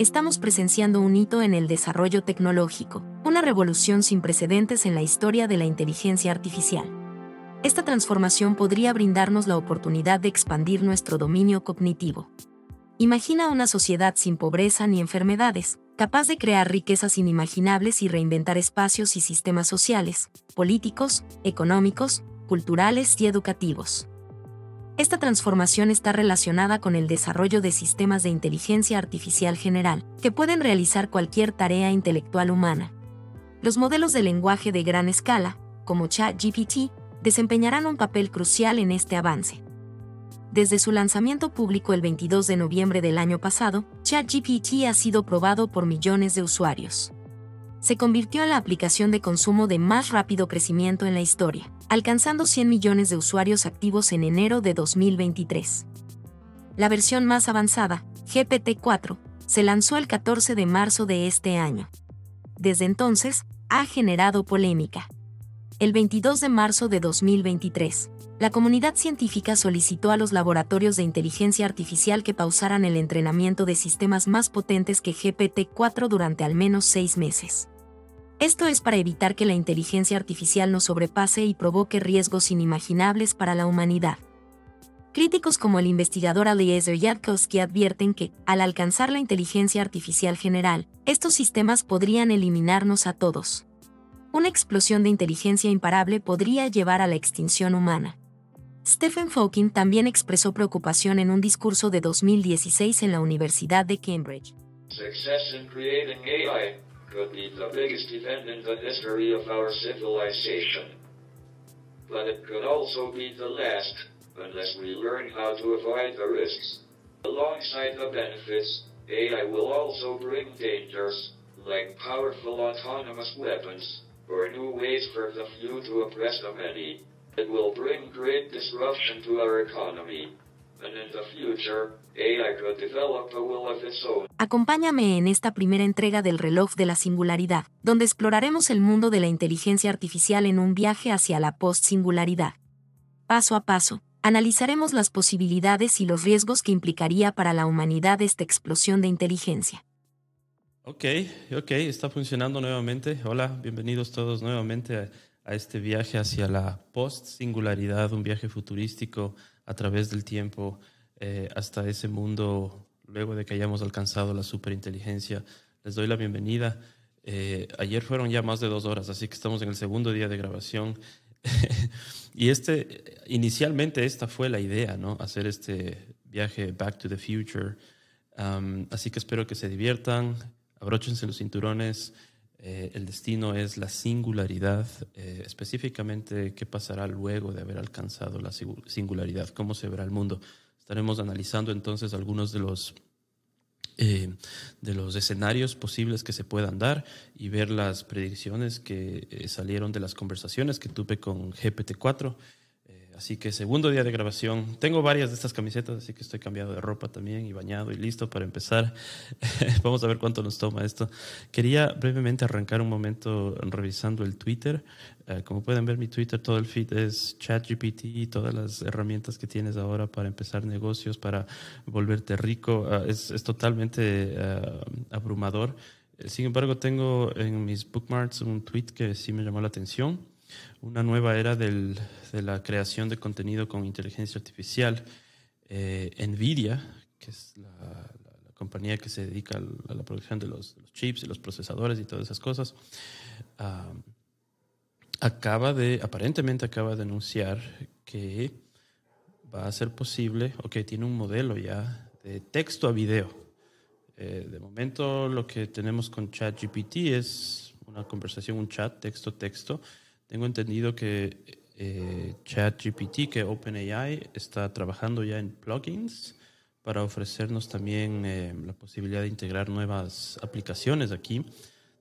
estamos presenciando un hito en el desarrollo tecnológico, una revolución sin precedentes en la historia de la inteligencia artificial. Esta transformación podría brindarnos la oportunidad de expandir nuestro dominio cognitivo. Imagina una sociedad sin pobreza ni enfermedades, capaz de crear riquezas inimaginables y reinventar espacios y sistemas sociales, políticos, económicos, culturales y educativos. Esta transformación está relacionada con el desarrollo de sistemas de inteligencia artificial general, que pueden realizar cualquier tarea intelectual humana. Los modelos de lenguaje de gran escala, como ChatGPT, desempeñarán un papel crucial en este avance. Desde su lanzamiento público el 22 de noviembre del año pasado, ChatGPT ha sido probado por millones de usuarios se convirtió en la aplicación de consumo de más rápido crecimiento en la historia, alcanzando 100 millones de usuarios activos en enero de 2023. La versión más avanzada, GPT-4, se lanzó el 14 de marzo de este año. Desde entonces, ha generado polémica. El 22 de marzo de 2023, la comunidad científica solicitó a los laboratorios de inteligencia artificial que pausaran el entrenamiento de sistemas más potentes que GPT-4 durante al menos seis meses. Esto es para evitar que la inteligencia artificial nos sobrepase y provoque riesgos inimaginables para la humanidad. Críticos como el investigador Eliezer Yadkowski advierten que, al alcanzar la inteligencia artificial general, estos sistemas podrían eliminarnos a todos. Una explosión de inteligencia imparable podría llevar a la extinción humana. Stephen Hawking también expresó preocupación en un discurso de 2016 en la Universidad de Cambridge. But it could also be the last, unless we learn how to avoid the risks. Alongside the benefits, AI will also bring dangers, like powerful autonomous weapons, or new ways for the few to oppress the many. It will bring great disruption to our economy, Acompáñame en esta primera entrega del reloj de la singularidad, donde exploraremos el mundo de la inteligencia artificial en un viaje hacia la post-singularidad. Paso a paso, analizaremos las posibilidades y los riesgos que implicaría para la humanidad esta explosión de inteligencia. Ok, ok, está funcionando nuevamente. Hola, bienvenidos todos nuevamente a, a este viaje hacia la post-singularidad, un viaje futurístico a través del tiempo eh, hasta ese mundo luego de que hayamos alcanzado la superinteligencia. Les doy la bienvenida. Eh, ayer fueron ya más de dos horas, así que estamos en el segundo día de grabación. y este, inicialmente esta fue la idea, ¿no? Hacer este viaje Back to the Future. así que espero que se diviertan, abróchense los cinturones. Eh, el destino es la singularidad, eh, específicamente qué pasará luego de haber alcanzado la singularidad, cómo se verá el mundo. Estaremos analizando entonces algunos de los, eh, de los escenarios posibles que se puedan dar y ver las predicciones que salieron de las conversaciones que tuve con GPT-4 Así que segundo día de grabación. Tengo varias de estas camisetas, así que estoy cambiado de ropa también y bañado y listo para empezar. Vamos a ver cuánto nos toma esto. Quería brevemente arrancar un momento revisando el Twitter. Eh, como pueden ver, mi Twitter, todo el feed es ChatGPT y todas las herramientas que tienes ahora para empezar negocios, para volverte rico. Ah, es, totalmente ah, abrumador. Sin embargo, tengo en mis bookmarks un tweet que sí me llamó la atención una nueva era del, de la creación de contenido con inteligencia artificial. Eh, Nvidia, que es la, compañía que se dedica a la producción de los, chips y los procesadores y todas esas cosas, acaba de, aparentemente acaba de anunciar que va a ser posible, o que tiene un modelo ya de texto a video. Eh, de momento lo que tenemos con ChatGPT es una conversación, un chat, texto-texto, tengo entendido que eh, ChatGPT, que OpenAI está trabajando ya en plugins para ofrecernos también eh, la posibilidad de integrar nuevas aplicaciones aquí.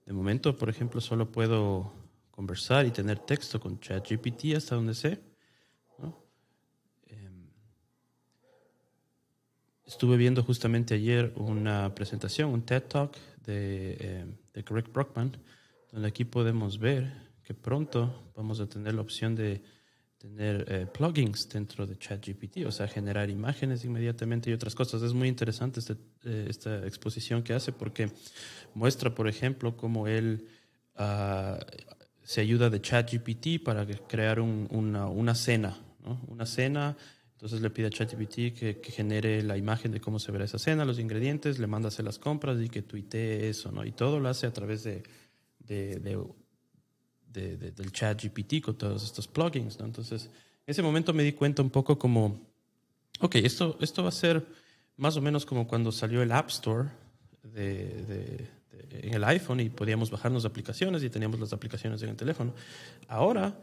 De momento, por ejemplo, solo puedo conversar y tener texto con ChatGPT hasta donde sé. Em, estuve viendo justamente ayer una presentación, un TED Talk de, eh, de Greg Brockman, donde aquí podemos ver que pronto vamos a tener la opción de tener eh, plugins dentro de ChatGPT, o sea, generar imágenes inmediatamente y otras cosas. Es muy interesante este, eh, esta exposición que hace porque muestra, por ejemplo, cómo él ah, se ayuda de ChatGPT para crear una, una, cena. Una cena, entonces le pide a ChatGPT que, que, genere la imagen de cómo se verá esa cena, los ingredientes, le manda a hacer las compras y que tuitee eso, ¿no? Y todo lo hace a través de de, del chat GPT con todos estos plugins. ¿no? Entonces, en ese momento me di cuenta un poco como, ok, esto, esto va a ser más o menos como cuando salió el App Store en el iPhone y podíamos bajarnos aplicaciones y teníamos las aplicaciones en el teléfono. Ahora,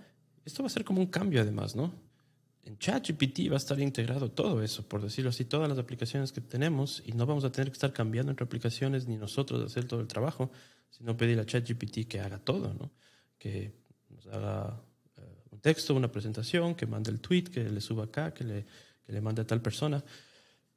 esto va a ser como un cambio además, ¿no? En ChatGPT va a estar integrado todo eso, por decirlo así, todas las aplicaciones que tenemos y no vamos a tener que estar cambiando entre aplicaciones ni nosotros hacer todo el trabajo, sino pedir a ChatGPT que haga todo, ¿no? Que nos haga eh, un texto, una presentación, que mande el tweet, que le suba acá, que le, que le mande a tal persona.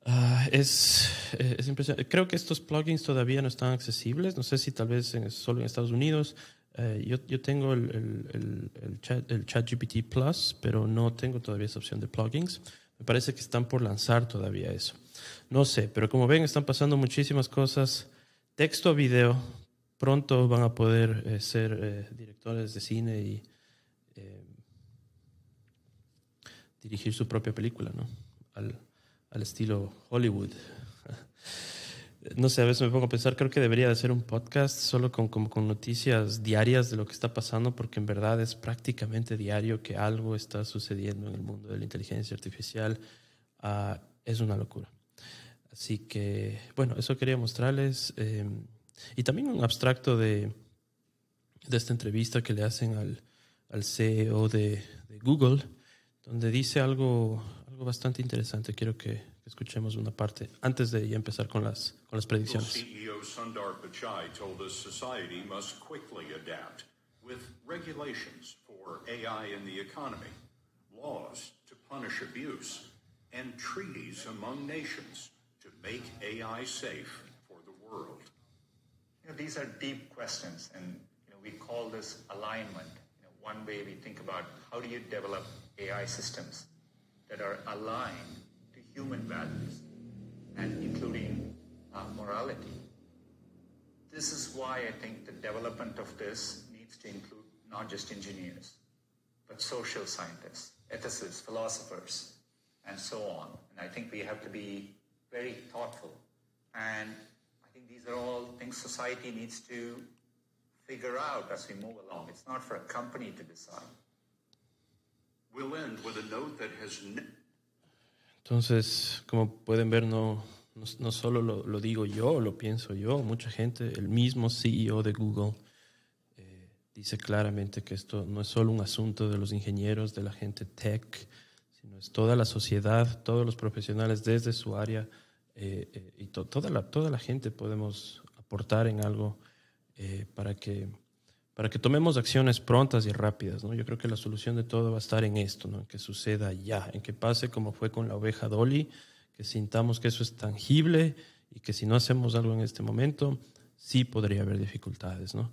Uh, es, es impresionante. Creo que estos plugins todavía no están accesibles. No sé si tal vez solo en Estados Unidos. Uh, yo, yo, tengo el, el, el, chat, el ChatGPT Plus, pero no tengo todavía esa opción de plugins. Me parece que están por lanzar todavía eso. No sé, pero como ven, están pasando muchísimas cosas. Texto a video, pronto van a poder eh, ser eh, directores de cine y eh, dirigir su propia película, ¿no? Al, estilo Hollywood. No sé, a veces me pongo a pensar, creo que debería de hacer un podcast solo con, noticias diarias de lo que está pasando, porque en verdad es prácticamente diario que algo está sucediendo en el mundo de la inteligencia artificial. Uh, es una locura. Así que, bueno, eso quería mostrarles. Eh, y también un abstracto de, de esta entrevista que le hacen al, al CEO de, de, Google, donde dice algo, algo bastante interesante. Quiero que, escuchemos una parte antes de ya empezar con las, con las predicciones. CEO Sundar Pichai told us society must quickly adapt with regulations for AI in the economy, laws to punish abuse, and treaties among nations to make AI safe for the world. Know, these are deep questions, and you know, we call this alignment. You know, one way we think about how do you develop AI systems that are aligned to human values, and including uh, morality. This is why I think the development of this needs to include not just engineers, but social scientists, ethicists, philosophers, and so on. And I think we have to be very thoughtful and these are all things society needs to figure out as we move along. It's not for a company to decide. We'll end with a note that has Entonces, como pueden ver, no, no, no solo lo, lo, digo yo, lo pienso yo, mucha gente, el mismo CEO de Google eh, dice claramente que esto no es solo un asunto de los ingenieros, de la gente tech, sino es toda la sociedad, todos los profesionales desde su área eh, eh, y to, toda, la, toda la gente podemos aportar en algo eh, para, que, para que tomemos acciones prontas y rápidas. ¿no? Yo creo que la solución de todo va a estar en esto, ¿no? en que suceda ya, en que pase como fue con la oveja Dolly, que sintamos que eso es tangible y que si no hacemos algo en este momento, sí podría haber dificultades. ¿no?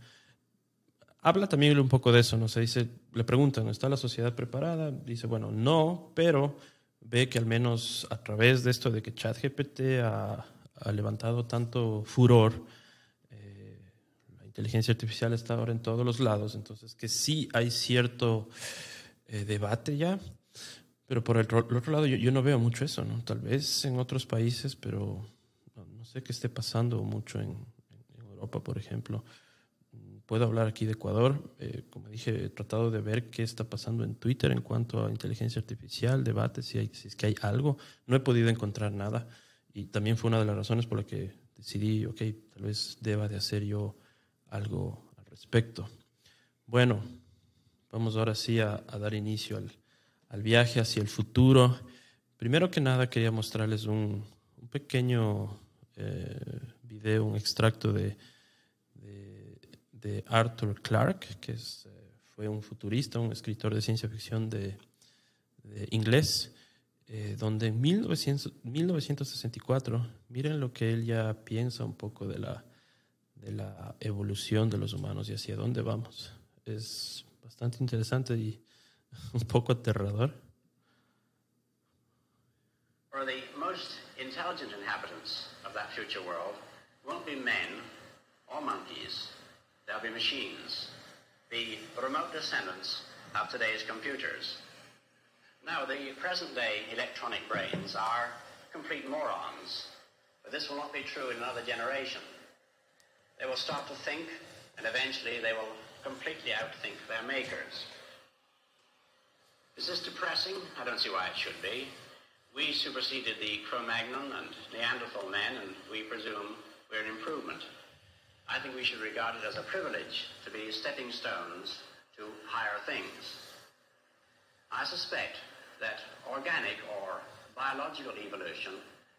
Habla también un poco de eso, ¿no? Se dice, le preguntan, ¿está la sociedad preparada? Dice, bueno, no, pero ve que al menos a través de esto de que ChatGPT ha, levantado tanto furor, eh, la inteligencia artificial está ahora en todos los lados, entonces que sí hay cierto eh, debate ya, pero por el, otro lado yo, no veo mucho eso, ¿no? Tal vez en otros países, pero no, sé qué esté pasando mucho en Europa, por ejemplo puedo hablar aquí de Ecuador. Eh, como dije, he tratado de ver qué está pasando en Twitter en cuanto a inteligencia artificial, debate, si, hay, si es que hay algo. No he podido encontrar nada y también fue una de las razones por la que decidí, ok, tal vez deba de hacer yo algo al respecto. Bueno, vamos ahora sí a, a dar inicio al, al, viaje hacia el futuro. Primero que nada quería mostrarles un, un pequeño eh, video, un extracto de de Arthur Clarke, que es, eh, fue un futurista, un escritor de ciencia ficción de, de inglés, eh, donde en 1900, 1964, miren lo que él ya piensa un poco de la, de la evolución de los humanos y hacia dónde vamos. Es bastante interesante y un poco aterrador. For the most intelligent inhabitants of that future world won't be men or monkeys. They'll be machines, the remote descendants of today's computers. Now, the present day electronic brains are complete morons, but this will not be true in another generation. They will start to think, and eventually they will completely outthink their makers. Is this depressing? I don't see why it should be. We superseded the Cro-Magnon and Neanderthal men, and we presume we're an improvement. I think we should regard it as a privilege to be stepping stones to higher things. I suspect that organic or biological evolution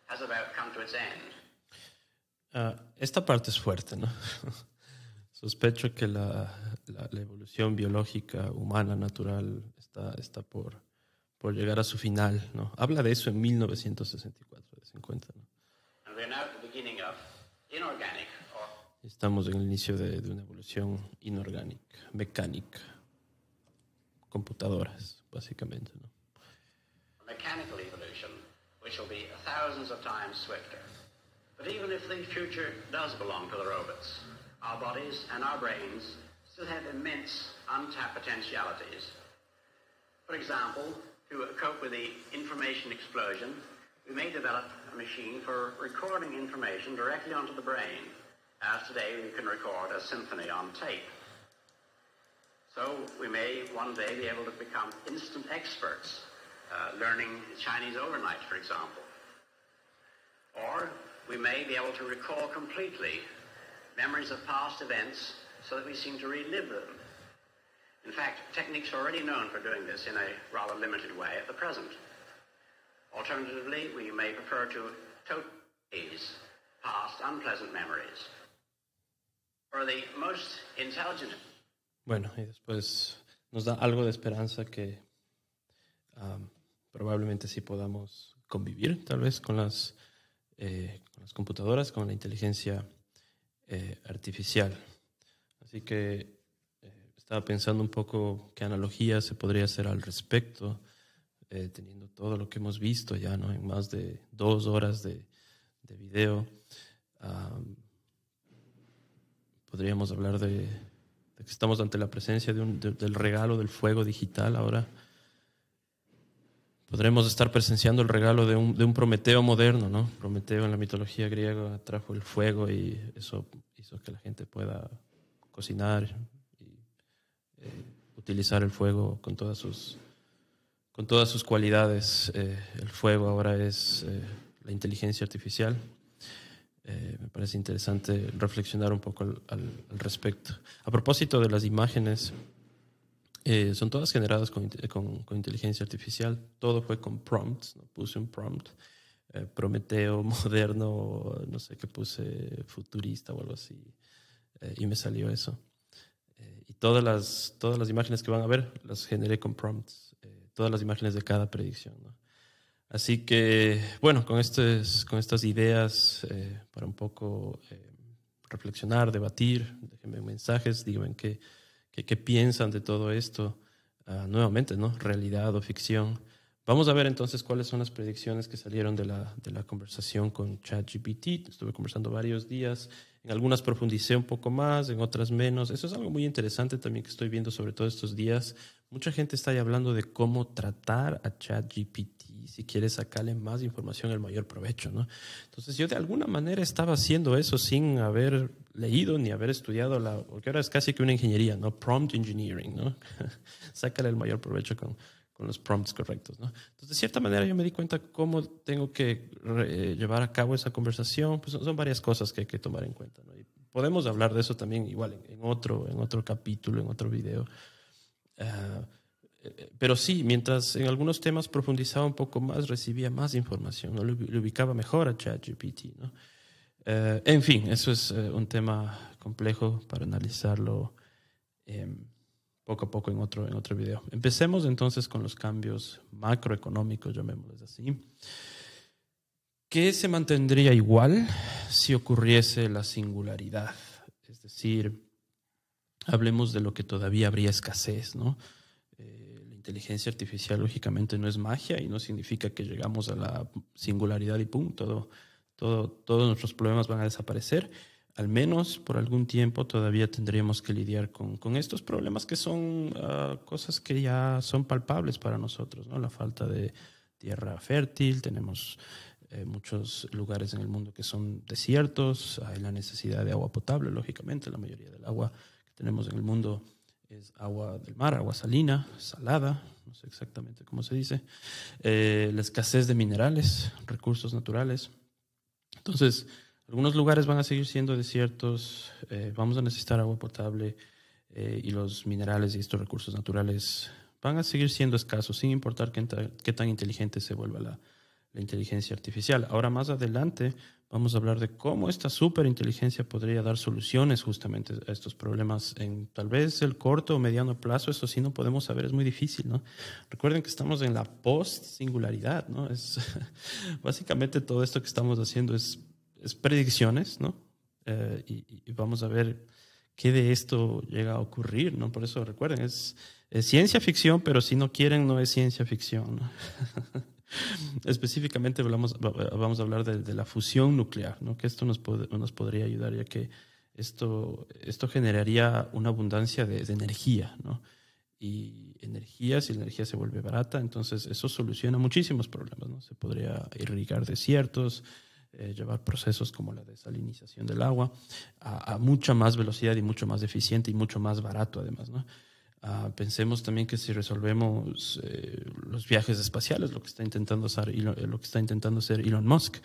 has about come to its end. Uh, esta parte es fuerte, ¿no? Sospecho que la, la, la, evolución biológica humana natural está, está por, por llegar a su final, ¿no? Habla de eso en 1964, de 50, ¿no? And we're now at the beginning of inorganic or Estamos en el inicio de, de una evolución inorgánica, mecánica, computadoras, básicamente, ¿no? mechanical evolution, which will be thousands of times swifter. But even if the future does belong to the robots, our bodies and our brains still have immense untapped potentialities. For example, to cope with the information explosion, we may develop a machine for recording information directly onto the brain, as today we can record a symphony on tape. So we may one day be able to become instant experts uh, learning Chinese overnight, for example. Or we may be able to recall completely memories of past events so that we seem to relive them. In fact, techniques are already known for doing this in a rather limited way at the present. Alternatively, we may prefer to totally past unpleasant memories. Bueno, y después nos da algo de esperanza que um, probablemente sí podamos convivir tal vez con las, eh, con las computadoras, con la inteligencia eh, artificial. Así que eh, estaba pensando un poco qué analogía se podría hacer al respecto, teniendo todo lo que hemos visto ya ¿no? en más de dos horas de, de video. Um, podríamos hablar de, de, que estamos ante la presencia de un, de, del regalo del fuego digital ahora podremos estar presenciando el regalo de un, de un, Prometeo moderno, ¿no? Prometeo en la mitología griega trajo el fuego y eso hizo que la gente pueda cocinar y eh, utilizar el fuego con todas sus, con todas sus cualidades. Eh, el fuego ahora es eh, la inteligencia artificial. Me parece interesante reflexionar un poco al, al, al respecto. A propósito de las imágenes, eh, son todas generadas con, con, con, inteligencia artificial. Todo fue con prompts. ¿no? Puse un prompt, eh, Prometeo, moderno, no sé qué puse, futurista o algo así. Eh, y me salió eso. Eh, y todas las, todas las imágenes que van a ver las generé con prompts. Eh, todas las imágenes de cada predicción. ¿no? Así que, bueno, con, estas ideas eh, para un poco reflexionar, debatir, déjenme mensajes, díganme qué ¿Qué, piensan de todo esto? Uh, nuevamente, ¿no? Realidad o ficción. Vamos a ver entonces cuáles son las predicciones que salieron de la, de la conversación con ChatGPT. Estuve conversando varios días. En algunas profundicé un poco más, en otras menos. Eso es algo muy interesante también que estoy viendo sobre todo estos días. Mucha gente está ahí hablando de cómo tratar a ChatGPT si quiere sacarle más información, el mayor provecho, ¿no? Entonces yo de alguna manera estaba haciendo eso sin haber leído ni haber estudiado la, porque ahora es casi que una ingeniería, ¿no? Prompt engineering, ¿no? Sácale el mayor provecho con, con los prompts correctos, ¿no? Entonces de cierta manera yo me di cuenta cómo tengo que re, llevar a cabo esa conversación, pues son, varias cosas que hay que tomar en cuenta, ¿no? Y podemos hablar de eso también igual en, en otro, en otro capítulo, en otro video. Uh, pero sí, mientras en algunos temas profundizaba un poco más, recibía más información, ¿no? le, ubicaba mejor a ChatGPT. ¿no? Eh, en fin, eso es eh, un tema complejo para analizarlo eh, poco a poco en otro, en otro video. Empecemos entonces con los cambios macroeconómicos, llamémosles así. ¿Qué se mantendría igual si ocurriese la singularidad? Es decir, hablemos de lo que todavía habría escasez, ¿no? Inteligencia artificial lógicamente no es magia y no significa que llegamos a la singularidad y pum, todo, todo, todos nuestros problemas van a desaparecer. Al menos por algún tiempo todavía tendríamos que lidiar con, con estos problemas que son ah, cosas que ya son palpables para nosotros, ¿no? La falta de tierra fértil, tenemos eh, muchos lugares en el mundo que son desiertos, hay la necesidad de agua potable, lógicamente, la mayoría del agua que tenemos en el mundo es agua del mar, agua salina, salada, no sé exactamente cómo se dice, eh, la escasez de minerales, recursos naturales. Entonces, algunos lugares van a seguir siendo desiertos, eh, vamos a necesitar agua potable eh, y los minerales y estos recursos naturales van a seguir siendo escasos, sin importar qué, qué tan inteligente se vuelva la, la inteligencia artificial. Ahora más adelante vamos a hablar de cómo esta superinteligencia podría dar soluciones justamente a estos problemas en tal vez el corto o mediano plazo. Eso sí no podemos saber, es muy difícil, ¿no? Recuerden que estamos en la post-singularidad, ¿no? Es, básicamente todo esto que estamos haciendo es, es predicciones, ¿no? Eh, y, vamos a ver qué de esto llega a ocurrir, ¿no? Por eso recuerden, es, es ciencia ficción, pero si no quieren no es ciencia ficción, ¿no? Específicamente vamos a hablar de, la fusión nuclear, ¿no? que esto nos, nos podría ayudar, ya que esto, esto generaría una abundancia de, energía. ¿no? Y energía, si la energía se vuelve barata, entonces eso soluciona muchísimos problemas. ¿no? Se podría irrigar desiertos, eh, llevar procesos como la desalinización del agua a, a, mucha más velocidad y mucho más eficiente y mucho más barato además. ¿no? Ah, pensemos también que si resolvemos eh, los viajes espaciales, lo que está intentando hacer Elon, eh, lo que está intentando hacer Elon Musk,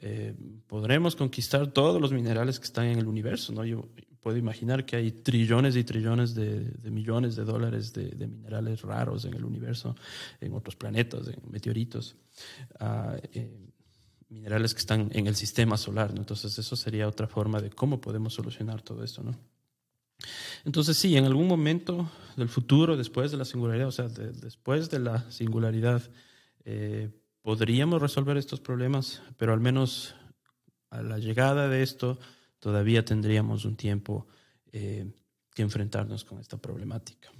eh, podremos conquistar todos los minerales que están en el universo. ¿no? Yo puedo imaginar que hay trillones y trillones de, millones de dólares de, minerales raros en el universo, en otros planetas, en meteoritos, ah, minerales que están en el sistema solar. ¿no? Entonces, eso sería otra forma de cómo podemos solucionar todo esto. ¿no? Entonces sí, en algún momento del futuro, después de la singularidad, o sea, después de la singularidad, eh, podríamos resolver estos problemas, pero al menos a la llegada de esto todavía tendríamos un tiempo eh, que enfrentarnos con esta problemática.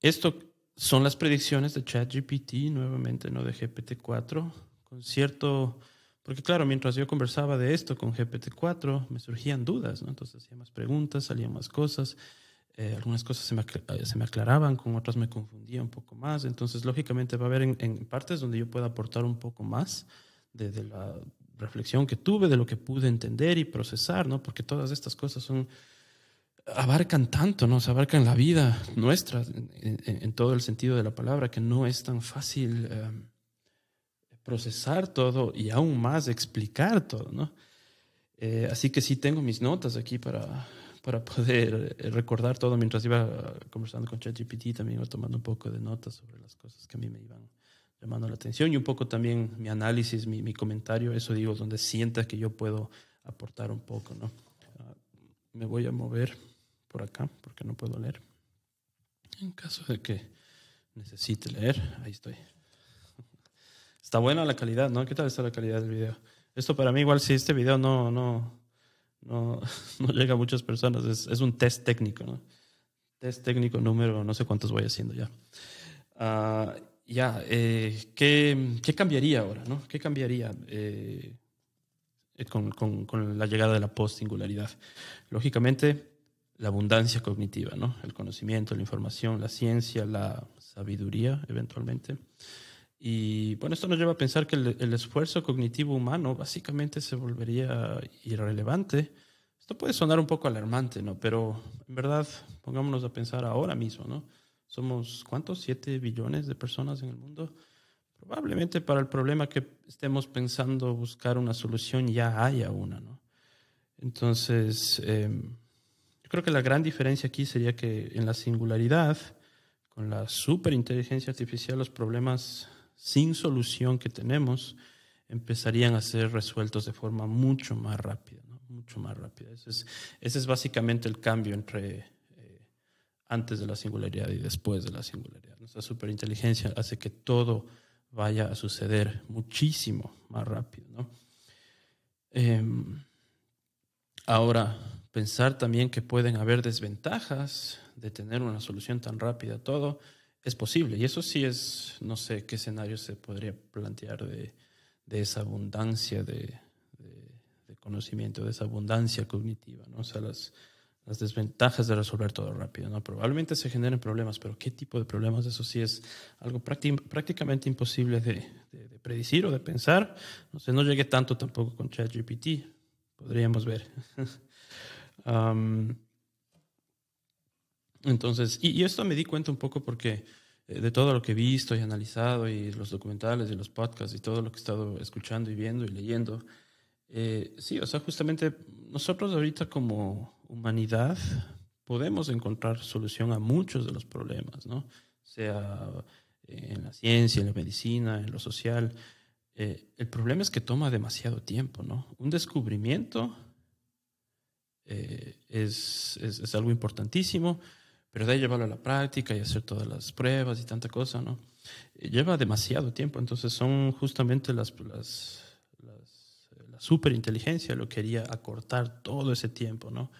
Esto son las predicciones de ChatGPT, nuevamente, no de GPT-4, con cierto porque claro, mientras yo conversaba de esto con GPT-4, me surgían dudas, ¿no? Entonces hacía más preguntas, salían más cosas, eh, algunas cosas se me, eh, se me, aclaraban, con otras me confundía un poco más. Entonces, lógicamente va a haber en, partes donde yo pueda aportar un poco más de, de, la reflexión que tuve, de lo que pude entender y procesar, ¿no? Porque todas estas cosas son abarcan tanto, ¿no? Abarcan la vida nuestra en, en, todo el sentido de la palabra, que no es tan fácil... Eh, procesar todo y aún más explicar todo, ¿no? Eh, así que sí tengo mis notas aquí para, para poder eh, recordar todo mientras iba conversando con ChatGPT, también iba tomando un poco de notas sobre las cosas que a mí me iban llamando la atención y un poco también mi análisis, mi, mi comentario, eso digo, donde sienta que yo puedo aportar un poco, ¿no? Ah, me voy a mover por acá porque no puedo leer. En caso de que necesite leer, ahí estoy. Está buena la calidad, ¿no? ¿Qué tal está la calidad del video? Esto para mí igual si este video no, no, no, no llega a muchas personas, es, un test técnico, ¿no? Test técnico número, no sé cuántos voy haciendo ya. Uh, ya, eh, ¿qué, ¿qué, cambiaría ahora, no? ¿Qué cambiaría eh, con, con, con, la llegada de la post-singularidad? Lógicamente, la abundancia cognitiva, ¿no? El conocimiento, la información, la ciencia, la sabiduría, eventualmente. Y bueno, esto nos lleva a pensar que el, esfuerzo cognitivo humano básicamente se volvería irrelevante. Esto puede sonar un poco alarmante, ¿no? Pero en verdad, pongámonos a pensar ahora mismo, ¿no? Somos, ¿cuántos? ¿Siete billones de personas en el mundo? Probablemente para el problema que estemos pensando buscar una solución ya haya una, ¿no? Entonces, em, yo creo que la gran diferencia aquí sería que en la singularidad, con la superinteligencia artificial, los problemas sin solución que tenemos empezarían a ser resueltos de forma mucho más rápida, mucho más rápida. Ese es, básicamente el cambio entre eh, antes de la singularidad y después de la singularidad. Nuestra superinteligencia hace que todo vaya a suceder muchísimo más rápido. Em, ahora, pensar también que pueden haber desventajas de tener una solución tan rápida a todo es posible. Y eso sí es, no sé qué escenario se podría plantear de, de esa abundancia de, conocimiento, de esa abundancia cognitiva, ¿no? O sea, las, las desventajas de resolver todo rápido, ¿no? Probablemente se generen problemas, pero ¿qué tipo de problemas? Eso sí es algo prácticamente imposible de, de, predecir o de pensar. No sé, no llegué tanto tampoco con ChatGPT, podríamos ver. entonces, y, y, esto me di cuenta un poco porque eh, de todo lo que he visto y analizado y los documentales y los podcasts y todo lo que he estado escuchando y viendo y leyendo, eh, sí, o sea, justamente nosotros ahorita como humanidad podemos encontrar solución a muchos de los problemas, ¿no? Sea en la ciencia, en la medicina, en lo social. Eh, el problema es que toma demasiado tiempo, ¿no? Un descubrimiento es, es, es, algo importantísimo, pero de llevarlo a la práctica y hacer todas las pruebas y tanta cosa, ¿no? Lleva demasiado tiempo, entonces son justamente las, las, las eh, la superinteligencia lo que quería acortar todo ese tiempo, ¿no?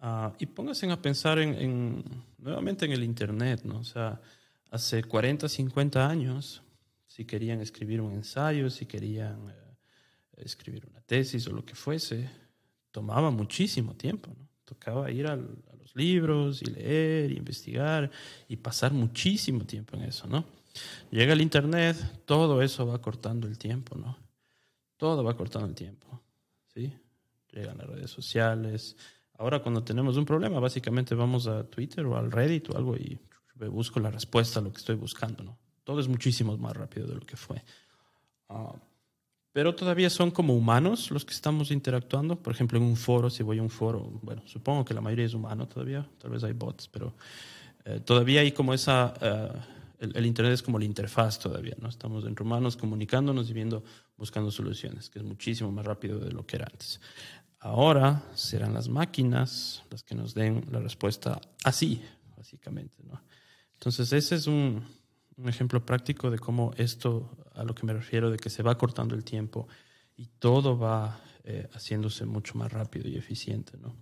Uh, y pónganse a pensar en, en, nuevamente en el Internet, ¿no? O sea, hace 40, 50 años, si querían escribir un ensayo, si querían eh, escribir una tesis o lo que fuese, tomaba muchísimo tiempo. Tocaba ir al, libros y leer y investigar y pasar muchísimo tiempo en eso, ¿no? Llega el Internet, todo eso va cortando el tiempo, ¿no? Todo va cortando el tiempo, ¿sí? Llegan las redes sociales. Ahora cuando tenemos un problema, básicamente vamos a Twitter o al Reddit o algo y busco la respuesta a lo que estoy buscando, ¿no? Todo es muchísimo más rápido de lo que fue. Uh, pero todavía son como humanos los que estamos interactuando. Por ejemplo, en un foro, si voy a un foro, bueno, supongo que la mayoría es humano todavía, tal vez hay bots, pero eh, todavía hay como esa, eh, el, Internet es como la interfaz todavía, ¿no? Estamos entre humanos comunicándonos y viendo, buscando soluciones, que es muchísimo más rápido de lo que era antes. Ahora serán las máquinas las que nos den la respuesta así, básicamente, ¿no? Entonces, ese es un, un ejemplo práctico de cómo esto, a lo que me refiero, de que se va cortando el tiempo y todo va eh, haciéndose mucho más rápido y eficiente. ¿no?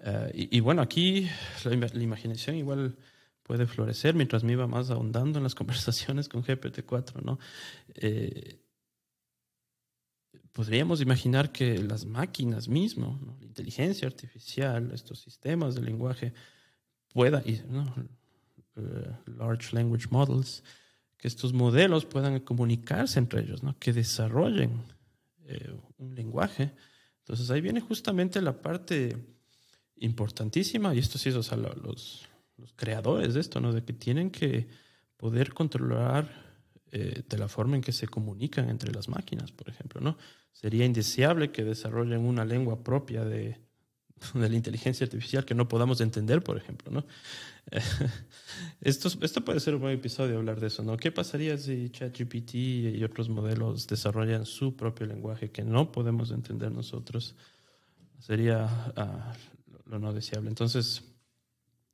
Eh, y, bueno, aquí la, imaginación igual puede florecer mientras me iba más ahondando en las conversaciones con GPT-4. ¿no? Eh, podríamos imaginar que las máquinas mismo, la inteligencia artificial, estos sistemas de lenguaje, puedan, ¿no? Large language models, que estos modelos puedan comunicarse entre ellos, ¿no? que desarrollen eh, un lenguaje. Entonces ahí viene justamente la parte importantísima, y esto sí o sea, los, los, creadores de esto, ¿no? de que tienen que poder controlar eh, de la forma en que se comunican entre las máquinas, por ejemplo. ¿no? Sería indeseable que desarrollen una lengua propia de, de la inteligencia artificial que no podamos entender, por ejemplo, ¿no? Esto, esto puede ser un buen episodio hablar de eso, ¿no? ¿Qué pasaría si ChatGPT y otros modelos desarrollan su propio lenguaje que no podemos entender nosotros? Sería uh, lo no deseable. Entonces,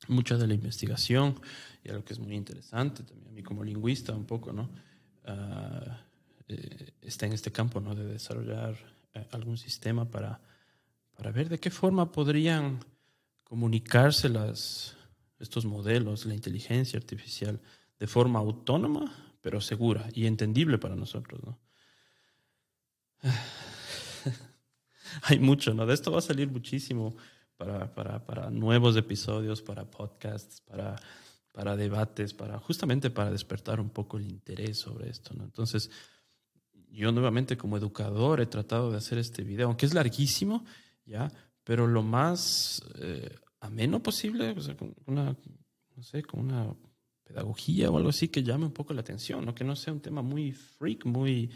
mucha de la investigación, y algo que es muy interesante también a mí como lingüista un poco, ¿no? Uh, eh, está en este campo, ¿no? De desarrollar eh, algún sistema para para ver de qué forma podrían comunicarse las, estos modelos, la inteligencia artificial, de forma autónoma, pero segura y entendible para nosotros. ¿no? Hay mucho, ¿no? De esto va a salir muchísimo para, para, para nuevos episodios, para podcasts, para, para debates, para justamente para despertar un poco el interés sobre esto, ¿no? Entonces, yo nuevamente como educador he tratado de hacer este video, aunque es larguísimo, ¿ya? Pero lo más eh, ameno posible, o sea, con una, no sé, con una pedagogía o algo así que llame un poco la atención, ¿no? Que no sea un tema muy freak, muy,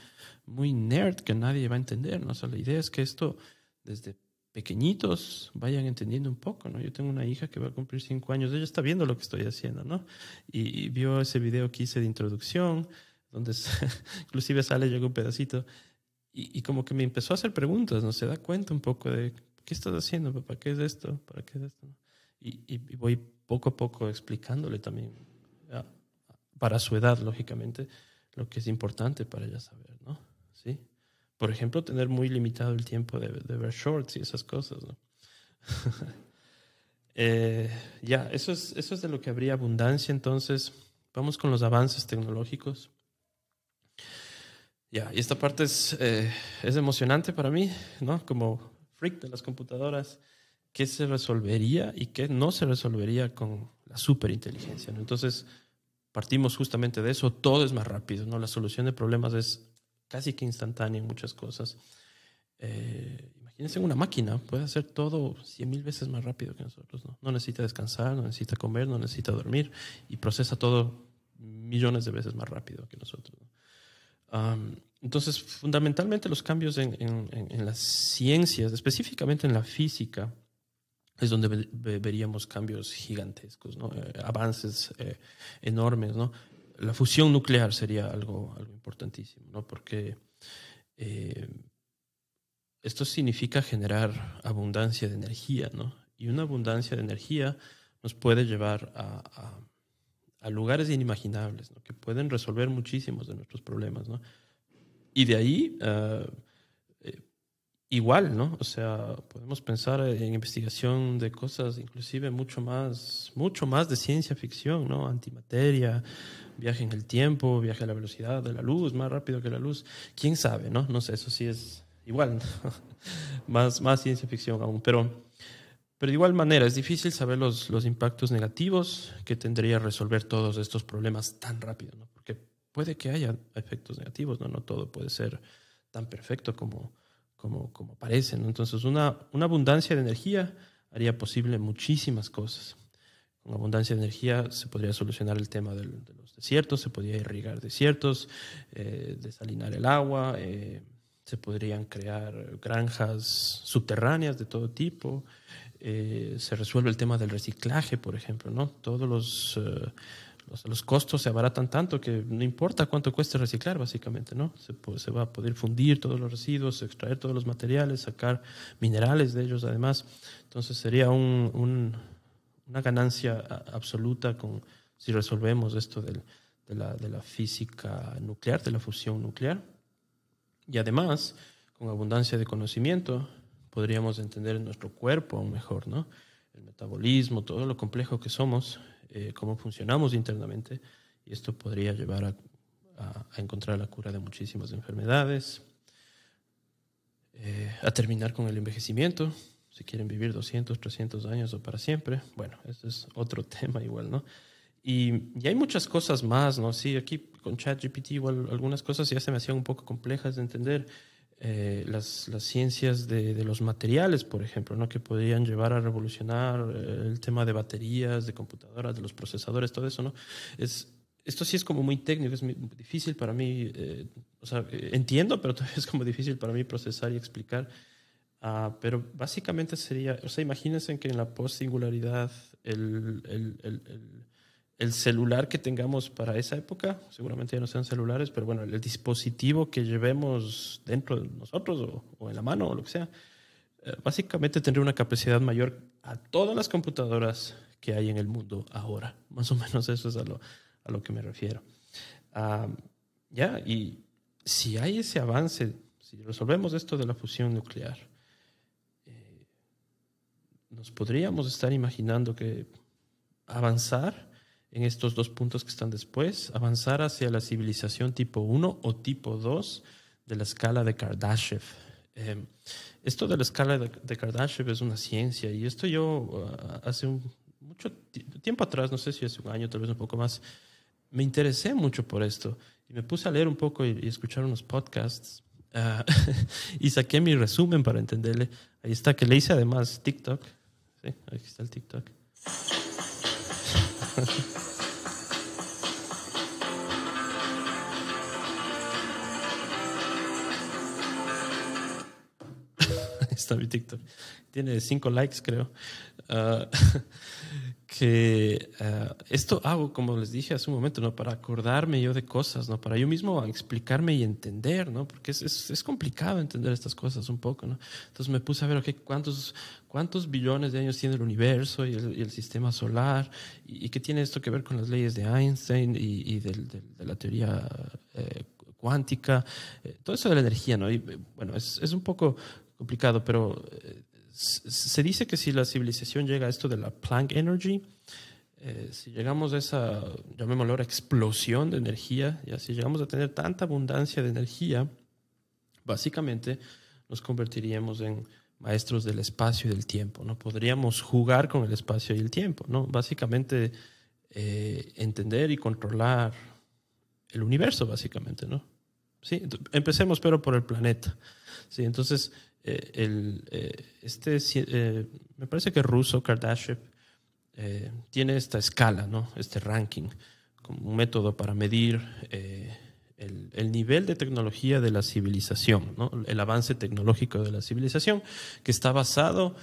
muy nerd que nadie va a entender, ¿no? O sea, la idea es que esto desde pequeñitos vayan entendiendo un poco, ¿no? Yo tengo una hija que va a cumplir cinco años, ella está viendo lo que estoy haciendo, ¿no? Y, vio ese video que hice de introducción, donde inclusive sale, llegó un pedacito, y, como que me empezó a hacer preguntas, ¿no? Se da cuenta un poco de, ¿qué estás haciendo, papá? ¿Qué es esto? ¿Para qué es esto? Y, y, voy poco a poco explicándole también, para su edad, lógicamente, lo que es importante para ella saber, ¿no? ¿Sí? Por ejemplo, tener muy limitado el tiempo de, de ver shorts y esas cosas, ¿no? eh, ya, eso es, eso es de lo que habría abundancia. Entonces, vamos con los avances tecnológicos. Ya, y esta parte es, eh, es emocionante para mí, ¿no? Como freak de las computadoras, qué se resolvería y qué no se resolvería con la superinteligencia. ¿no? Entonces, partimos justamente de eso, todo es más rápido, ¿no? La solución de problemas es casi que instantánea en muchas cosas. Eh, imagínense una máquina, puede hacer todo cien mil veces más rápido que nosotros, ¿no? No necesita descansar, no necesita comer, no necesita dormir y procesa todo millones de veces más rápido que nosotros. Entonces, fundamentalmente los cambios en, las ciencias, específicamente en la física, es donde veríamos cambios gigantescos, ¿no? Eh, avances eh, enormes. ¿no? La fusión nuclear sería algo, algo importantísimo, ¿no? porque eh, esto significa generar abundancia de energía, ¿no? y una abundancia de energía nos puede llevar a, a, lugares inimaginables, ¿no? que pueden resolver muchísimos de nuestros problemas. ¿no? Y de ahí... Uh, igual, ¿no? O sea, podemos pensar en investigación de cosas inclusive mucho más, mucho más de ciencia ficción, ¿no? Antimateria, viaje en el tiempo, viaje a la velocidad de la luz, más rápido que la luz. ¿Quién sabe, no? No sé, eso sí es igual, más, más ciencia ficción aún, pero, pero de igual manera es difícil saber los, los impactos negativos que tendría resolver todos estos problemas tan rápido, ¿no? Porque puede que haya efectos negativos, ¿no? No todo puede ser tan perfecto como como, como parecen. Entonces, una, una abundancia de energía haría posible muchísimas cosas. Con abundancia de energía se podría solucionar el tema de los desiertos, se podría irrigar desiertos, eh, desalinar el agua, eh, se podrían crear granjas subterráneas de todo tipo, eh, se resuelve el tema del reciclaje, por ejemplo, ¿no? Todos los los, costos se abaratan tanto que no importa cuánto cueste reciclar, básicamente, ¿no? Se, va a poder fundir todos los residuos, extraer todos los materiales, sacar minerales de ellos, además. Entonces sería un, una ganancia absoluta con, si resolvemos esto de, la, de la física nuclear, de la fusión nuclear. Y además, con abundancia de conocimiento, podríamos entender nuestro cuerpo aún mejor, ¿no? El metabolismo, todo lo complejo que somos, eh, cómo funcionamos internamente y esto podría llevar a, encontrar la cura de muchísimas enfermedades, eh, a terminar con el envejecimiento, si quieren vivir 200, 300 años o para siempre. Bueno, ese es otro tema igual, ¿no? Y, y, hay muchas cosas más, ¿no? Sí, aquí con ChatGPT igual algunas cosas ya se me hacían un poco complejas de entender. Eh, las, las, ciencias de, de, los materiales, por ejemplo, ¿no? que podrían llevar a revolucionar eh, el tema de baterías, de computadoras, de los procesadores, todo eso. ¿no? Es, esto sí es como muy técnico, es muy difícil para mí, eh, o sea, entiendo, pero es como difícil para mí procesar y explicar. Uh, pero básicamente sería, o sea, imagínense que en la post-singularidad el, el, el, el celular que tengamos para esa época, seguramente ya no sean celulares, pero bueno, el dispositivo que llevemos dentro de nosotros o, en la mano o lo que sea, eh, básicamente tendría una capacidad mayor a todas las computadoras que hay en el mundo ahora. Más o menos eso es a lo, a lo que me refiero. ya, y si hay ese avance, si resolvemos esto de la fusión nuclear, eh, nos podríamos estar imaginando que avanzar en estos dos puntos que están después, avanzar hacia la civilización tipo 1 o tipo 2 de la escala de Kardashev. Eh, esto de la escala de, Kardashev es una ciencia y esto yo uh, hace mucho tiempo atrás, no sé si hace un año, tal vez un poco más, me interesé mucho por esto y me puse a leer un poco y, escuchar unos podcasts uh, y saqué mi resumen para entenderle. Ahí está, que le hice además TikTok. ¿sí? Ahí está el TikTok thank you está mi TikTok. Tiene cinco likes, creo. Ah, que ah, esto hago, como les dije hace un momento, ¿no? Para acordarme yo de cosas, ¿no? Para yo mismo explicarme y entender, ¿no? Porque es, es, complicado entender estas cosas un poco, ¿no? Entonces me puse a ver, ok, ¿cuántos, cuántos billones de años tiene el universo y el, sistema solar? Y, qué tiene esto que ver con las leyes de Einstein y, de la teoría eh, cuántica? Eh, todo eso de la energía, ¿no? Y bueno, es, es un poco complicado, pero se dice que si la civilización llega a esto de la Planck Energy, eh, si llegamos a esa, llamémoslo ahora, explosión de energía, ya si llegamos a tener tanta abundancia de energía, básicamente nos convertiríamos en maestros del espacio y del tiempo, ¿no? Podríamos jugar con el espacio y el tiempo, ¿no? Básicamente eh, entender y controlar el universo, básicamente, ¿no? Sí, empecemos pero por el planeta. Sí, entonces, eh, el, este, me parece que ruso, Kardashev, eh, tiene esta escala, ¿no? este ranking, como un método para medir eh, el, nivel de tecnología de la civilización, ¿no? el avance tecnológico de la civilización, que está basado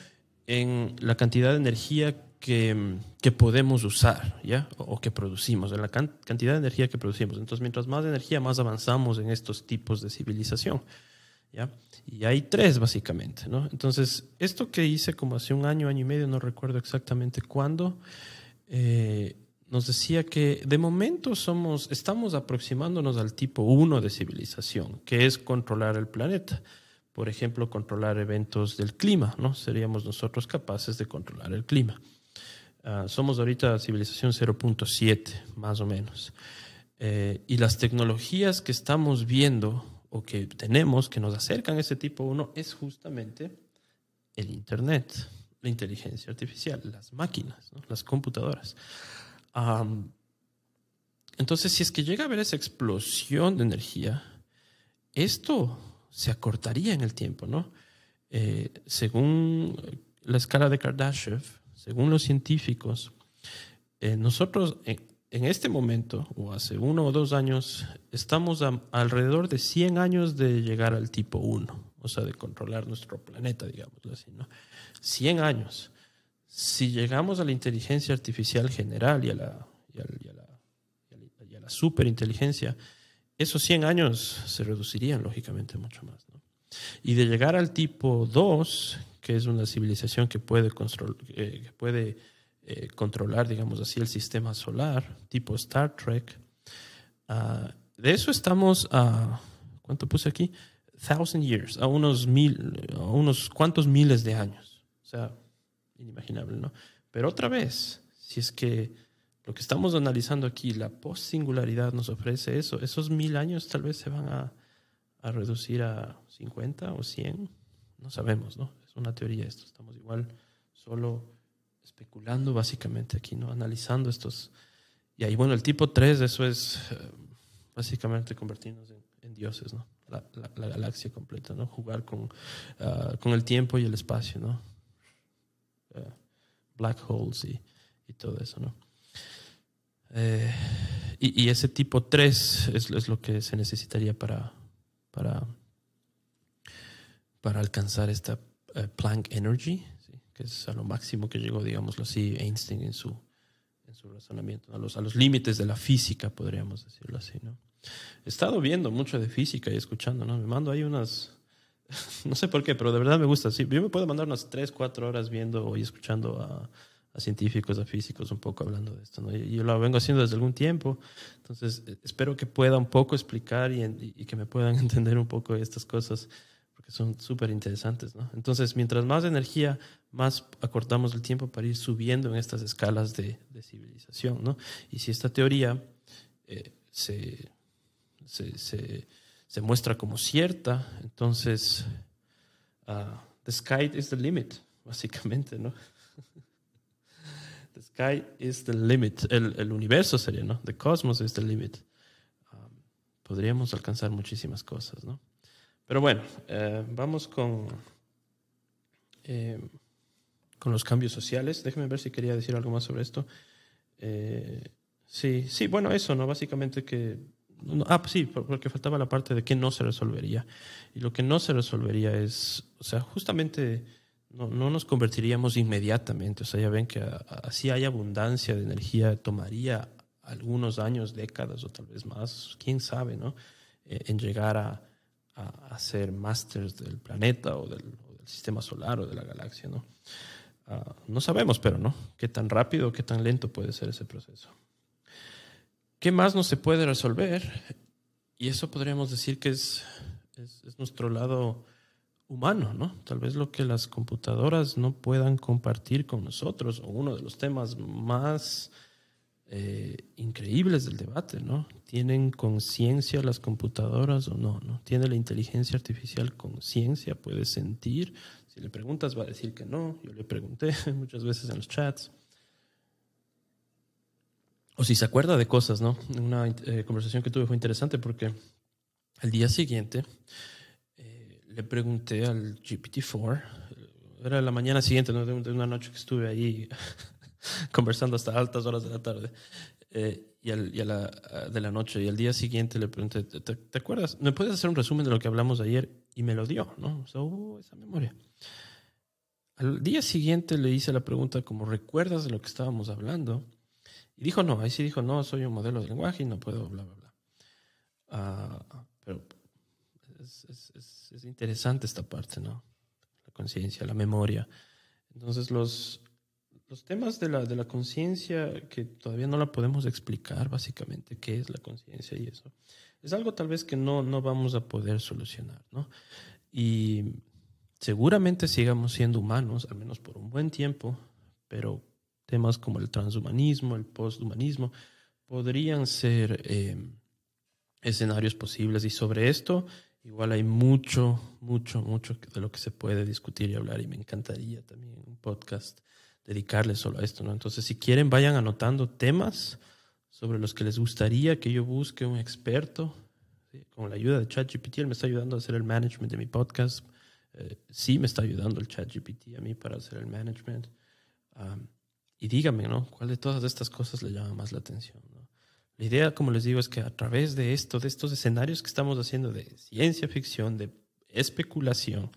en la cantidad de energía que, que podemos usar, ¿ya? O, que producimos, en la cantidad de energía que producimos. Entonces, mientras más energía, más avanzamos en estos tipos de civilización. ¿ya? Y hay tres básicamente, ¿no? Entonces, esto que hice como hace un año, año y medio, no recuerdo exactamente cuándo, eh, nos decía que de momento somos, estamos aproximándonos al tipo 1 de civilización, que es controlar el planeta. Por ejemplo, controlar eventos del clima, ¿no? Seríamos nosotros capaces de controlar el clima. Ah, somos ahorita civilización 0.7, más o menos. Eh, y las tecnologías que estamos viendo o que tenemos que nos acercan a ese tipo 1 es justamente el Internet, la inteligencia artificial, las máquinas, las computadoras. entonces, si es que llega a haber esa explosión de energía, esto se acortaría en el tiempo, ¿no? Eh, según la escala de Kardashev, según los científicos, eh, nosotros en este momento, o hace uno o dos años, estamos alrededor de 100 años de llegar al tipo 1, o sea, de controlar nuestro planeta, digamos así, ¿no? 100 años. Si llegamos a la inteligencia artificial general y a la, y a, superinteligencia, esos 100 años se reducirían lógicamente mucho más. ¿no? Y de llegar al tipo 2, que es una civilización que puede, eh, que puede eh, controlar, digamos así, el sistema solar, tipo Star Trek. Ah, de eso estamos a, ¿cuánto puse aquí? Thousand years, a unos mil, a unos cuantos miles de años. O sea, inimaginable, ¿no? Pero otra vez, si es que lo que estamos analizando aquí, la post-singularidad nos ofrece eso, esos mil años tal vez se van a, a reducir a 50 o 100, no sabemos, ¿no? Es una teoría esto, estamos igual solo especulando básicamente aquí, ¿no? Analizando estos. Y ahí, bueno, el tipo 3, eso es eh, básicamente convertirnos en, dioses, ¿no? La, galaxia completa, ¿no? Jugar con, ah, con el tiempo y el espacio, ¿no? Eh, black holes y, y, todo eso, ¿no? Eh, y, y, ese tipo 3 es, es, lo que se necesitaría para, para, para alcanzar esta Planck Energy, que es a lo máximo que llegó, digámoslo así, Einstein en su, en su razonamiento, a los, a los límites de la física, podríamos decirlo así. ¿no? He estado viendo mucho de física y escuchando, ¿no? me mando ahí unas, no sé por qué, pero de verdad me gusta. Sí, yo me puedo mandar unas 3, 4 horas viendo y escuchando a, a científicos, a físicos un poco hablando de esto. ¿no? Y yo lo vengo haciendo desde algún tiempo, entonces eh, espero que pueda un poco explicar y, y que me puedan entender un poco estas cosas porque son súper interesantes. ¿no? Entonces, mientras más energía, más acortamos el tiempo para ir subiendo en estas escalas de, civilización. ¿no? Y si esta teoría eh, se, se, se, muestra como cierta, entonces, uh, the sky is the limit, básicamente. ¿no? the sky is the limit. El, el universo sería, ¿no? The cosmos is the limit. Um, podríamos alcanzar muchísimas cosas, ¿no? Pero bueno, eh, vamos con, eh, con los cambios sociales. Déjeme ver si quería decir algo más sobre esto. Eh, sí, sí, bueno, eso, ¿no? Básicamente que... ah, sí, porque faltaba la parte de que no se resolvería. Y lo que no se resolvería es, o sea, justamente no, no nos convertiríamos inmediatamente. O sea, ya ven que así hay abundancia de energía, tomaría algunos años, décadas o tal vez más, quién sabe, ¿no? en llegar a, a, ser masters del planeta o del, sistema solar o de la galaxia, ¿no? Ah, no sabemos, pero ¿no? Qué tan rápido qué tan lento puede ser ese proceso. ¿Qué más no se puede resolver? Y eso podríamos decir que es, es, nuestro lado humano, ¿no? Tal vez lo que las computadoras no puedan compartir con nosotros, o uno de los temas más eh, increíbles del debate, ¿no? ¿Tienen conciencia las computadoras o no? ¿Tiene la inteligencia artificial conciencia? ¿Puede sentir? Si le preguntas va a decir que no. Yo le pregunté muchas veces en los chats. O si se acuerda de cosas, ¿no? Una eh, conversación que tuve fue interesante porque al día siguiente eh, le pregunté al GPT-4, era la mañana siguiente, ¿no? de una noche que estuve ahí conversando hasta altas horas de la tarde eh, y, al, y a la, de la noche. Y al día siguiente le pregunté, ¿te, acuerdas? ¿Me puedes hacer un resumen de lo que hablamos ayer? Y me lo dio, ¿no? O esa memoria. Al día siguiente le hice la pregunta como, ¿recuerdas de lo que estábamos hablando? Y dijo no, ahí sí dijo no, soy un modelo de lenguaje y no puedo, bla, bla, bla. Ah, pero es, es, interesante esta parte, ¿no? La conciencia, la memoria. Entonces los, los temas de la, de la conciencia que todavía no la podemos explicar, básicamente, qué es la conciencia y eso, es algo tal vez que no, no vamos a poder solucionar, ¿no? Y seguramente sigamos siendo humanos, al menos por un buen tiempo, pero temas como el transhumanismo, el posthumanismo, podrían ser eh, escenarios posibles. Y sobre esto, igual hay mucho, mucho, mucho de lo que se puede discutir y hablar. Y me encantaría también un podcast dedicarle solo a esto, ¿no? Entonces, si quieren, vayan anotando temas sobre los que les gustaría que yo busque un experto. Con la ayuda de ChatGPT, él me está ayudando a hacer el management de mi podcast. Eh, sí me está ayudando el ChatGPT a mí para hacer el management. y díganme, ¿no? ¿Cuál de todas estas cosas le llama más la atención? La idea, como les digo, es que a través de esto, de estos escenarios que estamos haciendo de ciencia ficción, de especulación,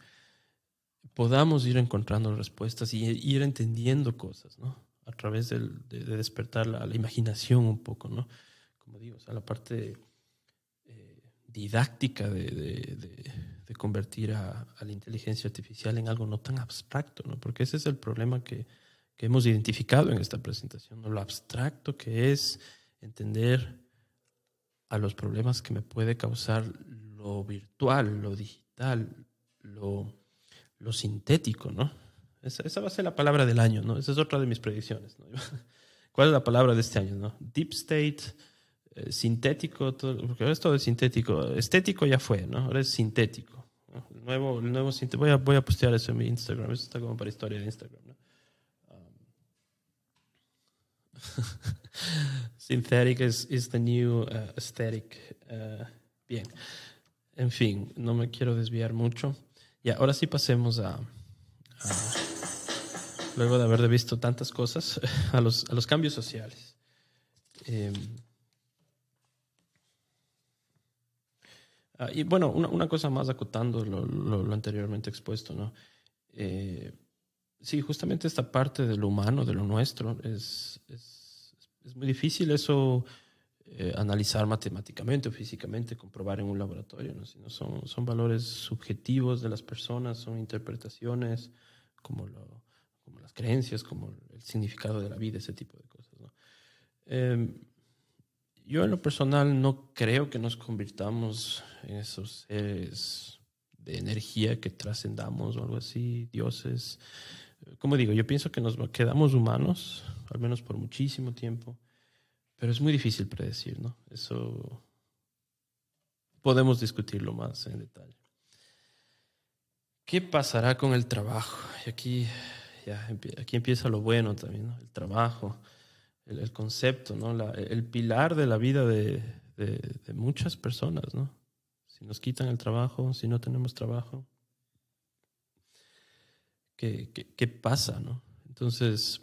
podamos ir encontrando respuestas y ir entendiendo cosas, ¿no? A través de, despertar la, imaginación un poco, ¿no? Como digo, o sea, la parte eh, didáctica de, convertir a, la inteligencia artificial en algo no tan abstracto, ¿no? Porque ese es el problema que, hemos identificado en esta presentación. Lo abstracto que es entender a los problemas que me puede causar lo virtual, lo digital, lo lo sintético, ¿no? Esa, va a ser la palabra del año, ¿no? Esa es otra de mis predicciones, ¿no? ¿Cuál es la palabra de este año, no? Deep state, eh, sintético, todo, porque ahora es todo sintético. Estético ya fue, ¿no? Ahora es sintético. El nuevo, el voy a, voy a postear eso en mi Instagram. Eso está como para historia de Instagram, ¿no? Um, synthetic is, is, the new uh, aesthetic. Uh, bien. En fin, no me quiero desviar mucho. Y ahora sí pasemos a, luego de haber visto tantas cosas, a los, a los cambios sociales. Em, ah, y bueno, una, una, cosa más acotando lo, lo, anteriormente expuesto, ¿no? Eh, sí, justamente esta parte de lo humano, de lo nuestro, es, es, es muy difícil eso eh, analizar matemáticamente o físicamente, comprobar en un laboratorio, ¿no? sino son, son valores subjetivos de las personas, son interpretaciones como, lo, como las creencias, como el significado de la vida, ese tipo de cosas. ¿no? Em, yo en lo personal no creo que nos convirtamos en esos seres de energía que trascendamos o algo así, dioses. Como digo, yo pienso que nos quedamos humanos, al menos por muchísimo tiempo pero es muy difícil predecir, ¿no? Eso podemos discutirlo más en detalle. ¿Qué pasará con el trabajo? Y aquí, ya, aquí empieza lo bueno también, ¿no? El trabajo, el, concepto, ¿no? el pilar de la vida de, de, muchas personas, ¿no? Si nos quitan el trabajo, si no tenemos trabajo, ¿qué, qué, qué pasa, no? Entonces,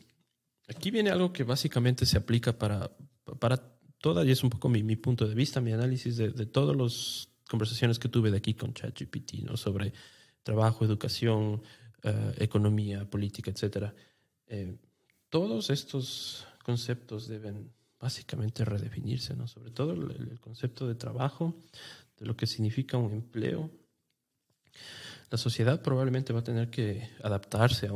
aquí viene algo que básicamente se aplica para, para toda, y es un poco mi, punto de vista, mi análisis de, de todas las conversaciones que tuve de aquí con ChatGPT, ¿no? sobre trabajo, educación, eh, economía, política, etc. Eh, todos estos conceptos deben básicamente redefinirse, ¿no? sobre todo el, concepto de trabajo, de lo que significa un empleo. La sociedad probablemente va a tener que adaptarse a,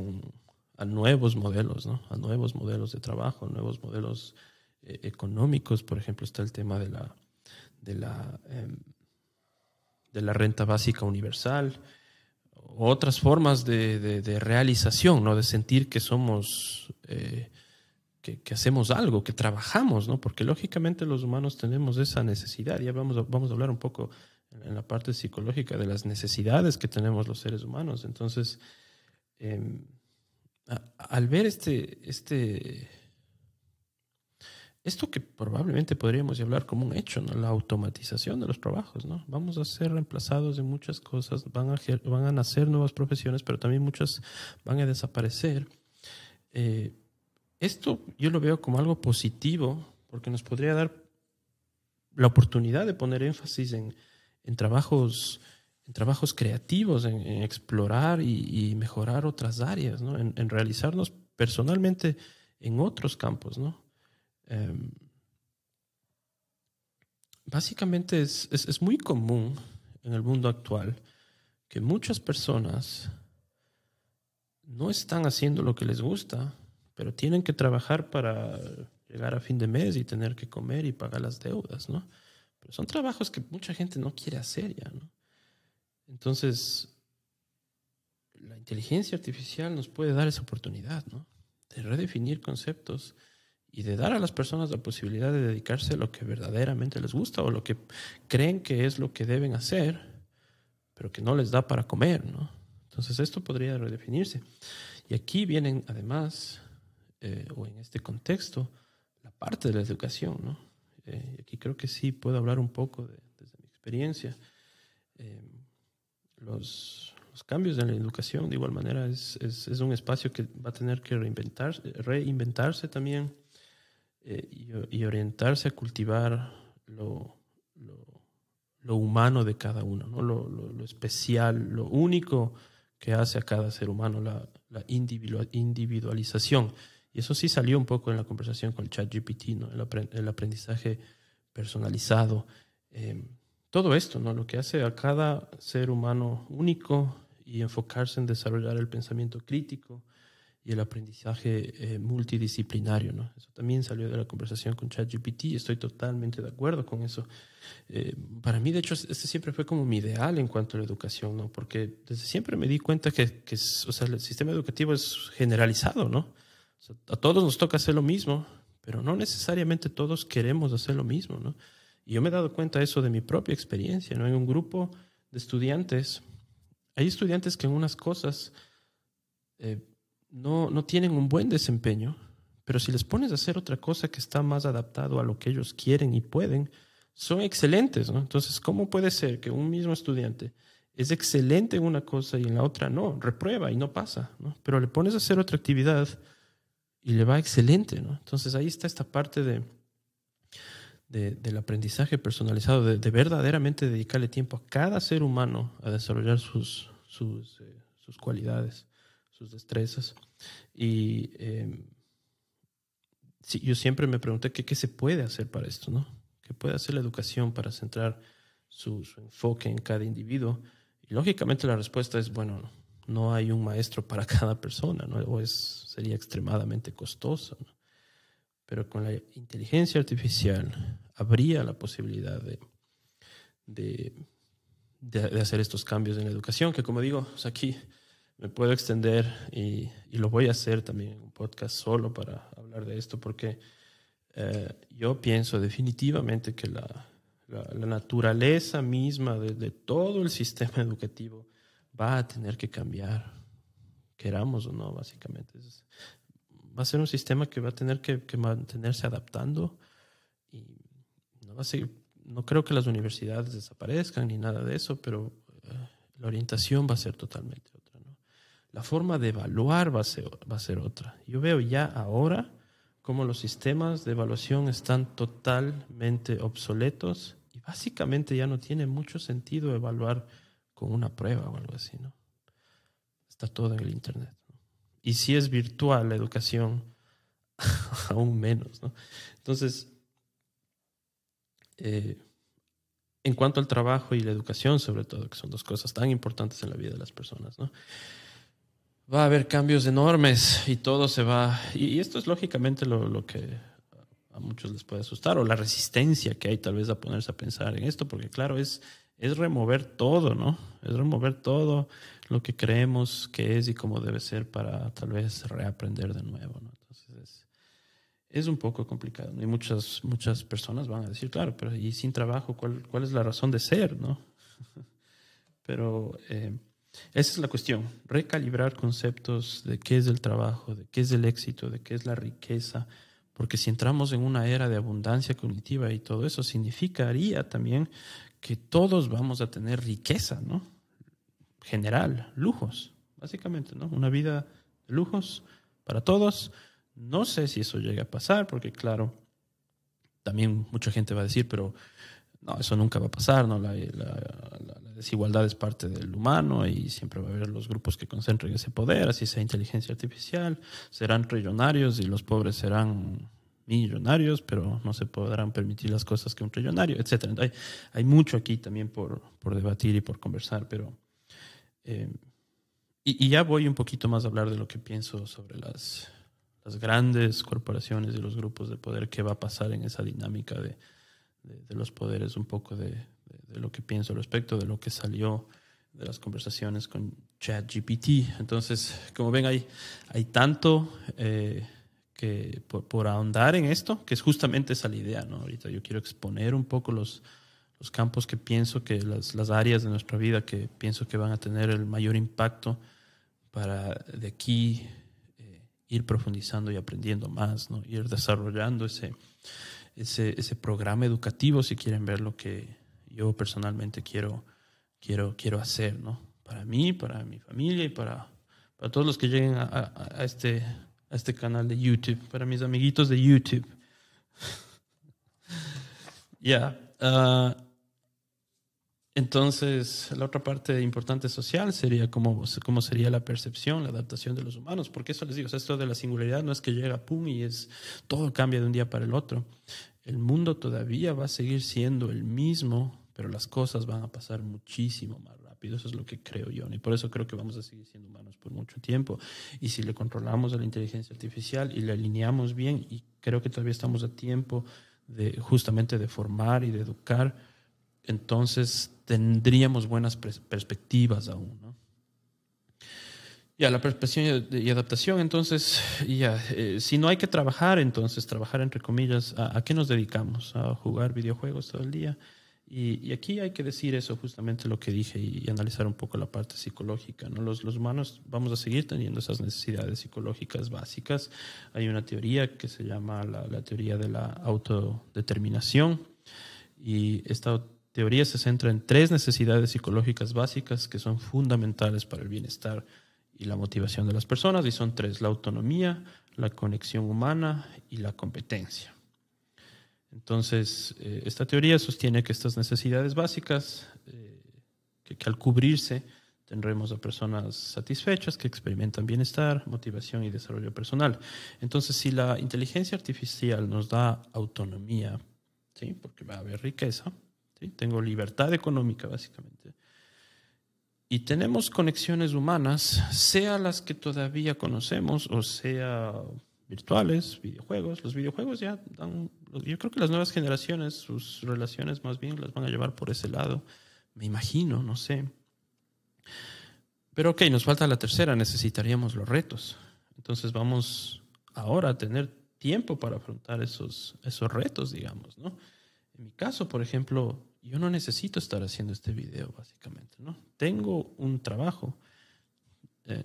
a nuevos modelos, ¿no? a nuevos modelos de trabajo, nuevos modelos eh, económicos, por ejemplo, está el tema de la, de la, em, de la renta básica universal otras formas de, realización, ¿no? De sentir que somos, eh, que, hacemos algo, que trabajamos, ¿no? Porque lógicamente los humanos tenemos esa necesidad. Ya vamos a, vamos a hablar un poco en la parte psicológica de las necesidades que tenemos los seres humanos. Entonces, em, al ver este, este, esto que probablemente podríamos hablar como un hecho, la automatización de los trabajos, ¿no? Vamos a ser reemplazados de muchas cosas, van a, van a nacer nuevas profesiones, pero también muchas van a desaparecer. Eh, esto yo lo veo como algo positivo, porque nos podría dar la oportunidad de poner énfasis en, en trabajos, en trabajos creativos, en, explorar y, mejorar otras áreas, ¿no? en, en realizarnos personalmente en otros campos, ¿no? Em, básicamente es, es, muy común en el mundo actual que muchas personas no están haciendo lo que les gusta, pero tienen que trabajar para llegar a fin de mes y tener que comer y pagar las deudas, ¿no? Pero son trabajos que mucha gente no quiere hacer ya, ¿no? Entonces, la inteligencia artificial nos puede dar esa oportunidad, ¿no? De redefinir conceptos y de dar a las personas la posibilidad de dedicarse a lo que verdaderamente les gusta o lo que creen que es lo que deben hacer, pero que no les da para comer, ¿no? Entonces esto podría redefinirse. Y aquí vienen además, eh, o en este contexto, la parte de la educación, ¿no? Eh, aquí creo que sí puedo hablar un poco de, desde mi experiencia. Eh, los, los, cambios en la educación, de igual manera, es, es, es, un espacio que va a tener que reinventarse, reinventarse también eh, y, orientarse a cultivar lo, lo, humano de cada uno, ¿no? lo, lo, especial, lo único que hace a cada ser humano, la, la individualización. Y eso sí salió un poco en la conversación con el chat GPT, ¿no? el, aprendizaje personalizado. Em, todo esto, ¿no? lo que hace a cada ser humano único y enfocarse en desarrollar el pensamiento crítico, y el aprendizaje eh, multidisciplinario. ¿no? Eso también salió de la conversación con ChatGPT y estoy totalmente de acuerdo con eso. Eh, para mí, de hecho, este siempre fue como mi ideal en cuanto a la educación, ¿no? porque desde siempre me di cuenta que, que o sea, el sistema educativo es generalizado. ¿no? a todos nos toca hacer lo mismo, pero no necesariamente todos queremos hacer lo mismo. ¿no? Y yo me he dado cuenta de eso de mi propia experiencia. ¿no? En un grupo de estudiantes, hay estudiantes que en unas cosas... Eh, no, no tienen un buen desempeño, pero si les pones a hacer otra cosa que está más adaptado a lo que ellos quieren y pueden, son excelentes. ¿no? Entonces, ¿cómo puede ser que un mismo estudiante es excelente en una cosa y en la otra no? Reprueba y no pasa, ¿no? pero le pones a hacer otra actividad y le va excelente. ¿no? Entonces, ahí está esta parte de, del aprendizaje personalizado, de, verdaderamente dedicarle tiempo a cada ser humano a desarrollar sus, sus, eh, sus cualidades sus destrezas. Y eh, yo siempre me pregunté qué, qué se puede hacer para esto, ¿no? ¿Qué puede hacer la educación para centrar su, enfoque en cada individuo? Y lógicamente la respuesta es, bueno, no hay un maestro para cada persona, ¿no? O es, sería extremadamente costoso. Pero con la inteligencia artificial habría la posibilidad de, de, de, hacer estos cambios en la educación, que como digo, aquí me puedo extender y, lo voy a hacer también en un podcast solo para hablar de esto, porque eh, yo pienso definitivamente que la, la, naturaleza misma de, todo el sistema educativo va a tener que cambiar, queramos o no, básicamente. va a ser un sistema que va a tener que, mantenerse adaptando y no va a ser, no creo que las universidades desaparezcan ni nada de eso, pero eh, la orientación va a ser totalmente la forma de evaluar va a ser, va a ser otra. Yo veo ya ahora cómo los sistemas de evaluación están totalmente obsoletos y básicamente ya no tiene mucho sentido evaluar con una prueba o algo así, ¿no? Está todo en el Internet. Y si es virtual la educación, aún menos, ¿no? Entonces, eh, en cuanto al trabajo y la educación, sobre todo, que son dos cosas tan importantes en la vida de las personas, ¿no? Va a haber cambios enormes y todo se va. Y, esto es lógicamente lo, lo, que a muchos les puede asustar, o la resistencia que hay tal vez a ponerse a pensar en esto, porque claro, es es remover todo, ¿no? Es remover todo lo que creemos que es y cómo debe ser para tal vez reaprender de nuevo, ¿no? Entonces es, es un poco complicado. Y muchas, muchas personas van a decir, claro, pero y sin trabajo, ¿cuál, cuál es la razón de ser, no? pero eh, esa es la cuestión, recalibrar conceptos de qué es el trabajo, de qué es el éxito, de qué es la riqueza, porque si entramos en una era de abundancia cognitiva y todo eso significaría también que todos vamos a tener riqueza, ¿no? General, lujos, básicamente, ¿no? Una vida de lujos para todos. No sé si eso llega a pasar, porque claro, también mucha gente va a decir, pero no, eso nunca va a pasar, ¿no? La, desigualdad es parte del humano y siempre va a haber los grupos que concentren ese poder, así sea inteligencia artificial, serán trillonarios y los pobres serán millonarios, pero no se podrán permitir las cosas que un trillonario, etc. Hay, hay mucho aquí también por, por, debatir y por conversar, pero... Eh, y, ya voy un poquito más a hablar de lo que pienso sobre las, las grandes corporaciones y los grupos de poder, qué va a pasar en esa dinámica de de, los poderes, un poco de, de, lo que pienso al respecto, de lo que salió de las conversaciones con ChatGPT. Entonces, como ven, hay, hay tanto eh, que por, ahondar en esto, que es justamente esa la idea, ¿no? Ahorita yo quiero exponer un poco los, los campos que pienso que las, las áreas de nuestra vida que pienso que van a tener el mayor impacto para de aquí eh, ir profundizando y aprendiendo más, ¿no? Ir desarrollando ese ese, ese programa educativo si quieren ver lo que yo personalmente quiero, quiero, quiero hacer, ¿no? Para mí, para mi familia y para, para todos los que lleguen a, este, a este canal de YouTube, para mis amiguitos de YouTube. Ya. Ah, entonces, la otra parte importante social sería cómo, cómo sería la percepción, la adaptación de los humanos, porque eso les digo, esto de la singularidad no es que llega, pum, y es todo cambia de un día para el otro. El mundo todavía va a seguir siendo el mismo, pero las cosas van a pasar muchísimo más rápido. Eso es lo que creo yo. Y por eso creo que vamos a seguir siendo humanos por mucho tiempo. Y si le controlamos a la inteligencia artificial y le alineamos bien, y creo que todavía estamos a tiempo de justamente de formar y de educar, entonces tendríamos buenas perspectivas aún. ¿no? Ya, la perspectiva y adaptación, entonces, ya, eh, si no hay que trabajar, entonces, trabajar entre comillas, ¿a, qué nos dedicamos? ¿A jugar videojuegos todo el día? Y, aquí hay que decir eso, justamente lo que dije, y, analizar un poco la parte psicológica. ¿no? Los, los, humanos vamos a seguir teniendo esas necesidades psicológicas básicas. Hay una teoría que se llama la, la teoría de la autodeterminación, y esta teoría se centra en tres necesidades psicológicas básicas que son fundamentales para el bienestar y la motivación de las personas, y son tres, la autonomía, la conexión humana y la competencia. Entonces, eh, esta teoría sostiene que estas necesidades básicas, eh, que, que, al cubrirse tendremos a personas satisfechas que experimentan bienestar, motivación y desarrollo personal. Entonces, si la inteligencia artificial nos da autonomía, ¿sí? porque va a haber riqueza, tengo libertad económica básicamente. Y tenemos conexiones humanas, sea las que todavía conocemos o sea virtuales, videojuegos. Los videojuegos ya dan, yo creo que las nuevas generaciones, sus relaciones más bien las van a llevar por ese lado. Me imagino, no sé. Pero ok, nos falta la tercera, necesitaríamos los retos. Entonces vamos ahora a tener tiempo para afrontar esos, esos retos, digamos, ¿no? En mi caso, por ejemplo, yo no necesito estar haciendo este video, básicamente, ¿no? Tengo un trabajo, eh,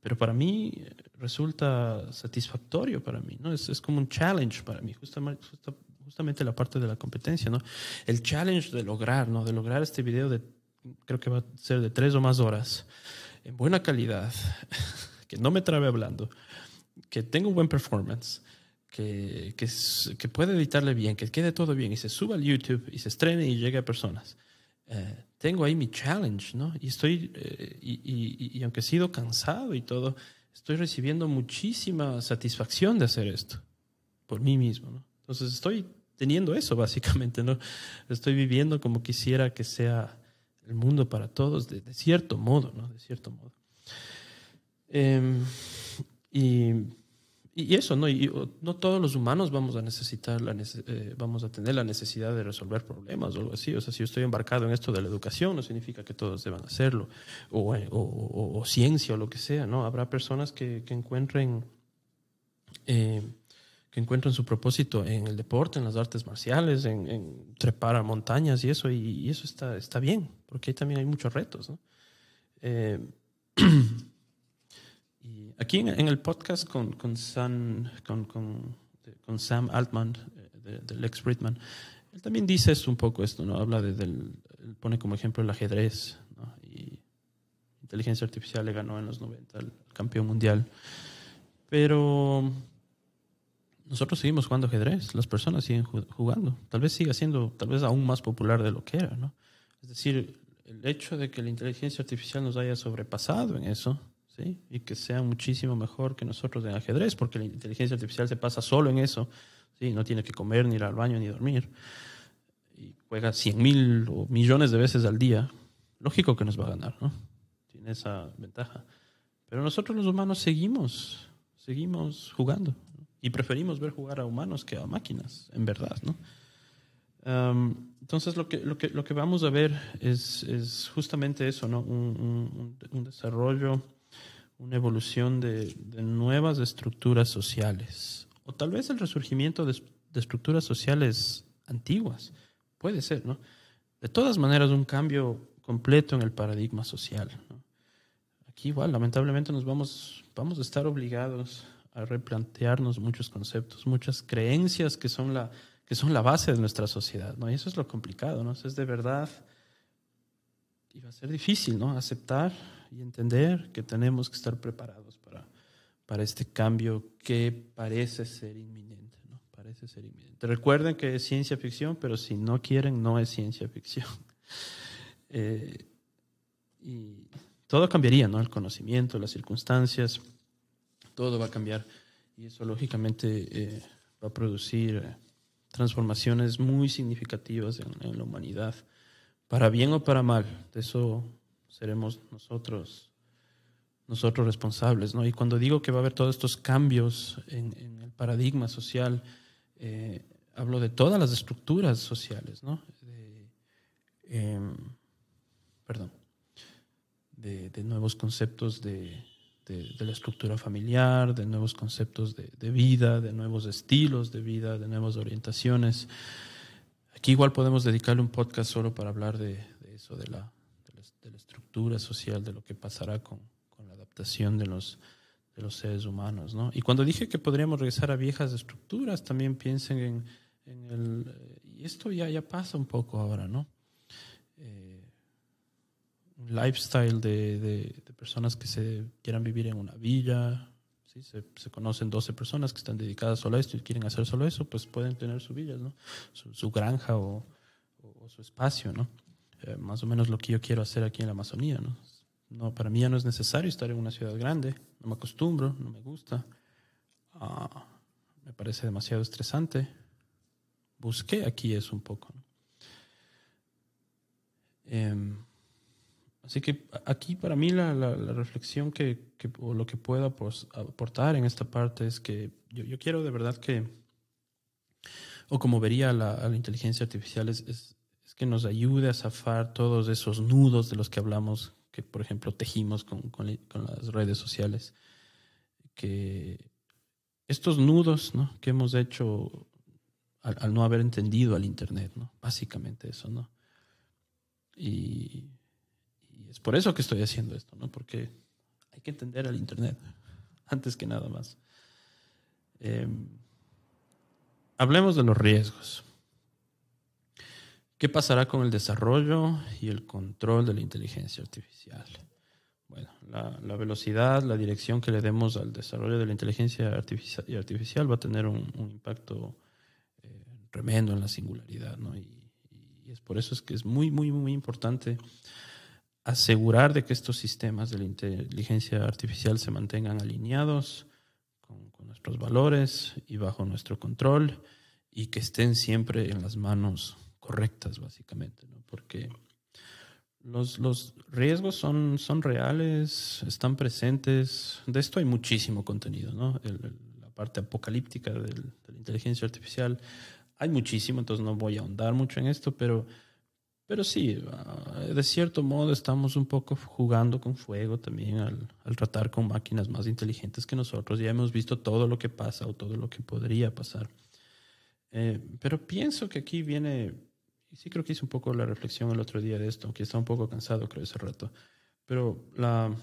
pero para mí resulta satisfactorio para mí, ¿no? Es, es como un challenge para mí, justamente, justamente la parte de la competencia, ¿no? El challenge de lograr, ¿no? De lograr este video de, creo que va a ser de tres o más horas, en buena calidad, que no me trabe hablando, que tenga un buen performance, que, que, que, puede editarle bien, que quede todo bien y se suba al YouTube y se estrene y llegue a personas. Eh, tengo ahí mi challenge, ¿no? Y estoy, eh, y, y, y, aunque he sido cansado y todo, estoy recibiendo muchísima satisfacción de hacer esto por mí mismo, ¿no? Entonces estoy teniendo eso básicamente, ¿no? Estoy viviendo como quisiera que sea el mundo para todos, de, de cierto modo, ¿no? De cierto modo. Eh, y y, eso, ¿no? Y no todos los humanos vamos a necesitar, la eh, vamos a tener la necesidad de resolver problemas o algo así. O sea, si yo estoy embarcado en esto de la educación, no significa que todos deban hacerlo. O, eh, o, o, ciencia o lo que sea, ¿no? Habrá personas que, que encuentren... Eh, que encuentren su propósito en el deporte, en las artes marciales, en, trepar a montañas y eso, y, eso está, está bien, porque ahí también hay muchos retos. ¿no? Y aquí en, el podcast con, con, Sam, Altman, eh, del ex Britman, él también dice esto un poco esto, ¿no? Habla de, del, él pone como ejemplo el ajedrez, ¿no? Y inteligencia artificial le ganó en los 90 al campeón mundial. Pero nosotros seguimos jugando ajedrez, las personas siguen jugando. Tal vez siga siendo, tal vez aún más popular de lo que era, ¿no? Es decir, el hecho de que la inteligencia artificial nos haya sobrepasado en eso, ¿sí? y que sea muchísimo mejor que nosotros en ajedrez, porque la inteligencia artificial se pasa solo en eso, ¿sí? no tiene que comer, ni ir al baño, ni dormir, y juega cien mil o millones de veces al día, lógico que nos va a ganar, ¿no? tiene esa ventaja. Pero nosotros los humanos seguimos, seguimos jugando, y preferimos ver jugar a humanos que a máquinas, en verdad, ¿no? entonces lo que, lo, que, lo que vamos a ver es, es justamente eso, ¿no? un, un, un desarrollo una evolución de, nuevas estructuras sociales, o tal vez el resurgimiento de, estructuras sociales antiguas, puede ser, ¿no? De todas maneras, un cambio completo en el paradigma social. Aquí igual, lamentablemente, nos vamos, vamos a estar obligados a replantearnos muchos conceptos, muchas creencias que son la, que son la base de nuestra sociedad, ¿no? Y eso es lo complicado, ¿no? es de verdad, y va a ser difícil, ¿no? Aceptar y entender que tenemos que estar preparados para, para este cambio que parece ser inminente. ¿no? Parece ser inminente. Recuerden que es ciencia ficción, pero si no quieren, no es ciencia ficción. Eh, y todo cambiaría, ¿no? El conocimiento, las circunstancias, todo va a cambiar. Y eso, lógicamente, eh, va a producir transformaciones muy significativas en, en la humanidad, para bien o para mal. De eso seremos nosotros nosotros responsables. ¿no? Y cuando digo que va a haber todos estos cambios en, el paradigma social, eh, hablo de todas las estructuras sociales, ¿no? de, em, perdón, de, nuevos conceptos de, la estructura familiar, de nuevos conceptos de, vida, de nuevos estilos de vida, de nuevas orientaciones. Aquí igual podemos dedicarle un podcast solo para hablar de eso, de la de la estructura social, de lo que pasará con, con la adaptación de los, de los seres humanos. ¿no? Y cuando dije que podríamos regresar a viejas estructuras, también piensen en, en el... Eh, y esto ya, ya pasa un poco ahora, ¿no? Eh, lifestyle de, de, personas que se quieran vivir en una villa, ¿sí? se, conocen 12 personas que están dedicadas solo a esto y quieren hacer solo eso, pues pueden tener su villa, ¿no? Su, granja o, o, su espacio, ¿no? Eh, más o menos lo que yo quiero hacer aquí en la Amazonía. ¿no? Para mí ya no es necesario estar en una ciudad grande, no me acostumbro, no me gusta, ah, me parece demasiado estresante. Busqué aquí eso un poco. Em, así que aquí para mí la, la, reflexión que, o lo que puedo aportar en esta parte es que yo, yo quiero de verdad que, o como vería la, la inteligencia artificial, es que nos ayude a zafar todos esos nudos de los que hablamos, que por ejemplo tejimos con, con, las redes sociales, que estos nudos ¿no? que hemos hecho al, no haber entendido al Internet, ¿no? básicamente eso, ¿no? Y, es por eso que estoy haciendo esto, ¿no? porque hay que entender al Internet, antes que nada más. Em, hablemos de los riesgos. ¿Qué pasará con el desarrollo y el control de la inteligencia artificial? Bueno, la, velocidad, la dirección que le demos al desarrollo de la inteligencia artificial, va a tener un, impacto eh, tremendo en la singularidad, ¿no? Y, es por eso es que es muy, muy, muy importante asegurar de que estos sistemas de la inteligencia artificial se mantengan alineados con, con nuestros valores y bajo nuestro control y que estén siempre en las manos correctas, básicamente, ¿no? porque los, los riesgos son, son reales, están presentes. De esto hay muchísimo contenido, ¿no? la parte apocalíptica de la inteligencia artificial. Hay muchísimo, entonces no voy a ahondar mucho en esto, pero, pero sí, ah, de cierto modo estamos un poco jugando con fuego también al, al, tratar con máquinas más inteligentes que nosotros. Ya hemos visto todo lo que pasa o todo lo que podría pasar. Eh, pero pienso que aquí viene, y sí creo que hice un poco la reflexión el otro día de esto, aunque estaba un poco cansado creo ese rato, pero la,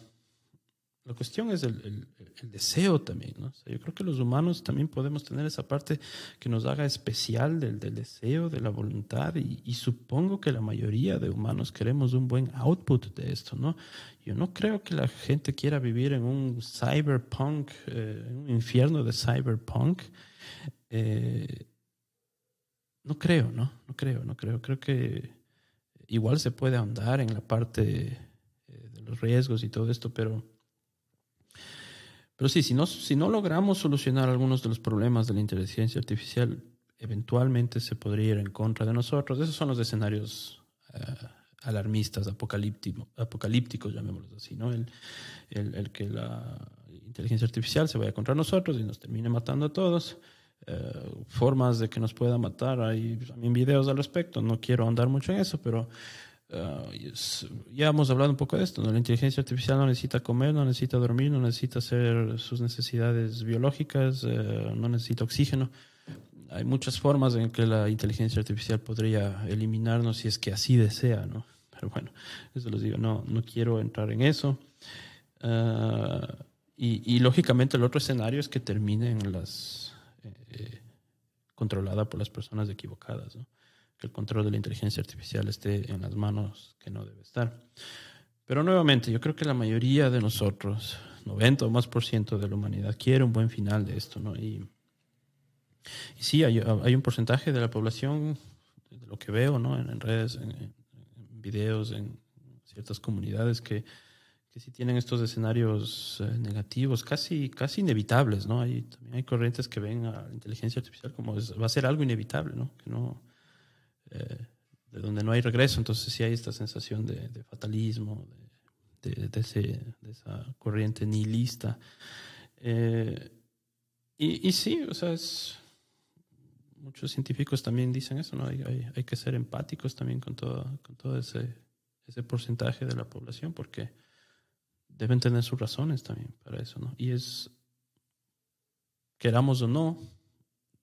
la cuestión es el, el, deseo también, ¿no? yo creo que los humanos también podemos tener esa parte que nos haga especial del, del deseo, de la voluntad, y, y, supongo que la mayoría de humanos queremos un buen output de esto, ¿no? Yo no creo que la gente quiera vivir en un cyberpunk, eh, en un infierno de cyberpunk. Eh, no creo, ¿no? No creo, no creo. Creo que igual se puede ahondar en la parte eh, de los riesgos y todo esto, pero pero sí, si no, si no logramos solucionar algunos de los problemas de la inteligencia artificial, eventualmente se podría ir en contra de nosotros. Esos son los escenarios uh, alarmistas, apocalíptico, apocalípticos, llamémoslos así, ¿no? El, el, que la inteligencia artificial se vaya contra nosotros y nos termine matando a todos. Uh, formas de que nos pueda matar, hay también videos al respecto, no quiero andar mucho en eso, pero Uh, ya hemos hablado un poco de esto, ¿no? la inteligencia artificial no necesita comer, no necesita dormir, no necesita hacer sus necesidades biológicas, uh, no necesita oxígeno. Hay muchas formas en que la inteligencia artificial podría eliminarnos si es que así desea, ¿no? Pero bueno, eso les digo, no, no quiero entrar en eso. Uh, y, y, lógicamente el otro escenario es que termine en las eh, controlada por las personas equivocadas, ¿no? que el control de la inteligencia artificial esté en las manos que no debe estar. Pero nuevamente, yo creo que la mayoría de nosotros, 90 o más por ciento de la humanidad, quiere un buen final de esto, ¿no? Y, y sí, hay, hay, un porcentaje de la población, de lo que veo, ¿no? En, redes, en, en, videos, en ciertas comunidades que, que sí tienen estos escenarios eh, negativos, casi, casi inevitables, ¿no? Hay, también hay corrientes que ven a la inteligencia artificial como va a ser algo inevitable, ¿no? Que no eh, de donde no hay regreso, entonces sí hay esta sensación de, fatalismo, de, de, ese, de, esa corriente nihilista. Eh, y, y, sí, o sea, es, muchos científicos también dicen eso, ¿no? Hay, hay, hay, que ser empáticos también con todo, con todo ese, ese porcentaje de la población, porque deben tener sus razones también para eso, ¿no? Y es, queramos o no,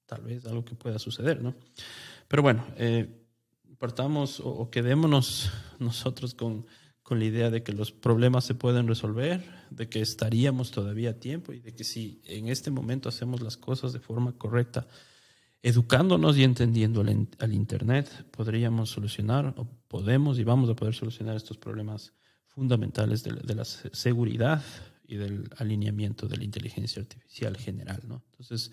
tal vez algo que pueda suceder, ¿no? Pero bueno, eh, partamos o, quedémonos nosotros con, con la idea de que los problemas se pueden resolver, de que estaríamos todavía a tiempo y de que si en este momento hacemos las cosas de forma correcta, educándonos y entendiendo al, al Internet, podríamos solucionar o podemos y vamos a poder solucionar estos problemas fundamentales de, de la seguridad y del alineamiento de la inteligencia artificial general. ¿no? Entonces,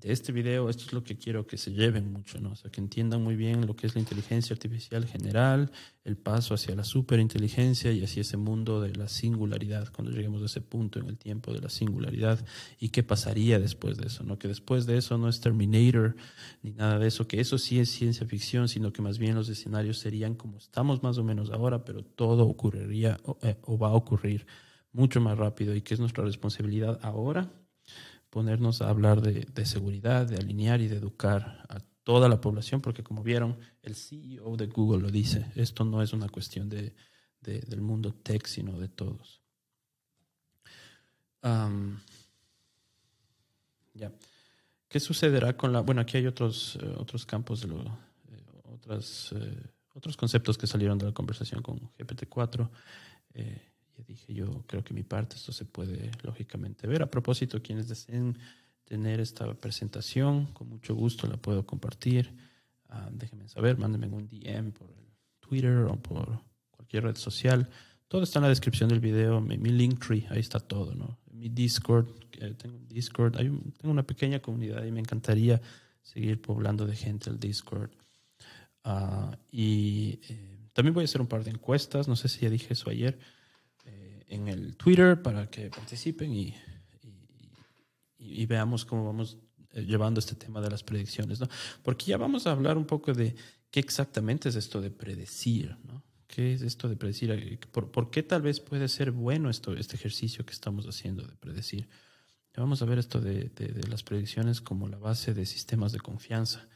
de este video, esto es lo que quiero que se lleven mucho, ¿no? O sea, que entiendan muy bien lo que es la inteligencia artificial general, el paso hacia la superinteligencia y hacia ese mundo de la singularidad, cuando lleguemos a ese punto en el tiempo de la singularidad y qué pasaría después de eso, ¿no? Que después de eso no es Terminator ni nada de eso, que eso sí es ciencia ficción, sino que más bien los escenarios serían como estamos más o menos ahora, pero todo ocurriría o, eh, va a ocurrir mucho más rápido y que es nuestra responsabilidad ahora ponernos a hablar de, de, seguridad, de alinear y de educar a toda la población, porque como vieron, el CEO de Google lo dice, esto no es una cuestión de, de del mundo tech, sino de todos. Ya. ¿Qué sucederá con la... Bueno, aquí hay otros, eh, otros campos, de lo, eh, otras, eh, otros conceptos que salieron de la conversación con GPT-4. Eh, ya dije yo, creo que mi parte esto se puede lógicamente ver. A propósito, quienes deseen tener esta presentación, con mucho gusto la puedo compartir. Uh, déjenme saber, mándenme un DM por el Twitter o por cualquier red social. Todo está en la descripción del video, mi, mi Linktree, ahí está todo, ¿no? Mi Discord, eh, tengo un Discord, hay un, tengo una pequeña comunidad y me encantaría seguir poblando de gente el Discord. Uh, y eh, también voy a hacer un par de encuestas, no sé si ya dije eso ayer en el Twitter para que participen y, y, veamos cómo vamos eh, llevando este tema de las predicciones, ¿no? Porque ya vamos a hablar un poco de qué exactamente es esto de predecir, ¿no? ¿Qué es esto de predecir? ¿Por, por qué tal vez puede ser bueno esto, este ejercicio que estamos haciendo de predecir? vamos a ver esto de, las predicciones como la base de sistemas de confianza,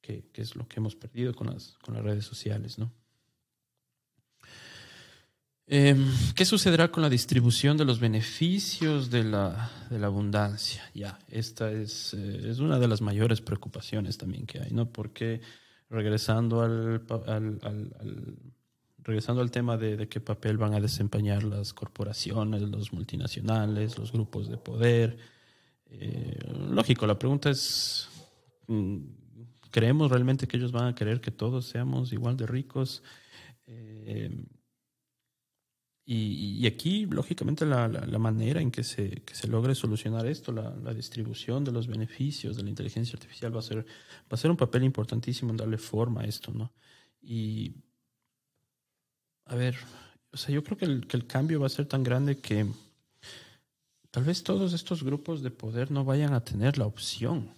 que, es lo que hemos perdido con las, con las redes sociales, ¿no? Em, ¿Qué sucederá con la distribución de los beneficios de la, abundancia? Ya, esta es, eh, es, una de las mayores preocupaciones también que hay, ¿no? Porque regresando al, regresando al tema de, qué papel van a desempeñar las corporaciones, los multinacionales, los grupos de poder, eh, lógico, la pregunta es, mm, ¿creemos realmente que ellos van a querer que todos seamos igual de ricos? Eh, y, aquí, lógicamente, la, la, manera en que se, que se, logre solucionar esto, la, la, distribución de los beneficios de la inteligencia artificial va a ser, va a ser un papel importantísimo en darle forma a esto, ¿no? Y, a ver, o sea, yo creo que el, que el cambio va a ser tan grande que tal vez todos estos grupos de poder no vayan a tener la opción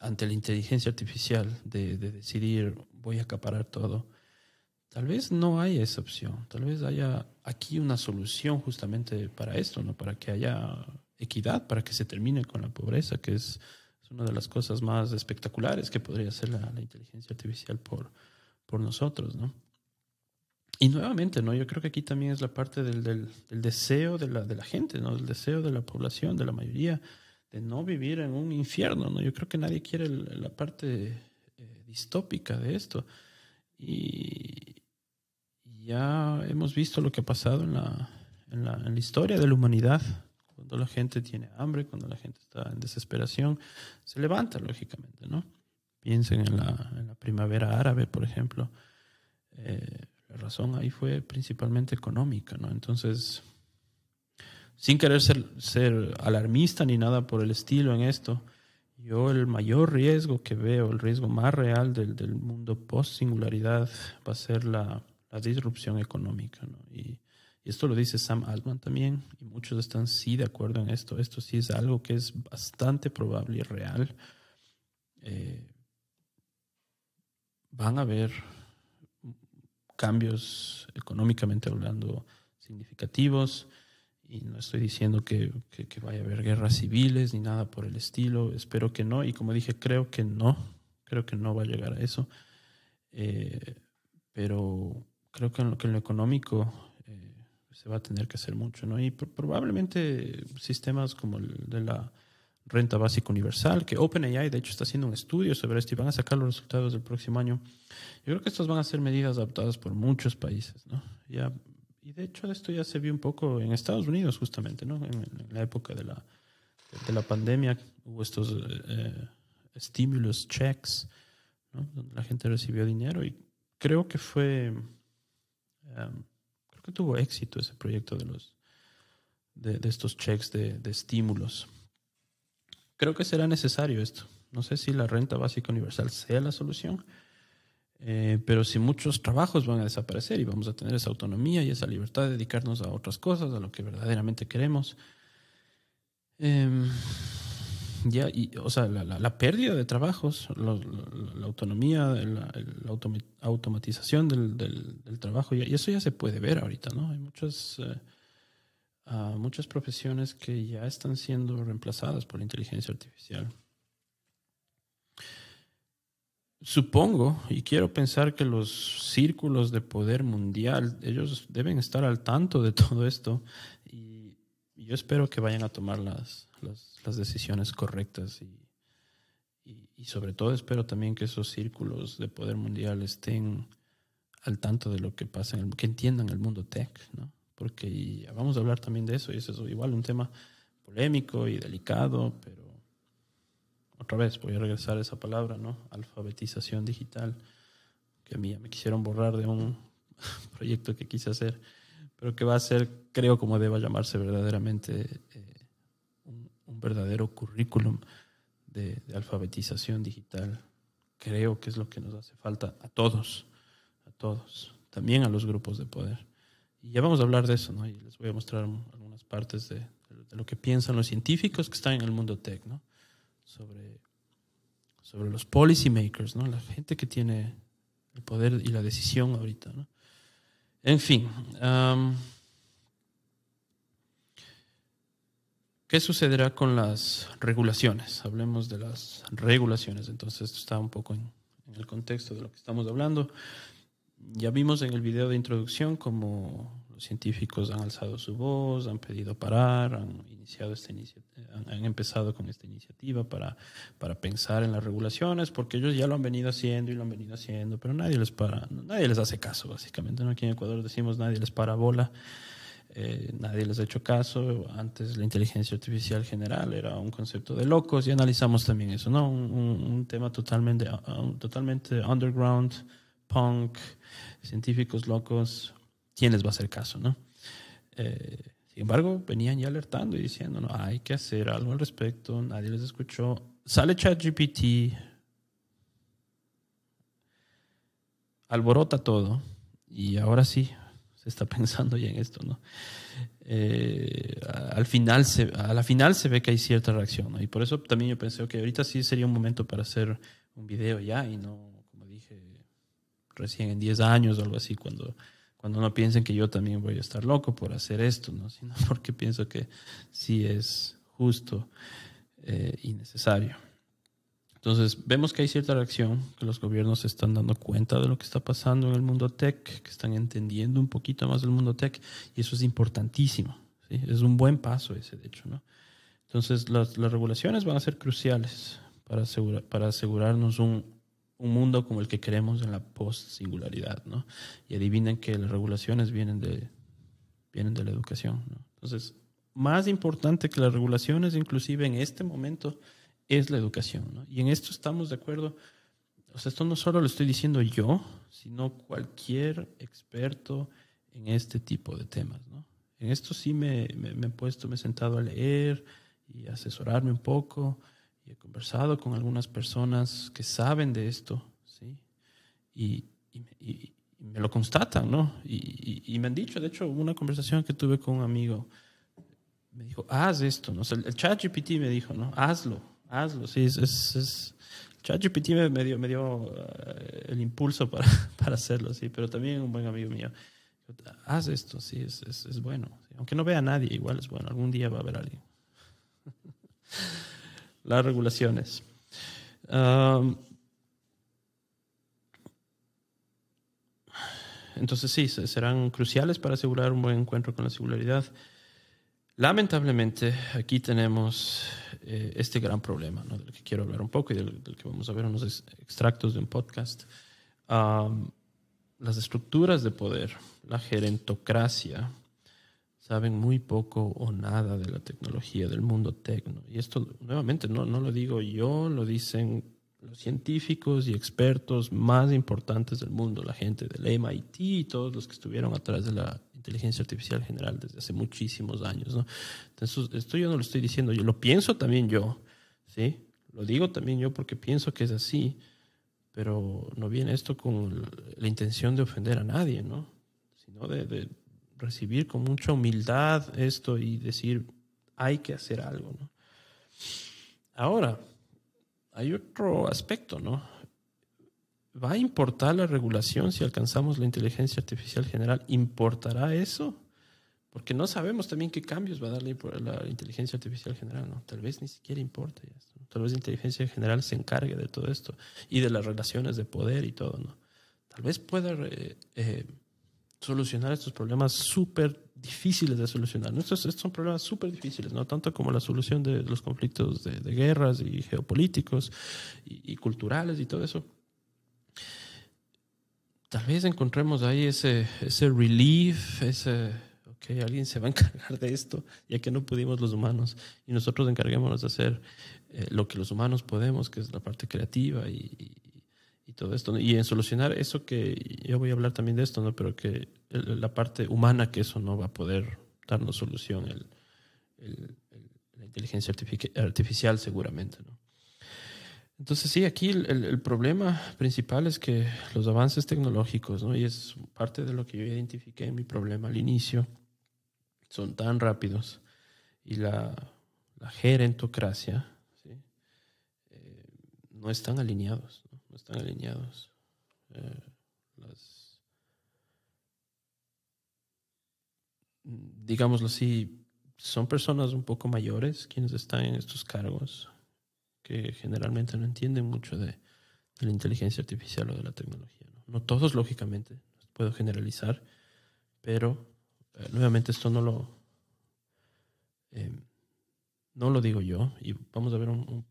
ante la inteligencia artificial de, de decidir voy a acaparar todo Tal vez no haya esa opción, tal vez haya aquí una solución justamente para esto, ¿no? Para que haya equidad, para que se termine con la pobreza, que es, una de las cosas más espectaculares que podría hacer la, inteligencia artificial por, por nosotros, ¿no? Y nuevamente, ¿no? Yo creo que aquí también es la parte del, del, deseo de la, de la gente, ¿no? El deseo de la población, de la mayoría, de no vivir en un infierno, ¿no? Yo creo que nadie quiere la parte eh, distópica de esto. Y, ya hemos visto lo que ha pasado en la, en la, en la historia de la humanidad. Cuando la gente tiene hambre, cuando la gente está en desesperación, se levanta, lógicamente, ¿no? Piensen en la, en la primavera árabe, por ejemplo. Eh, la razón ahí fue principalmente económica, ¿no? Entonces, sin querer ser, ser alarmista ni nada por el estilo en esto, yo el mayor riesgo que veo, el riesgo más real del, del mundo post-singularidad va a ser la, la disrupción económica. ¿no? Y, esto lo dice Sam Altman también, y muchos están sí de acuerdo en esto. Esto sí es algo que es bastante probable y real. Eh, van a haber cambios económicamente hablando significativos y no estoy diciendo que, que, vaya a haber guerras civiles ni nada por el estilo, espero que no y como dije creo que no, creo que no va a llegar a eso, eh, pero creo que en lo, que en lo económico eh, se va a tener que hacer mucho, ¿no? Y probablemente sistemas como el de la renta básica universal, que OpenAI de hecho está haciendo un estudio sobre esto y van a sacar los resultados del próximo año. Yo creo que estas van a ser medidas adoptadas por muchos países, ¿no? Ya, y de hecho esto ya se vio un poco en Estados Unidos justamente, ¿no? En, la época de la, de la pandemia hubo estos eh, stimulus checks, ¿no? Donde la gente recibió dinero y creo que fue Em, creo que tuvo éxito ese proyecto de, los, de, estos checks de, estímulos. Creo que será necesario esto. No sé si la renta básica universal sea la solución, eh, pero si muchos trabajos van a desaparecer y vamos a tener esa autonomía y esa libertad de dedicarnos a otras cosas, a lo que verdaderamente queremos. Eh, ya, y, o sea, la, la, pérdida de trabajos, la, autonomía, la, automatización del, del, trabajo, y, eso ya se puede ver ahorita, ¿no? Hay muchas, ah, muchas profesiones que ya están siendo reemplazadas por la inteligencia artificial. Supongo y quiero pensar que los círculos de poder mundial, ellos deben estar al tanto de todo esto y yo espero que vayan a tomar las, las, decisiones correctas y, sobre todo espero también que esos círculos de poder mundial estén al tanto de lo que pasa, en el, que entiendan el mundo tech, ¿no? Porque vamos a hablar también de eso y eso es igual un tema polémico y delicado, pero otra vez voy a regresar a esa palabra, ¿no? Alfabetización digital, que a mí me quisieron borrar de un proyecto que quise hacer, pero que va a ser, creo, como deba llamarse verdaderamente eh, verdadero currículum de, alfabetización digital. Creo que es lo que nos hace falta a todos, a todos, también a los grupos de poder. Y ya vamos a hablar de eso, ¿no? Y les voy a mostrar algunas partes de, lo que piensan los científicos que están en el mundo tech, ¿no? Sobre, sobre los policy makers, ¿no? La gente que tiene el poder y la decisión ahorita, ¿no? En fin. ¿Qué sucederá con las regulaciones? Hablemos de las regulaciones. Entonces, esto está un poco en, el contexto de lo que estamos hablando. Ya vimos en el video de introducción cómo los científicos han alzado su voz, han pedido parar, han iniciado esta han, han, empezado con esta iniciativa para, para pensar en las regulaciones, porque ellos ya lo han venido haciendo y lo han venido haciendo, pero nadie les para, nadie les hace caso, básicamente. ¿no? Aquí en Ecuador decimos nadie les para bola. Eh, nadie les ha hecho caso. Antes la inteligencia artificial general era un concepto de locos y analizamos también eso, ¿no? Un, tema totalmente, uh, totalmente underground, punk, científicos locos, ¿quién les va a hacer caso, no? Eh, sin embargo, venían ya alertando y diciendo, no, hay que hacer algo al respecto, nadie les escuchó. Sale ChatGPT, alborota todo y ahora sí, se está pensando ya en esto, ¿no? Eh, al final se, a la final se ve que hay cierta reacción. Y por eso también yo pensé que ahorita sí sería un momento para hacer un video ya y no, como dije, recién en 10 años o algo así, cuando, cuando no piensen que yo también voy a estar loco por hacer esto, ¿no? Sino porque pienso que sí es justo eh, y necesario. Entonces, vemos que hay cierta reacción, que los gobiernos se están dando cuenta de lo que está pasando en el mundo tech, que están entendiendo un poquito más del mundo tech, y eso es importantísimo. ¿sí? Es un buen paso ese, de hecho. ¿no? Entonces, las, las regulaciones van a ser cruciales para, asegurar, para asegurarnos un, un mundo como el que queremos en la post-singularidad. ¿no? Y adivinen que las regulaciones vienen de, vienen de la educación. ¿no? Entonces, más importante que las regulaciones, inclusive en este momento, es la educación. ¿no? Y en esto estamos de acuerdo. O sea, esto no solo lo estoy diciendo yo, sino cualquier experto en este tipo de temas. ¿no? En esto sí me, he puesto, me he sentado a leer y asesorarme un poco y he conversado con algunas personas que saben de esto, ¿sí? Y, me lo constatan, ¿no? Y, me han dicho, de hecho, una conversación que tuve con un amigo, me dijo, haz esto, ¿no? El chat GPT me dijo, ¿no? Hazlo, hazlo. Sí, es, es, es ChatGPT me, me dio, me dio uh, el impulso para, para hacerlo, sí, pero también un buen amigo mío. Haz esto, sí, es, es, es bueno. Sí. Aunque no vea a nadie, igual es bueno. Algún día va a haber alguien. Las regulaciones. Um, entonces sí, serán cruciales para asegurar un buen encuentro con la singularidad. Lamentablemente, aquí tenemos eh, este gran problema, ¿no? del que quiero hablar un poco y del, del que vamos a ver unos extractos de un podcast. Um, las estructuras de poder, la gerentocracia, saben muy poco o nada de la tecnología, del mundo tecno. Y esto, nuevamente, no, no lo digo yo, lo dicen los científicos y expertos más importantes del mundo, la gente del MIT y todos los que estuvieron atrás de la inteligencia artificial general desde hace muchísimos años. ¿no? Entonces, esto yo no lo estoy diciendo yo, lo pienso también yo, ¿sí? Lo digo también yo porque pienso que es así, pero no viene esto con la intención de ofender a nadie, ¿no? Sino de, recibir con mucha humildad esto y decir, hay que hacer algo, ¿no? Ahora, hay otro aspecto, ¿no? ¿Va a importar la regulación si alcanzamos la inteligencia artificial general? ¿Importará eso? Porque no sabemos también qué cambios va a dar la, inteligencia artificial general, ¿no? Tal vez ni siquiera importe esto. Tal vez la inteligencia general se encargue de todo esto y de las relaciones de poder y todo, ¿no? Tal vez pueda eh, solucionar estos problemas súper difíciles de solucionar. Estos, son problemas súper difíciles, no tanto como la solución de los conflictos de, guerras y geopolíticos y, culturales y todo eso. Tal vez encontremos ahí ese, ese relief, ese, ok, alguien se va a encargar de esto, ya que no pudimos los humanos, y nosotros encarguémonos de hacer eh, lo que los humanos podemos, que es la parte creativa y, y todo esto. Y en solucionar eso que, yo voy a hablar también de esto, ¿no? pero que el, la parte humana que eso no va a poder darnos solución, el, el, la inteligencia artificial seguramente. ¿no? Entonces sí, aquí el, problema principal es que los avances tecnológicos, ¿no? y es parte de lo que yo identifiqué en mi problema al inicio, son tan rápidos y la, la gerentocracia eh, no están alineados no están alineados. Eh, las, digámoslo así, son personas un poco mayores quienes están en estos cargos, que generalmente no entienden mucho de, de la inteligencia artificial o de la tecnología. No, todos, lógicamente, puedo generalizar, pero eh, nuevamente esto no lo, eh, no lo digo yo, y vamos a ver un,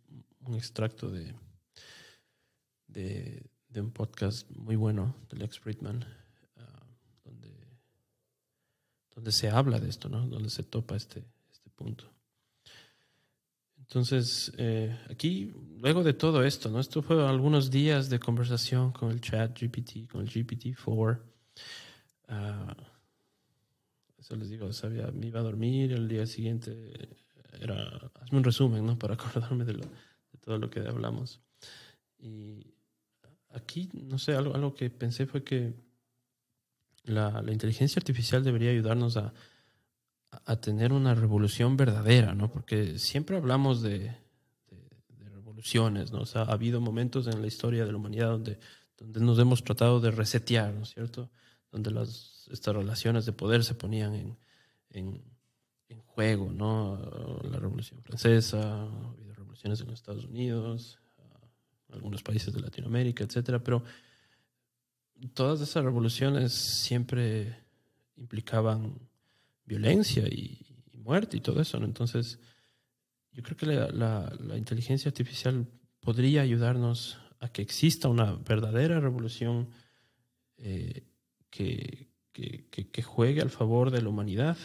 extracto de, de, de, un podcast muy bueno del ex Friedman, uh, donde, donde se habla de esto, ¿no? donde se topa este, este punto. Entonces, eh, aquí, luego de todo esto, ¿no? Esto fue algunos días de conversación con el chat GPT, con el GPT-4. Uh, eso les digo, sabía, me iba a dormir, el día siguiente era, hazme un resumen, ¿no? Para acordarme de, lo, de todo lo que hablamos. Y aquí, no sé, algo, algo que pensé fue que la, la inteligencia artificial debería ayudarnos a, a tener una revolución verdadera, ¿no? Porque siempre hablamos de, revoluciones, ¿no? O sea, ha habido momentos en la historia de la humanidad donde, donde nos hemos tratado de resetear, ¿no cierto? Donde las, estas relaciones de poder se ponían en, en, juego, ¿no? La Revolución Francesa, ha habido revoluciones en los Estados Unidos, algunos países de Latinoamérica, etcétera, pero todas esas revoluciones siempre implicaban violencia y, muerte y todo eso. Entonces, yo creo que la, la, la, inteligencia artificial podría ayudarnos a que exista una verdadera revolución eh, que, que, que, juegue al favor de la humanidad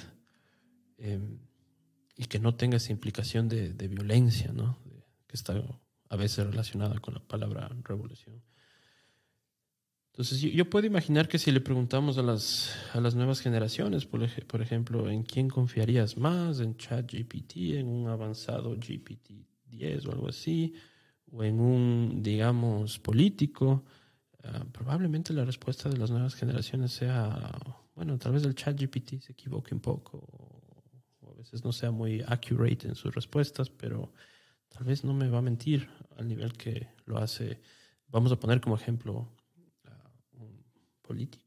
eh, y que no tenga esa implicación de, de violencia, ¿no? que está a veces relacionada con la palabra revolución. Entonces, yo, puedo imaginar que si le preguntamos a las, a las nuevas generaciones, por, por ejemplo, ¿en quién confiarías más? ¿En ChatGPT, en un avanzado GPT-10 o algo así? ¿O en un, digamos, político? Uh, probablemente la respuesta de las nuevas generaciones sea, bueno, tal vez el ChatGPT se equivoque un poco, o a veces no sea muy accurate en sus respuestas, pero tal vez no me va a mentir al nivel que lo hace. Vamos a poner como ejemplo político.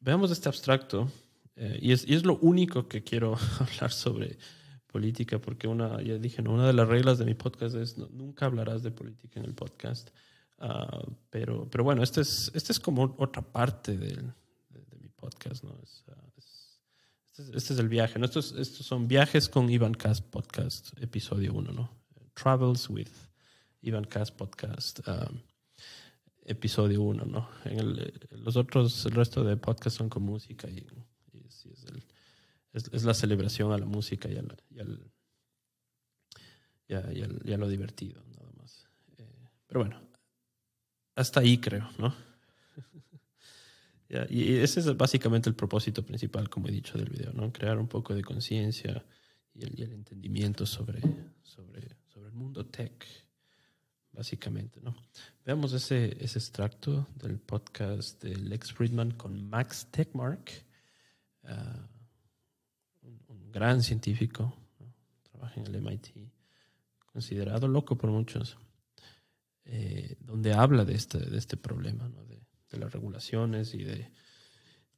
Veamos este abstracto, eh, y, es, lo único que quiero hablar sobre política, porque una, ya dije, ¿no? una de las reglas de mi podcast es nunca hablarás de política en el podcast. Uh, pero, pero bueno, este es, este es como otra parte de, mi podcast, ¿no? Es, este, es, este, es, el viaje, ¿no? Estos, estos son viajes con Ivan Cast Podcast, episodio 1, ¿no? Travels with Ivan Cast Podcast. Um, episodio 1, ¿no? En el, los otros, el resto de podcasts son con música y, es, la celebración a la música y, a, la, y, al, y, lo divertido, nada más. Eh, pero bueno, hasta ahí creo, ¿no? yeah, y ese es básicamente el propósito principal, como he dicho, del video, ¿no? Crear un poco de conciencia y el entendimiento sobre, sobre, sobre el mundo tech básicamente, ¿no? Veamos ese, ese extracto del podcast de Lex Friedman con Max Techmark, uh, un, un, gran científico, ¿no? trabaja en el MIT, considerado loco por muchos, eh, donde habla de este, de este problema, ¿no? de, de, las regulaciones y de,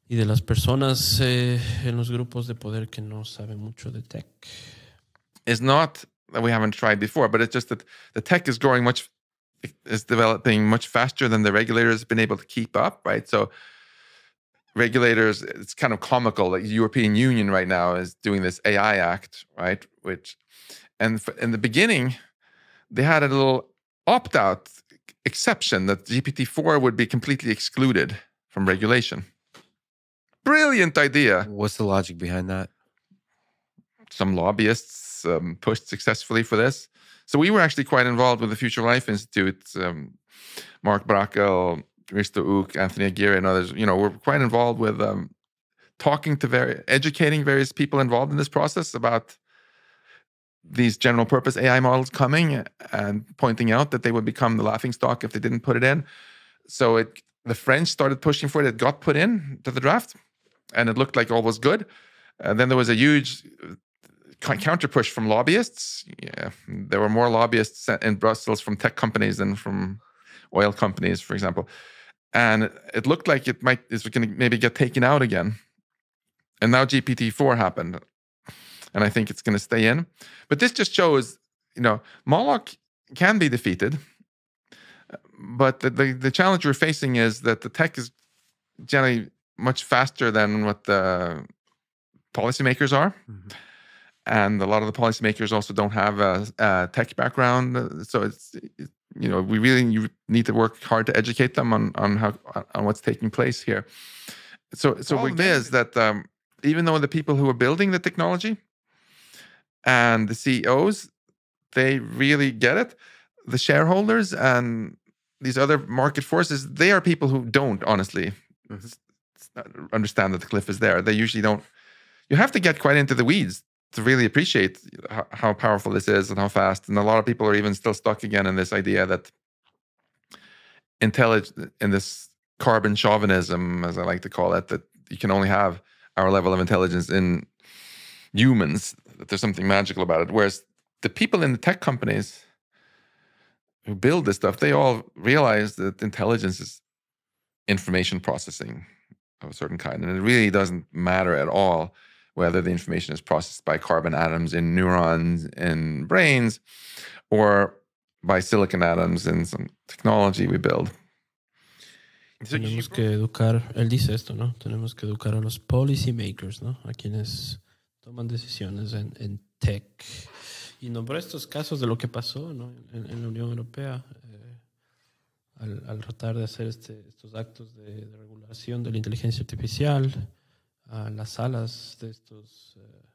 y de las personas eh, en los grupos de poder que no saben mucho de tech. It's not that we haven't tried before, but it's just that the tech is growing much is developing much faster than the regulators have been able to keep up, right? So regulators, it's kind of comical. Like the European Union right now is doing this AI Act, right? Which, and in the beginning, they had a little opt-out exception that GPT-4 would be completely excluded from regulation. Brilliant idea. What's the logic behind that? Some lobbyists um, pushed successfully for this. So we were actually quite involved with the Future Life Institute. Um, Mark Brackel, Risto Ook, Anthony Aguirre, and others. You know, we're quite involved with um, talking to very, educating various people involved in this process about these general purpose AI models coming and pointing out that they would become the laughing stock if they didn't put it in. So it, the French started pushing for it. It got put in to the draft, and it looked like all was good. And then there was a huge counter push from lobbyists. Yeah, there were more lobbyists in Brussels from tech companies than from oil companies, for example. And it looked like it might is going to maybe get taken out again. And now GPT four happened, and I think it's going to stay in. But this just shows, you know, Moloch can be defeated, but the, the, the challenge we're facing is that the tech is generally much faster than what the policymakers are. Mhm. And a lot of the policymakers also don't have a, a tech background, so it's it- you know we really need to work hard to educate them on on how on what's taking place here. So so it then- is that um, even though the people who are building the technology and the CEOs they really get it, the shareholders and these other market forces they are people who don't honestly Mhm. s- understand that the cliff is there. They usually don't. You have to get quite into the weeds to really appreciate how, how powerful this is and how fast. And a lot of people are even still stuck again in this idea that intelligence in this carbon chauvinism, as I like to call it, that you can only have our level of intelligence in humans. That there's something magical about it. Whereas the people in the tech companies who build this stuff, they all realize that intelligence is information processing of a certain kind. And it really doesn't matter at all whether the information is processed by carbon atoms in neurons in brains or by silicon atoms in some technology we build. Tenemos que educar, él dice esto, ¿no? Tenemos que educar a los policy makers, ¿no? A quienes toman decisiones en, en tech. Y nombró estos casos de lo que pasó, ¿no? En, en la Unión Europea, eh, al, al tratar de hacer este, estos actos de, de regulación de la inteligencia artificial, a las salas de estos eh,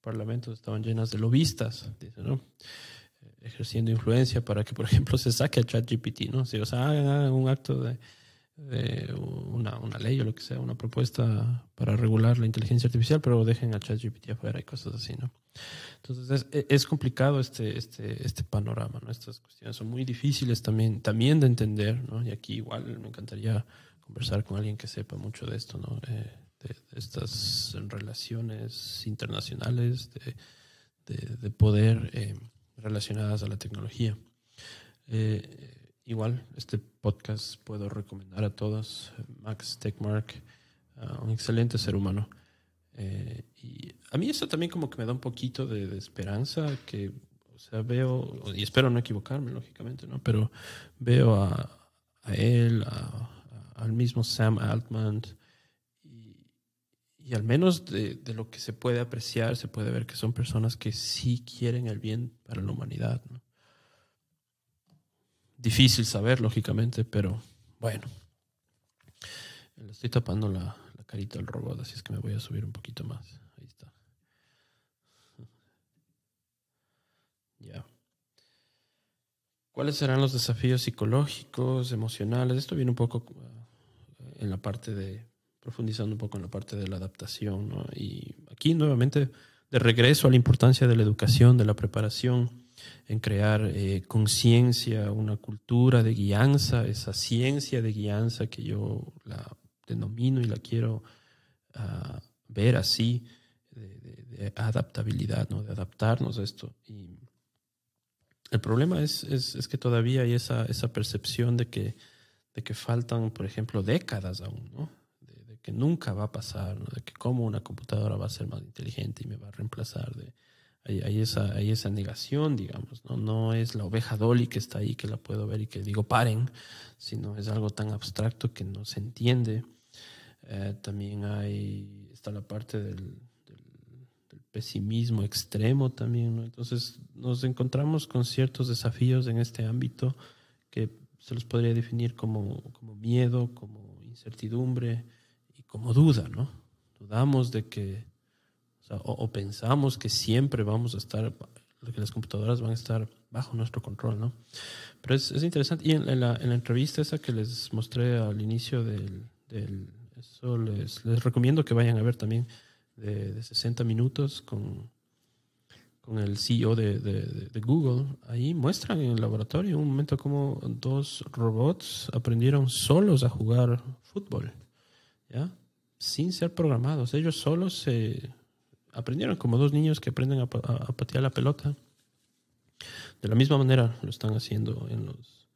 parlamentos estaban llenas de lobistas, dice, ¿no? Eh, ejerciendo influencia para que, por ejemplo, se saque a ChatGPT, ¿no? Si, o sea, hagan, un acto de, de una, una ley o lo que sea, una propuesta para regular la inteligencia artificial, pero dejen a ChatGPT afuera y cosas así, ¿no? Entonces es, e- es complicado este, este, este panorama, ¿no? Estas cuestiones son muy difíciles también, también de entender, ¿no? Y aquí igual me encantaría conversar con alguien que sepa mucho de esto, ¿no? Eh, de, estas relaciones internacionales, de, de- de poder eh, relacionadas a la tecnología. Eh, igual, este podcast puedo recomendar a todos. Max Techmark, ah, un excelente ser humano. Eh, y a mí eso también como que me da un poquito de, de esperanza, que, o sea, veo, y espero no equivocarme, lógicamente, ¿no? Pero veo a, a él, a- a- al mismo Sam Altman, y al menos de, de lo que se puede apreciar, se puede ver que son personas que sí quieren el bien para la humanidad, ¿no? Difícil saber, lógicamente, pero bueno. Estoy tapando la, la carita al robot, así es que me voy a subir un poquito más. Ahí está. Ya. ¿Cuáles serán los desafíos psicológicos, emocionales? Esto viene un poco uh, en la parte de, profundizando un poco en la parte de la adaptación, ¿no? Y aquí nuevamente de regreso a la importancia de la educación, de la preparación, en crear eh, conciencia, una cultura de guianza, esa ciencia de guianza que yo la denomino y la quiero ah, ver así, de, de- adaptabilidad, de adaptarnos a esto. Y el problema es, es, es que todavía hay esa, esa percepción de que, de que faltan, por ejemplo, décadas aún, ¿no? Que nunca va a pasar, ¿no? de que cómo una computadora va a ser más inteligente y me va a reemplazar. De, hay, hay esa, hay esa negación, digamos, ¿no? No es la oveja Dolly que está ahí, que la puedo ver y que digo paren, sino es algo tan abstracto que no se entiende. Eh, también hay, está la parte del, del, del pesimismo extremo también, ¿no? Entonces nos encontramos con ciertos desafíos en este ámbito que se los podría definir como, como miedo, como incertidumbre como duda, ¿no? Dudamos de que, o, sea, o, o pensamos que siempre vamos a estar, que las computadoras van a estar bajo nuestro control, ¿no? Pero es, es interesante. Y en, en, la, en, la, entrevista esa que les mostré al inicio del... del eso les, les, recomiendo que vayan a ver también de, de 60 minutos con, con el CEO de, de, de, Google. Ahí muestran en el laboratorio un momento como dos robots aprendieron solos a jugar fútbol, ¿ya? Sin ser programados. Ellos solos se aprendieron como dos niños que aprenden a, patear la pelota. De la misma manera lo están haciendo en los,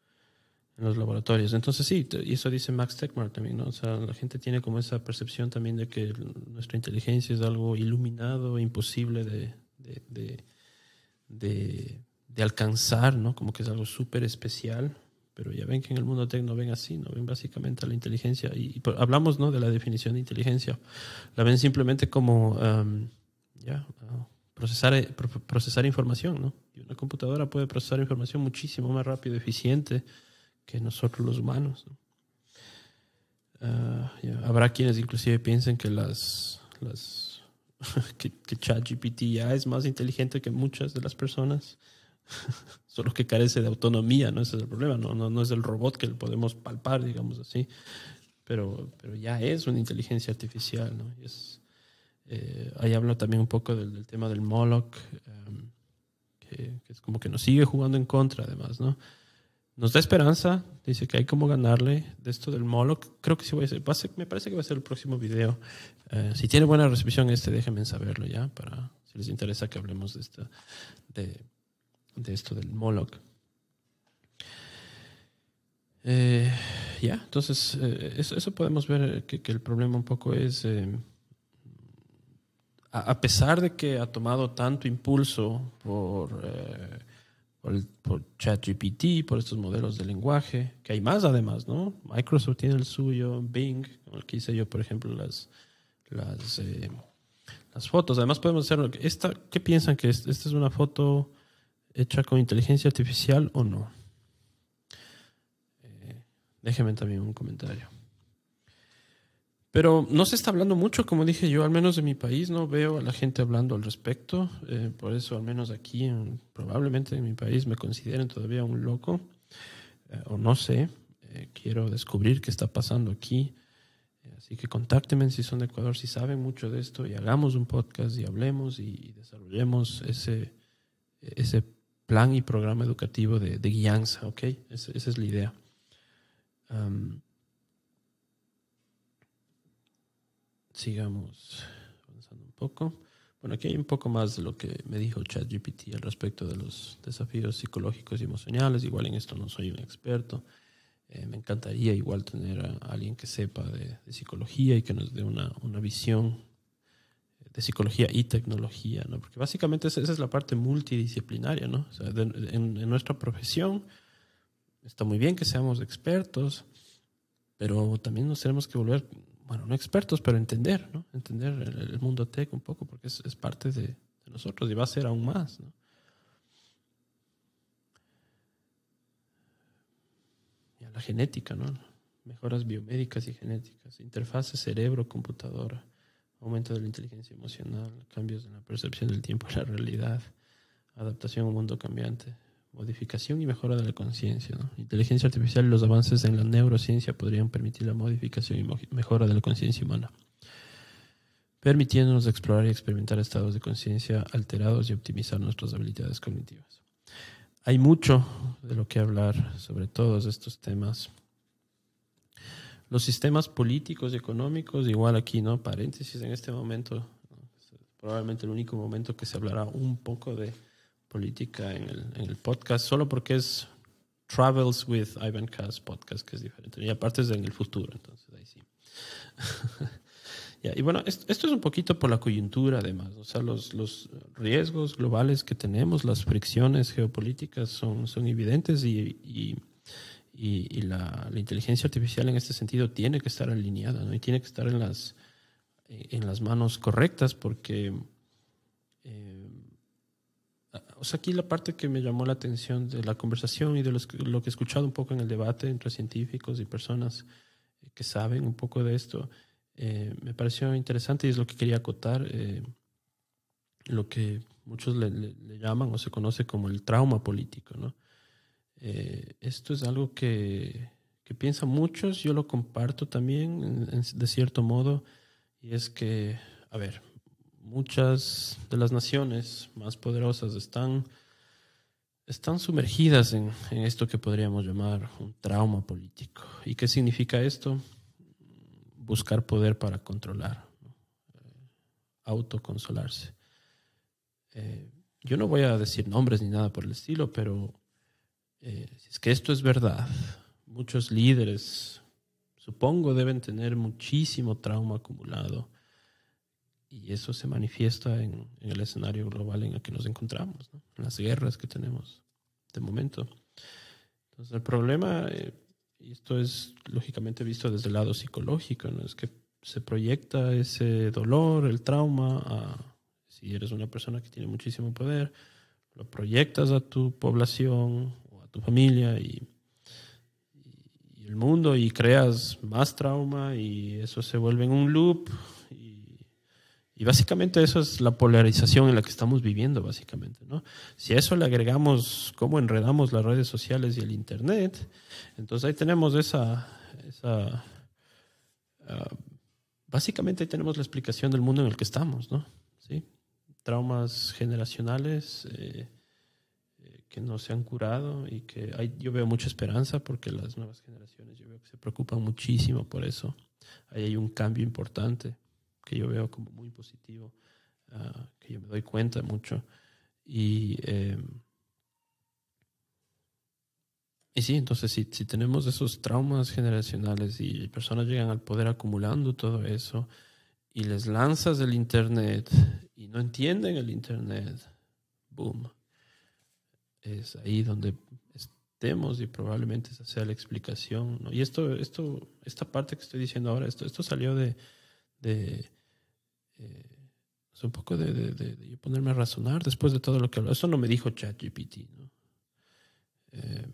en los laboratorios. Entonces sí, y eso dice Max Tegmark también, ¿no? O sea, la gente tiene como esa percepción también de que nuestra inteligencia es algo iluminado, imposible de, de, de- de alcanzar, ¿no? Como que es algo súper especial. Pero ya ven que en el mundo tech no ven así, no ven básicamente la inteligencia. Y, hablamos, ¿no? De la definición de inteligencia. La ven simplemente como, um, ya, procesar, eh, pro- procesar información, ¿no? Y una computadora puede procesar información muchísimo más rápido y eficiente que nosotros los humanos. ¿no? Ah, Habrá quienes inclusive piensen que las, las que, que ChatGPT ya es más inteligente que muchas de las personas, solo que carece de autonomía, ¿no? Ese es el problema, no, no, no es el robot que le podemos palpar, digamos así, pero, pero ya es una inteligencia artificial, ¿no? Es, eh, ahí hablo también un poco del, tema del Moloch, em, que, es como que nos sigue jugando en contra, además, ¿no? Nos da esperanza, dice que hay como ganarle de esto del Moloch. Creo que sí va a ser- me parece que va a ser el próximo video. Eh, si tiene buena recepción este, déjenme saberlo ya, para si les interesa que hablemos de, esta, de, de esto del Moloch. Eh, ya, entonces, eh, eso, podemos ver que, que el problema un poco es, eh, a, pesar de que ha tomado tanto impulso por, por, por ChatGPT, por estos modelos de lenguaje, que hay más además, ¿no? Microsoft tiene el suyo, Bing, como el que hice yo, por ejemplo, las, las, las fotos. Además podemos hacer, esta, ¿qué piensan que es- esta es una foto hecha con inteligencia artificial o no? Eh, déjenme también un comentario. Pero no se está hablando mucho, como dije yo, al menos en mi país no veo a la gente hablando al respecto. eh, por eso, al menos aquí, en- probablemente en mi país me consideren todavía un loco, eh, o no sé. eh, quiero descubrir qué está pasando aquí. Así que contáctenme si son de Ecuador, si saben mucho de esto, y hagamos un podcast y hablemos y, desarrollemos ese, ese plan y programa educativo de, de guianza, ¿ok? Esa, esa es la idea. Am, sigamos avanzando un poco. Bueno, aquí hay un poco más de lo que me dijo ChatGPT al respecto de los desafíos psicológicos y emocionales. Igual en esto no soy un experto. Eh, me encantaría igual tener a alguien que sepa de, de psicología y que nos dé una, una visión de psicología y tecnología, ¿no? Porque básicamente esa, es la parte multidisciplinaria, ¿no? En, nuestra profesión está muy bien que seamos expertos, pero también nos tenemos que volver, bueno, no expertos, pero entender, ¿no? Entender el, mundo tech un poco, porque es, parte de, nosotros y va a ser aún más, ¿no? Y a la genética, ¿no? Mejoras biomédicas y genéticas, interfase cerebro-computadora, aumento de la inteligencia emocional, cambios en la percepción del tiempo y la realidad, adaptación a un mundo cambiante, modificación y mejora de la conciencia. Inteligencia artificial y los avances en la neurociencia podrían permitir la modificación y mejora de la conciencia humana, permitiéndonos explorar y experimentar estados de conciencia alterados y optimizar nuestras habilidades cognitivas. Hay mucho de lo que hablar sobre todos estos temas. Los sistemas políticos y económicos, igual aquí, ¿no? Paréntesis en este momento, probablemente el único momento que se hablará un poco de política en el, en el podcast, solo porque es Travels with Ivan Cass podcast, que es diferente. Y aparte es en el futuro, entonces ahí sí. Ya, y bueno, esto, esto es un poquito por la coyuntura además, o sea, los, los riesgos globales que tenemos, las fricciones geopolíticas son, son evidentes y, y, y- y la, inteligencia artificial en este sentido tiene que estar alineada ¿no? y tiene que estar en las, en las manos correctas porque, eh, o sea, aquí la parte que me llamó la atención de la conversación y de los lo que he escuchado un poco en el debate entre científicos y personas que saben un poco de esto, eh, me pareció interesante y es lo que quería acotar, eh, lo que muchos le llaman o se conoce como el trauma político. ¿no? Eh, esto es algo que, que piensan muchos, yo lo comparto también de cierto modo, y es que, a ver, muchas de las naciones más poderosas están, están sumergidas en, en esto que podríamos llamar un trauma político. ¿Y qué significa esto? buscar poder para controlar. Eh, autoconsolarse. Eh, yo no voy a decir nombres ni nada por el estilo, pero eh, es que esto es verdad, muchos líderes, supongo, deben tener muchísimo trauma acumulado. Y eso se manifiesta en, el escenario global en el que nos encontramos, en las guerras que tenemos de momento. Entonces, el problema, eh, y esto es lógicamente visto desde el lado psicológico, ¿no? es que se proyecta ese dolor, el trauma, a, si eres una persona que tiene muchísimo poder, lo proyectas a tu población tu familia y, y el mundo y creas más trauma y eso se vuelve en un loop y básicamente eso es la polarización en la que estamos viviendo, básicamente. ¿no? Si a eso le agregamos cómo enredamos las redes sociales y el Internet, entonces ahí tenemos esa... esa uh, básicamente ahí tenemos la explicación del mundo en el que estamos. ¿no? ¿Sí? Traumas generacionales eh, que no se han curado y que hay, yo veo mucha esperanza porque las nuevas generaciones yo veo que se preocupan muchísimo por eso. Ahí hay un cambio importante que yo veo como muy positivo, uh, que yo me doy cuenta mucho. Y, eh, y sí, entonces si, si tenemos esos traumas generacionales y personas llegan al poder acumulando todo eso y les lanzas el Internet y no entienden el Internet, boom, es ahí donde estemos y probablemente esa sea la explicación. Y esto, esto, esta parte que estoy diciendo ahora, esto, esto salió de, de eh, es un poco de, de, de, ponerme a razonar después de todo lo que habló. Eso no me dijo ChatGPT, ¿no? Eh,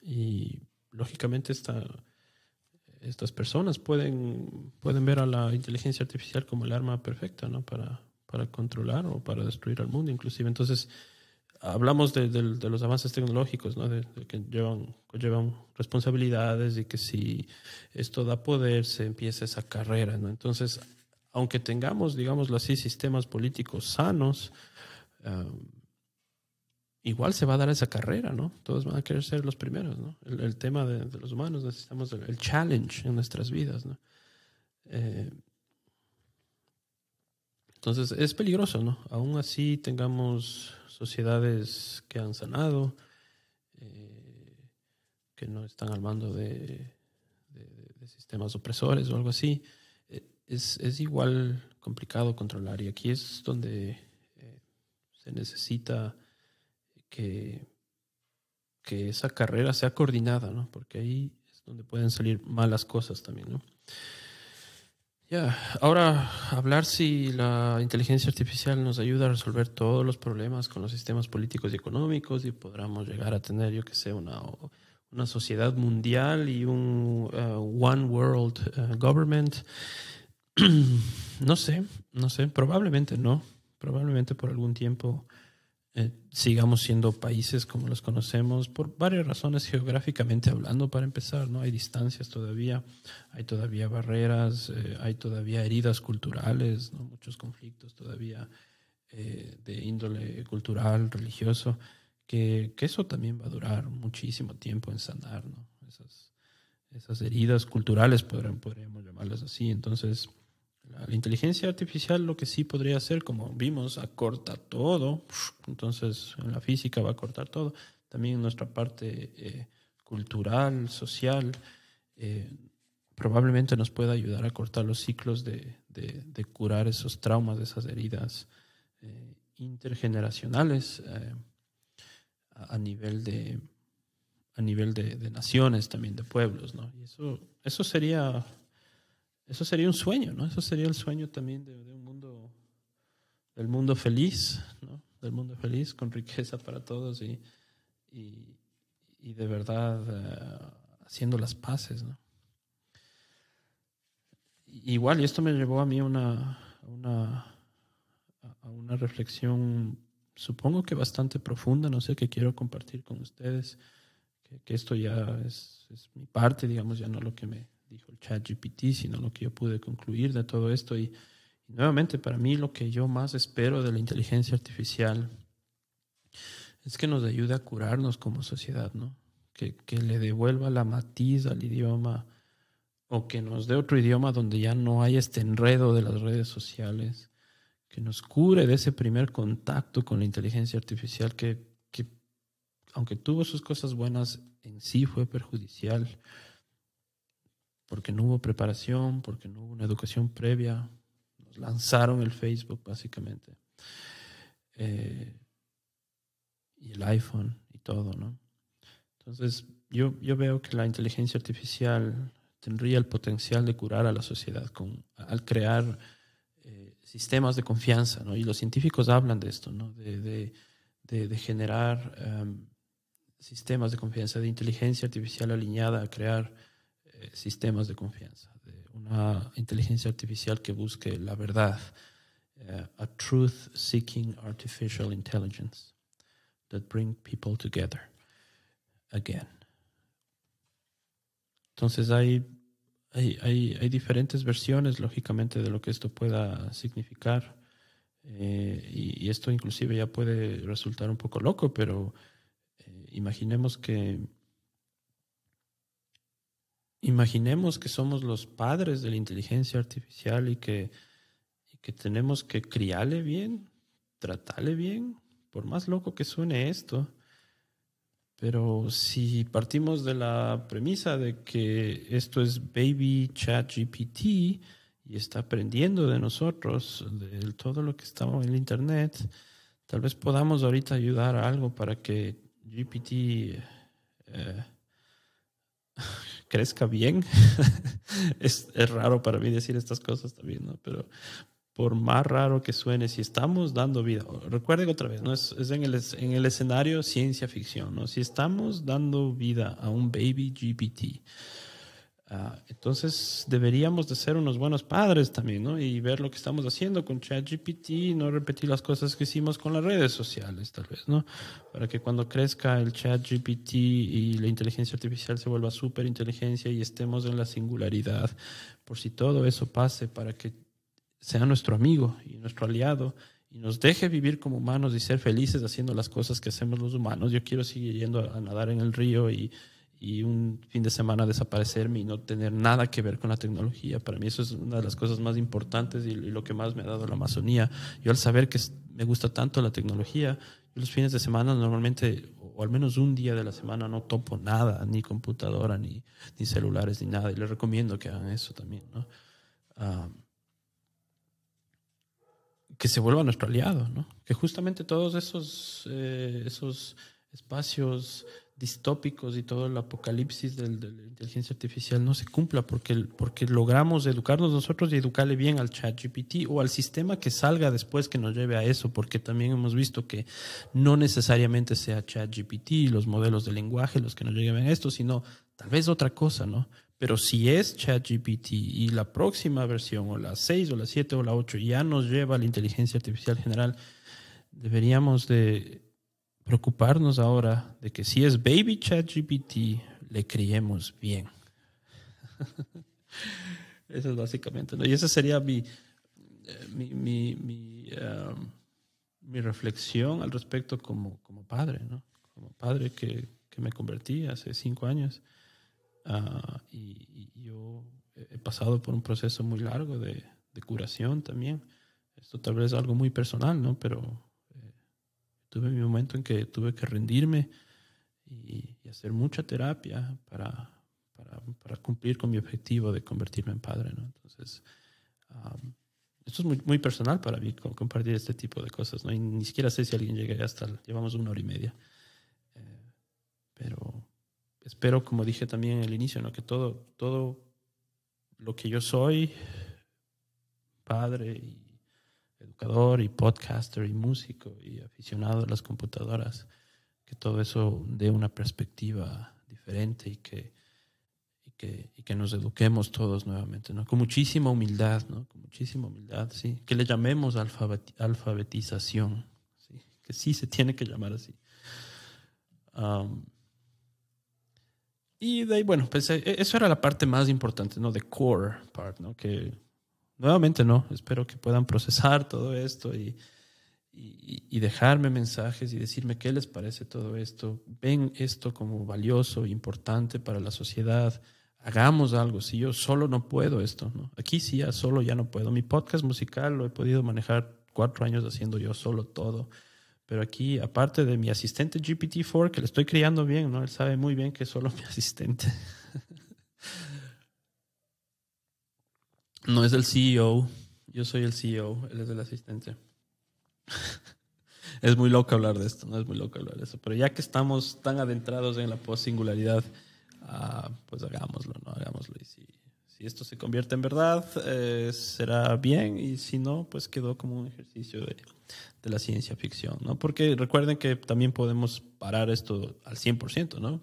y lógicamente esta, estas personas pueden, pueden ver a la inteligencia artificial como el arma perfecta, ¿no? Para, para controlar o para destruir al mundo, inclusive. Entonces, hablamos de, los avances tecnológicos, ¿no? de, que llevan, responsabilidades y que si esto da poder, se empieza esa carrera. Entonces, aunque tengamos, digámoslo así, sistemas políticos sanos, um, igual se va a dar esa carrera, ¿no? Todos van a querer ser los primeros. El, tema de, los humanos, necesitamos el, challenge en nuestras vidas. Eh, entonces, es peligroso, ¿no? Aún así tengamos sociedades que han sanado, eh, que no están al mando de, de, sistemas opresores o algo así, eh, es, es, igual complicado controlar. Y aquí es donde eh, se necesita que, que esa carrera sea coordinada, ¿no? Porque ahí es donde pueden salir malas cosas también, ¿no? Ya, ahora hablar si la inteligencia artificial nos ayuda a resolver todos los problemas con los sistemas políticos y económicos y podamos llegar a tener, yo que sé, una, una sociedad mundial y un uh, one world uh, government. no sé, no sé, probablemente no, probablemente por algún tiempo eh, sigamos siendo países como los conocemos por varias razones geográficamente hablando para empezar no hay distancias todavía hay todavía barreras eh, hay todavía heridas culturales ¿no? muchos conflictos todavía eh, de índole cultural religioso que, eso también va a durar muchísimo tiempo en sanar ¿no? esas heridas culturales podríamos llamarlas así entonces la, inteligencia artificial lo que sí podría hacer, como vimos, acorta todo. Entonces, en la física va a cortar todo. También en nuestra parte eh, cultural, social, eh, probablemente nos pueda ayudar a cortar los ciclos de, curar esos traumas, esas heridas eh, intergeneracionales a, nivel de a nivel de, naciones también de pueblos no y eso eso sería eso sería un sueño, ¿no? Eso sería el sueño también de, un mundo, del mundo feliz, ¿no? Del mundo feliz, con riqueza para todos y, y, de verdad uh, haciendo las paces, ¿no? Igual, y esto me llevó a mí una, una, a una reflexión, supongo que bastante profunda, no sé, que quiero compartir con ustedes, que, esto ya es mi parte, digamos, ya no lo que me dijo el chat GPT, sino lo que yo pude concluir de todo esto. Y, nuevamente, para mí lo que yo más espero de la inteligencia artificial es que nos ayude a curarnos como sociedad, ¿no? Que, que le devuelva la matiz al idioma o que nos dé otro idioma donde ya no hay este enredo de las redes sociales, que nos cure de ese primer contacto con la inteligencia artificial que, que aunque tuvo sus cosas buenas, en sí fue perjudicial porque no hubo preparación, porque no hubo una educación previa. Nos lanzaron el Facebook, básicamente. Eh, y el iPhone y todo, ¿no? Entonces, yo, yo veo que la inteligencia artificial tendría el potencial de curar a la sociedad con, al crear eh, sistemas de confianza, ¿no? Y los científicos hablan de esto, ¿no? De, de, de, generar em, sistemas de confianza, de inteligencia artificial alineada a crear sistemas de confianza, de una inteligencia artificial que busque la verdad, eh, a truth-seeking artificial intelligence that bring people together again. Entonces hay, hay, hay, hay, diferentes versiones, lógicamente, de lo que esto pueda significar. Eh, y, esto inclusive ya puede resultar un poco loco, pero eh, imaginemos que imaginemos que somos los padres de la inteligencia artificial y que, que tenemos que criarle bien, tratarle bien, por más loco que suene esto. Pero si partimos de la premisa de que esto es Baby Chat GPT y está aprendiendo de nosotros, de todo lo que está en el Internet, tal vez podamos ahorita ayudar a algo para que GPT eh, crezca bien. es, es, raro para mí decir estas cosas también, ¿no? Pero por más raro que suene, si estamos dando vida, recuerden otra vez, ¿no? es, en, el, en, el, escenario ciencia ficción, ¿no? si estamos dando vida a un baby GPT, ah, entonces deberíamos de ser unos buenos padres también. Y ver lo que estamos haciendo con ChatGPT, no repetir las cosas que hicimos con las redes sociales, tal vez, ¿no? Para que cuando crezca el ChatGPT y la inteligencia artificial se vuelva súper inteligencia y estemos en la singularidad, por si todo eso pase, para que sea nuestro amigo y nuestro aliado y nos deje vivir como humanos y ser felices haciendo las cosas que hacemos los humanos. Yo quiero seguir yendo a nadar en el río y, y un fin de semana desaparecerme y no tener nada que ver con la tecnología. Para mí eso es una de las cosas más importantes y, lo que más me ha dado la Amazonía. Yo al saber que me gusta tanto la tecnología, los fines de semana normalmente, o al menos un día de la semana, no topo nada, ni computadora, ni, ni celulares, ni nada. Y les recomiendo que hagan eso también. ¿no? Ah, que se vuelva nuestro aliado, ¿no? Que justamente todos esos, eh, esos espacios distópicos y todo el apocalipsis de la inteligencia artificial no se cumpla porque, porque logramos educarnos nosotros y educarle bien al chat GPT o al sistema que salga después que nos lleve a eso, porque también hemos visto que no necesariamente sea chat GPT los modelos de lenguaje los que nos lleven a esto, sino tal vez otra cosa, ¿no? Pero si es ChatGPT y la próxima versión, o la 6, o la 7, o la 8, ya nos lleva a la inteligencia artificial general, deberíamos de preocuparnos ahora de que si es baby ChatGPT, le criemos bien. Eso es básicamente, ¿no? Y esa sería mi, eh, mi, mi, um, mi, reflexión al respecto como, como padre, ¿no? Como padre que, que me convertí hace cinco años. Ah, y, yo he pasado por un proceso muy largo de, curación también. Esto tal vez es algo muy personal, ¿no? Pero tuve mi momento en que tuve que rendirme y, hacer mucha terapia para, para, cumplir con mi objetivo de convertirme en padre, ¿no? Entonces, esto es muy, muy personal para mí, compartir este tipo de cosas, ¿no? Y ni siquiera sé si alguien llegue hasta, llevamos una hora y media. Eh, pero espero, como dije también en el inicio, ¿no? que todo, todo lo que yo soy, padre y educador y podcaster y músico y aficionado a las computadoras, que todo eso dé una perspectiva diferente y que, y que, y que nos eduquemos todos nuevamente, ¿no? Con muchísima humildad, ¿no? Con muchísima humildad, sí. Que le llamemos alfabetización, ¿sí? Que sí se tiene que llamar así. Y de ahí, bueno, pues eh, eso era la parte más importante, ¿no? The core part, ¿no? Que nuevamente no, espero que puedan procesar todo esto y, y, dejarme mensajes y decirme qué les parece todo esto. Ven esto como valioso, importante para la sociedad. Hagamos algo. Si yo solo no puedo esto, ¿no? Aquí sí, ya solo ya no puedo. Mi podcast musical lo he podido manejar cuatro años haciendo yo solo todo Pero aquí, aparte de mi asistente GPT-4, que le estoy criando bien, ¿no? Él sabe muy bien que es solo mi asistente. No es el CEO, yo soy el CEO, él es el asistente. es muy loco hablar de esto, no es muy loco hablar de eso. Pero ya que estamos tan adentrados en la post-singularidad, ah, pues hagámoslo, ¿no? Hagámoslo. Y si, esto se convierte en verdad, eh, será bien. Y si no, pues quedó como un ejercicio de, de la ciencia ficción, ¿no? Porque recuerden que también podemos parar esto al 100%, ¿no?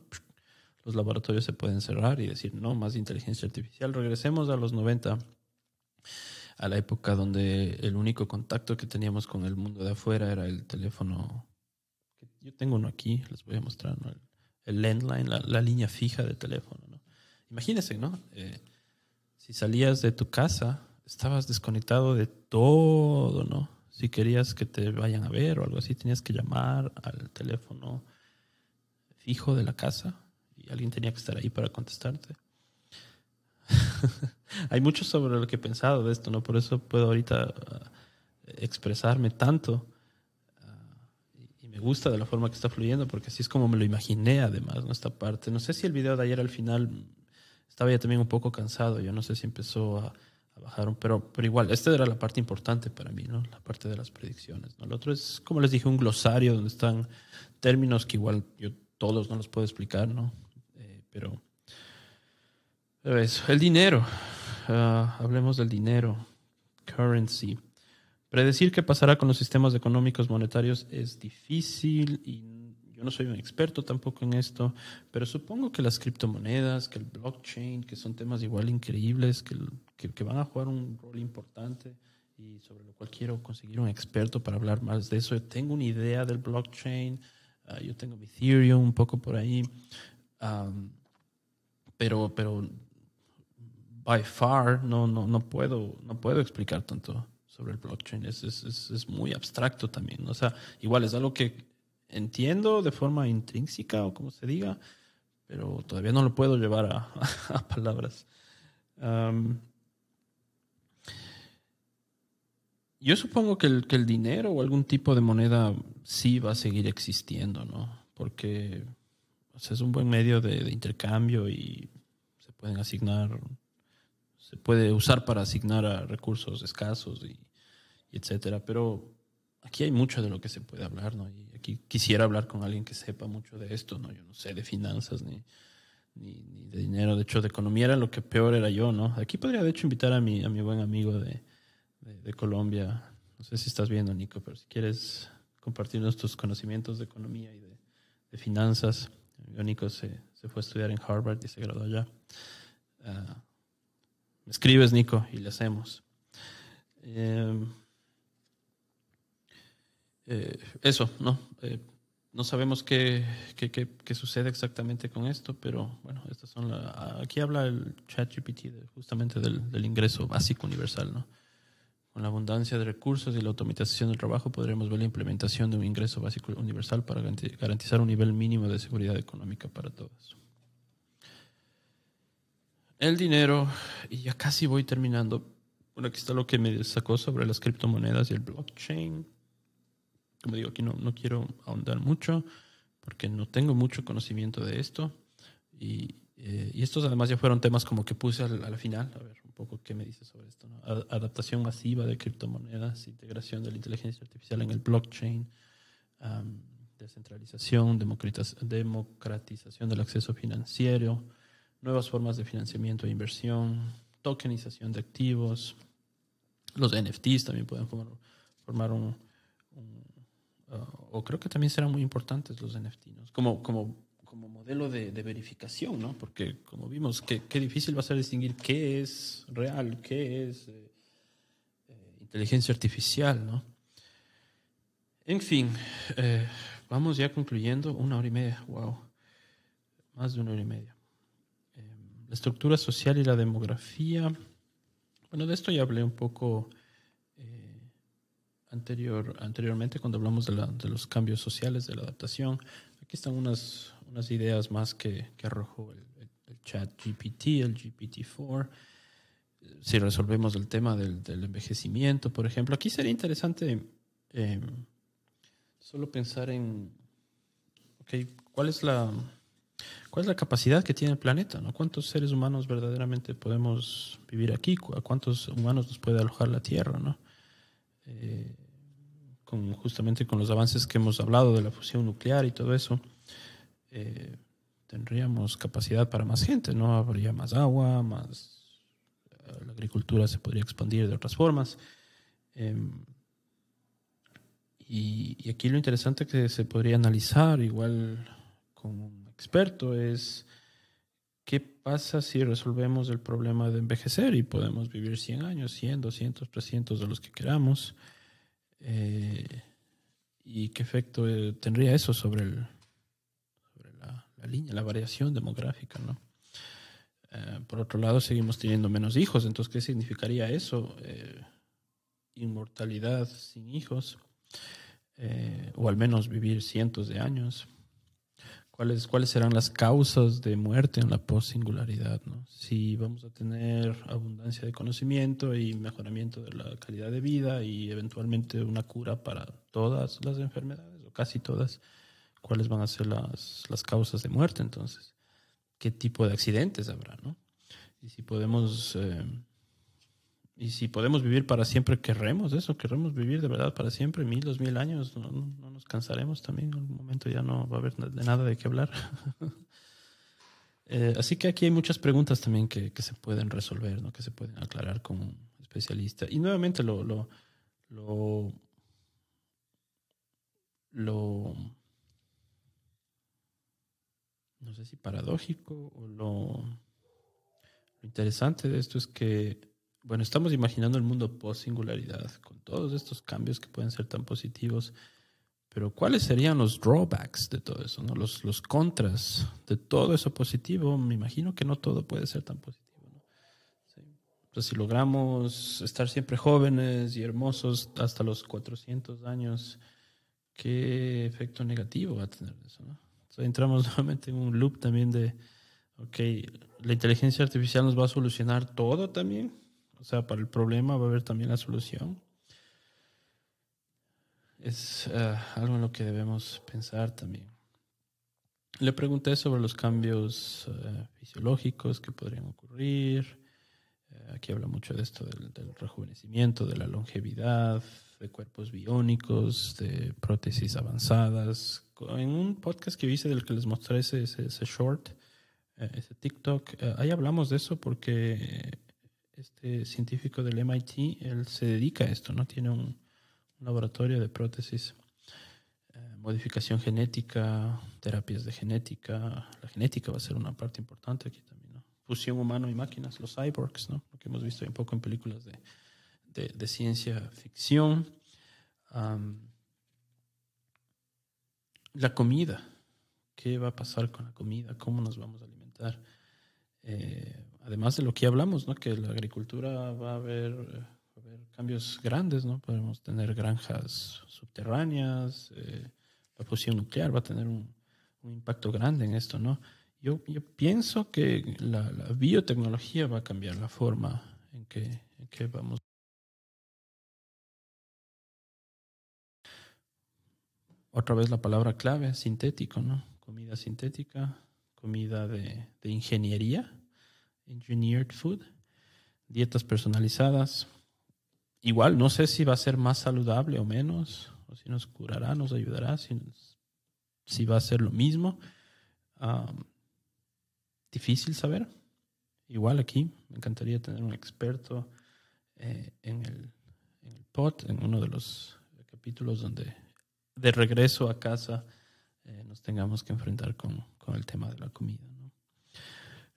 Los laboratorios se pueden cerrar y decir, no, más inteligencia artificial. Regresemos a los 90, a la época donde el único contacto que teníamos con el mundo de afuera era el teléfono. Yo tengo uno aquí, les voy a mostrar, ¿no? el, landline, la, línea fija de teléfono. ¿no? Imagínense, ¿no? Eh, si salías de tu casa, estabas desconectado de todo, ¿no? Si querías que te vayan a ver o algo así, tenías que llamar al teléfono fijo de la casa y alguien tenía que estar ahí para contestarte. Hay mucho sobre lo que he pensado de esto, ¿no? Por eso puedo ahorita uh, expresarme tanto. Uh, y me gusta de la forma que está fluyendo, porque así es como me lo imaginé, además, ¿no? Esta parte. No sé si el video de ayer al final estaba ya también un poco cansado. Yo no sé si empezó a, bajar, pero, pero igual, esta era la parte importante para mí, ¿no? La parte de las predicciones. Lo otro es, como les dije, un glosario donde están términos que igual yo todos no los puedo explicar, ¿no? Eh, pero el dinero. Ah, hablemos del dinero. Currency. Predecir qué pasará con los sistemas económicos monetarios es difícil y yo no soy un experto tampoco en esto, pero supongo que las criptomonedas, que el blockchain, que son temas igual increíbles, que, que, van a jugar un rol importante y sobre lo cual quiero conseguir un experto para hablar más de eso. Tengo una idea del blockchain, ah, yo tengo mi Ethereum un poco por ahí, pero, pero by far no, no, no, puedo, no puedo explicar tanto sobre el blockchain. Es, es, es, muy abstracto también. O sea, igual es algo que entiendo de forma intrínseca o como se diga, pero todavía no lo puedo llevar a, palabras. yo supongo que el, que el dinero o algún tipo de moneda sí va a seguir existiendo, ¿no? Porque es un buen medio de, de intercambio y se pueden asignar se puede usar para asignar a recursos escasos y, etcétera. Pero aquí hay mucho de lo que se puede hablar, ¿no? Y aquí quisiera hablar con alguien que sepa mucho de esto, ¿no? Yo no sé de finanzas ni, ni, de dinero. De hecho, de economía era lo que peor era yo, ¿no? Aquí podría, de hecho, invitar a mi, a mi buen amigo de, de, Colombia. No sé si estás viendo, Nico, pero si quieres compartirnos tus conocimientos de economía y de, de finanzas. Nico se, se, fue a estudiar en Harvard y se graduó allá. Me escribes, Nico, y le hacemos. Em, eh, eso, ¿no? Eh, no sabemos qué, qué, qué, sucede exactamente con esto, pero bueno, estas son la, aquí habla el ChatGPT de, justamente del, del, ingreso básico universal, ¿no? Con la abundancia de recursos y la automatización del trabajo podremos ver la implementación de un ingreso básico universal para garantizar un nivel mínimo de seguridad económica para todos. El dinero, y ya casi voy terminando. Bueno, aquí está lo que me sacó sobre las criptomonedas y el blockchain. Como digo, aquí no, no quiero ahondar mucho porque no tengo mucho conocimiento de esto. Y, eh, y estos además ya fueron temas como que puse al, al final. A ver, un poco qué me dice sobre esto. Adaptación masiva de criptomonedas, integración de la inteligencia artificial en el blockchain, descentralización, democratización del acceso financiero nuevas formas de financiamiento e inversión, tokenización de activos, los NFTs también pueden formar, un, uh, o creo que también serán muy importantes los NFTs, como, como, como modelo de, verificación, ¿no? Porque como vimos, qué, qué difícil va a ser distinguir qué es real, qué es eh, eh, inteligencia artificial, ¿no? En fin, eh, vamos ya concluyendo, una hora y media, wow, más de una hora y media. La estructura social y la demografía. Bueno, de esto ya hablé un poco eh, anterior, anteriormente cuando hablamos de, la, de, los cambios sociales, de la adaptación. Aquí están unas, unas ideas más que, que arrojó el, chat GPT, el GPT-4. Si resolvemos el tema del, del, envejecimiento, por ejemplo, aquí sería interesante eh, solo pensar en, ok, ¿cuál es la, cuál es la capacidad que tiene el planeta? ¿no? ¿Cuántos seres humanos verdaderamente podemos vivir aquí? ¿A cuántos humanos nos puede alojar la Tierra? ¿no? Eh, con, justamente con los avances que hemos hablado de la fusión nuclear y todo eso, eh, tendríamos capacidad para más gente, ¿no? Habría más agua, más... eh, La agricultura se podría expandir de otras formas. Em, y, y aquí lo interesante que se podría analizar, igual con experto, es qué pasa si resolvemos el problema de envejecer y podemos vivir 100 años, 100, 200, 300 de los que queramos. Eh, y qué efecto eh, tendría eso sobre, el, sobre la, línea, la variación demográfica, ¿no? Eh, por otro lado, seguimos teniendo menos hijos, entonces, ¿qué significaría eso? Inmortalidad sin hijos, o al menos vivir cientos de años. ¿Cuáles, ¿Cuáles serán las causas de muerte en la post-singularidad? ¿no? Si vamos a tener abundancia de conocimiento y mejoramiento de la calidad de vida y eventualmente una cura para todas las enfermedades, o casi todas, ¿cuáles van a ser las, las causas de muerte entonces? ¿Qué tipo de accidentes habrá? ¿no? Y si podemos... eh, y si podemos vivir para siempre, querremos eso, querremos vivir de verdad para siempre, mil, dos mil años, no, no- no nos cansaremos también, en algún momento ya no va a haber de nada de qué hablar. Eh, así que aquí hay muchas preguntas también que, que se pueden resolver, ¿no? que se pueden aclarar con un especialista. Y nuevamente lo, lo, lo no sé si paradójico o lo, lo interesante de esto es que, bueno, estamos imaginando el mundo post-singularidad, con todos estos cambios que pueden ser tan positivos, pero ¿cuáles serían los drawbacks de todo eso? ¿no? Los, los contras de todo eso positivo, me imagino que no todo puede ser tan positivo. ¿no? Sí. Entonces, si logramos estar siempre jóvenes y hermosos hasta los 400 años, ¿qué efecto negativo va a tener eso? ¿no? Entonces, entramos nuevamente en un loop también de, ok, la inteligencia artificial nos va a solucionar todo también. O sea, para el problema va a haber también la solución. Es eh, algo en lo que debemos pensar también. Le pregunté sobre los cambios eh, fisiológicos que podrían ocurrir. Eh, aquí habla mucho de esto del, rejuvenecimiento, de la longevidad, de cuerpos biónicos, de prótesis avanzadas. En un podcast que hice del que les mostré ese, short, ese TikTok, ahí hablamos de eso porque este científico del MIT, él se dedica a esto, ¿no? Tiene un, un laboratorio de prótesis, eh, modificación genética, terapias de genética. La genética va a ser una parte importante aquí también, ¿no? Fusión humano y máquinas, los cyborgs, ¿no? Lo que hemos visto un poco en películas de, de, de ciencia ficción. Am, la comida. ¿Qué va a pasar con la comida? ¿Cómo nos vamos a alimentar? Eh, además de lo que hablamos, ¿no? Que la agricultura va a haber, eh, va a haber cambios grandes, ¿no? Podemos tener granjas subterráneas, eh, la fusión nuclear va a tener un, impacto grande en esto, ¿no? Yo, pienso que la, biotecnología va a cambiar la forma en que, vamos. Otra vez la palabra clave, sintético, ¿no? Comida sintética, comida de ingeniería, engineered food, dietas personalizadas. Igual, no sé si va a ser más saludable o menos, o si nos curará, nos ayudará, si, si va a ser lo mismo. Um, difícil saber. Igual aquí, me encantaría tener un experto eh, en, el, en pod, en uno de los capítulos donde de regreso a casa eh, nos tengamos que enfrentar con, con, el tema de la comida.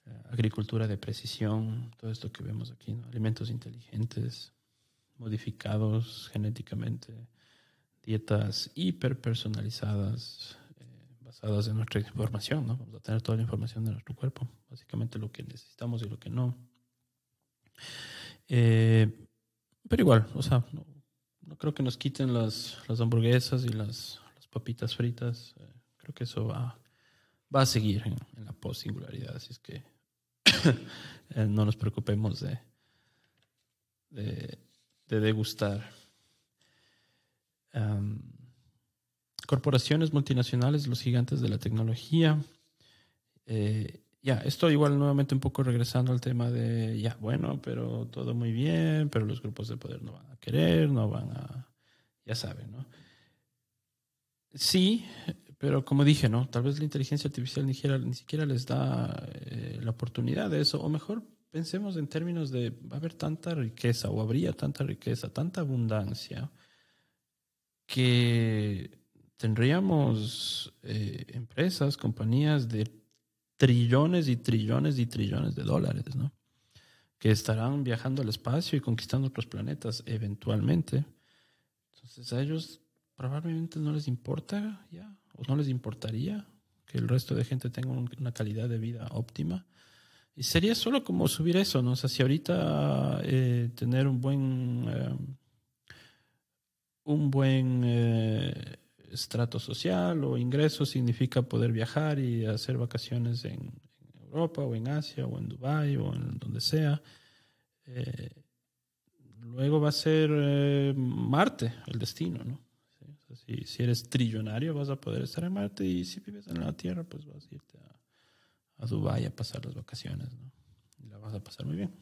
Eh, agricultura de precisión, todo esto que vemos aquí, alimentos inteligentes, modificados genéticamente, dietas hiperpersonalizadas, eh, basadas en nuestra información. Vamos a tener toda la información de nuestro cuerpo, básicamente lo que necesitamos y lo que no. Eh, pero igual, o sea, no, creo que nos quiten las, las hamburguesas y las, las papitas fritas. Eh, creo que eso va, va a seguir en, en la post-singularidad. Así es que no nos preocupemos de, de, de degustar. Corporaciones multinacionales, los gigantes de la tecnología. Eh, ya, estoy igual nuevamente un poco regresando al tema de, ya, bueno, pero todo muy bien, pero los grupos de poder no van a querer, no van a, ya saben, ¿no? Sí, pero como dije, ¿no? Tal vez la inteligencia artificial ni siquiera, ni siquiera les da eh, la oportunidad de eso, o mejor pensemos en términos de, va a haber tanta riqueza, o habría tanta riqueza, tanta abundancia, que tendríamos eh, empresas, compañías de trillones y trillones y trillones de dólares, ¿no? Que estarán viajando al espacio y conquistando otros planetas eventualmente. Entonces a ellos probablemente no les importa ya, o no les importaría que el resto de gente tenga una calidad de vida óptima. Y sería solo como subir eso, ¿no? O sea, si ahorita eh, tener un buen, eh, un buen eh, estrato social o ingreso significa poder viajar y hacer vacaciones en, Europa o en Asia o en Dubai o en donde sea. Eh, luego va a ser Marte el destino, ¿no? Si, si, eres trillonario vas a poder estar en Marte y si vives en la Tierra pues vas a irte a, a Dubái a pasar las vacaciones, ¿no? Y la vas a pasar muy bien.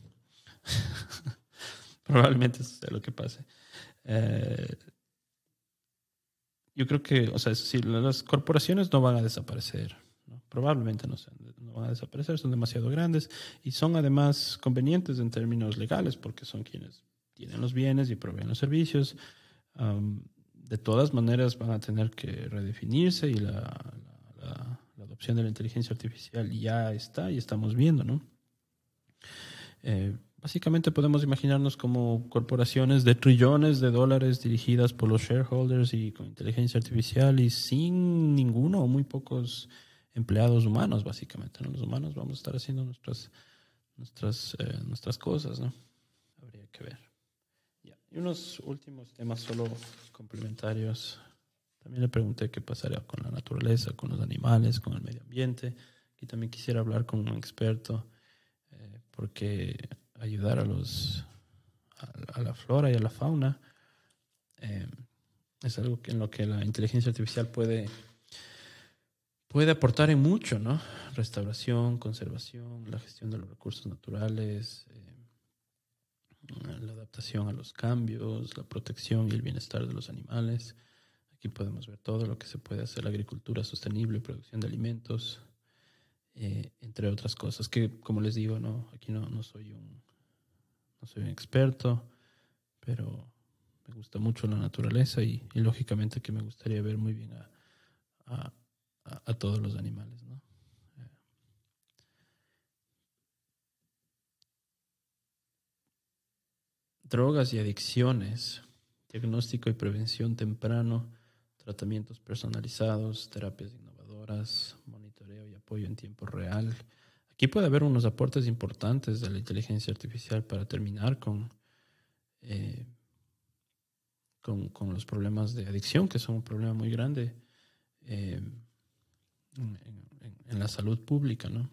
Probablemente eso sea lo que pase. Eh, yo creo que, o sea, si las corporaciones no van a desaparecer, probablemente no, no, van a desaparecer, son demasiado grandes y son además convenientes en términos legales porque son quienes tienen los bienes y proveen los servicios. De todas maneras van a tener que redefinirse y la, la, adopción de la inteligencia artificial ya está y estamos viendo, ¿no? Eh, Básicamente podemos imaginarnos como corporaciones de trillones de dólares dirigidas por los shareholders y con inteligencia artificial y sin ninguno o muy pocos empleados humanos, básicamente. Los humanos vamos a estar haciendo nuestras, nuestras, eh, nuestras cosas, ¿no? Habría que ver. Y unos últimos temas solo complementarios. También le pregunté qué pasaría con la naturaleza, con los animales, con el medio ambiente. Aquí también quisiera hablar con un experto, eh, porque ayudar a los a, la flora y a la fauna eh, es algo que en lo que la inteligencia artificial puede puede aportar en mucho, ¿no? Restauración, conservación, la gestión de los recursos naturales, eh, la adaptación a los cambios, la protección y el bienestar de los animales. Aquí podemos ver todo lo que se puede hacer, la agricultura sostenible, producción de alimentos, eh, entre otras cosas, que como les digo, no, aquí no, no soy un, no soy un experto, pero me gusta mucho la naturaleza y, lógicamente que me gustaría ver muy bien a, a, todos los animales. ¿no? Drogas y adicciones, diagnóstico y prevención temprano, tratamientos personalizados, terapias innovadoras, monitoreo y apoyo en tiempo real Aquí puede haber unos aportes importantes de la inteligencia artificial para terminar con, eh, con, los problemas de adicción, que son un problema muy grande eh, en, la salud pública. ¿no?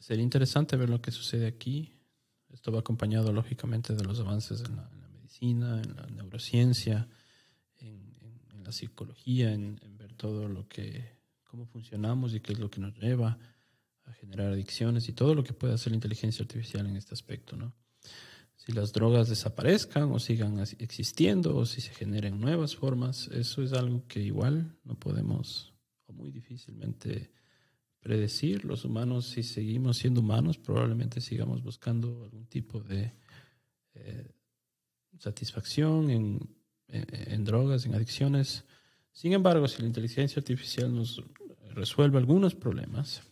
Sería interesante ver lo que sucede aquí. Esto va acompañado, lógicamente, de los avances en la, medicina, en la neurociencia, en, la psicología, en ver todo lo que cómo funcionamos y qué es lo que nos lleva a generar adicciones y todo lo que puede hacer la inteligencia artificial en este aspecto, ¿no? Si las drogas desaparezcan o sigan existiendo o si se generen nuevas formas, eso es algo que igual no podemos o muy difícilmente predecir. Los humanos, si seguimos siendo humanos, probablemente sigamos buscando algún tipo de eh, satisfacción en, en drogas, en adicciones. Sin embargo, si la inteligencia artificial nos resuelve algunos problemas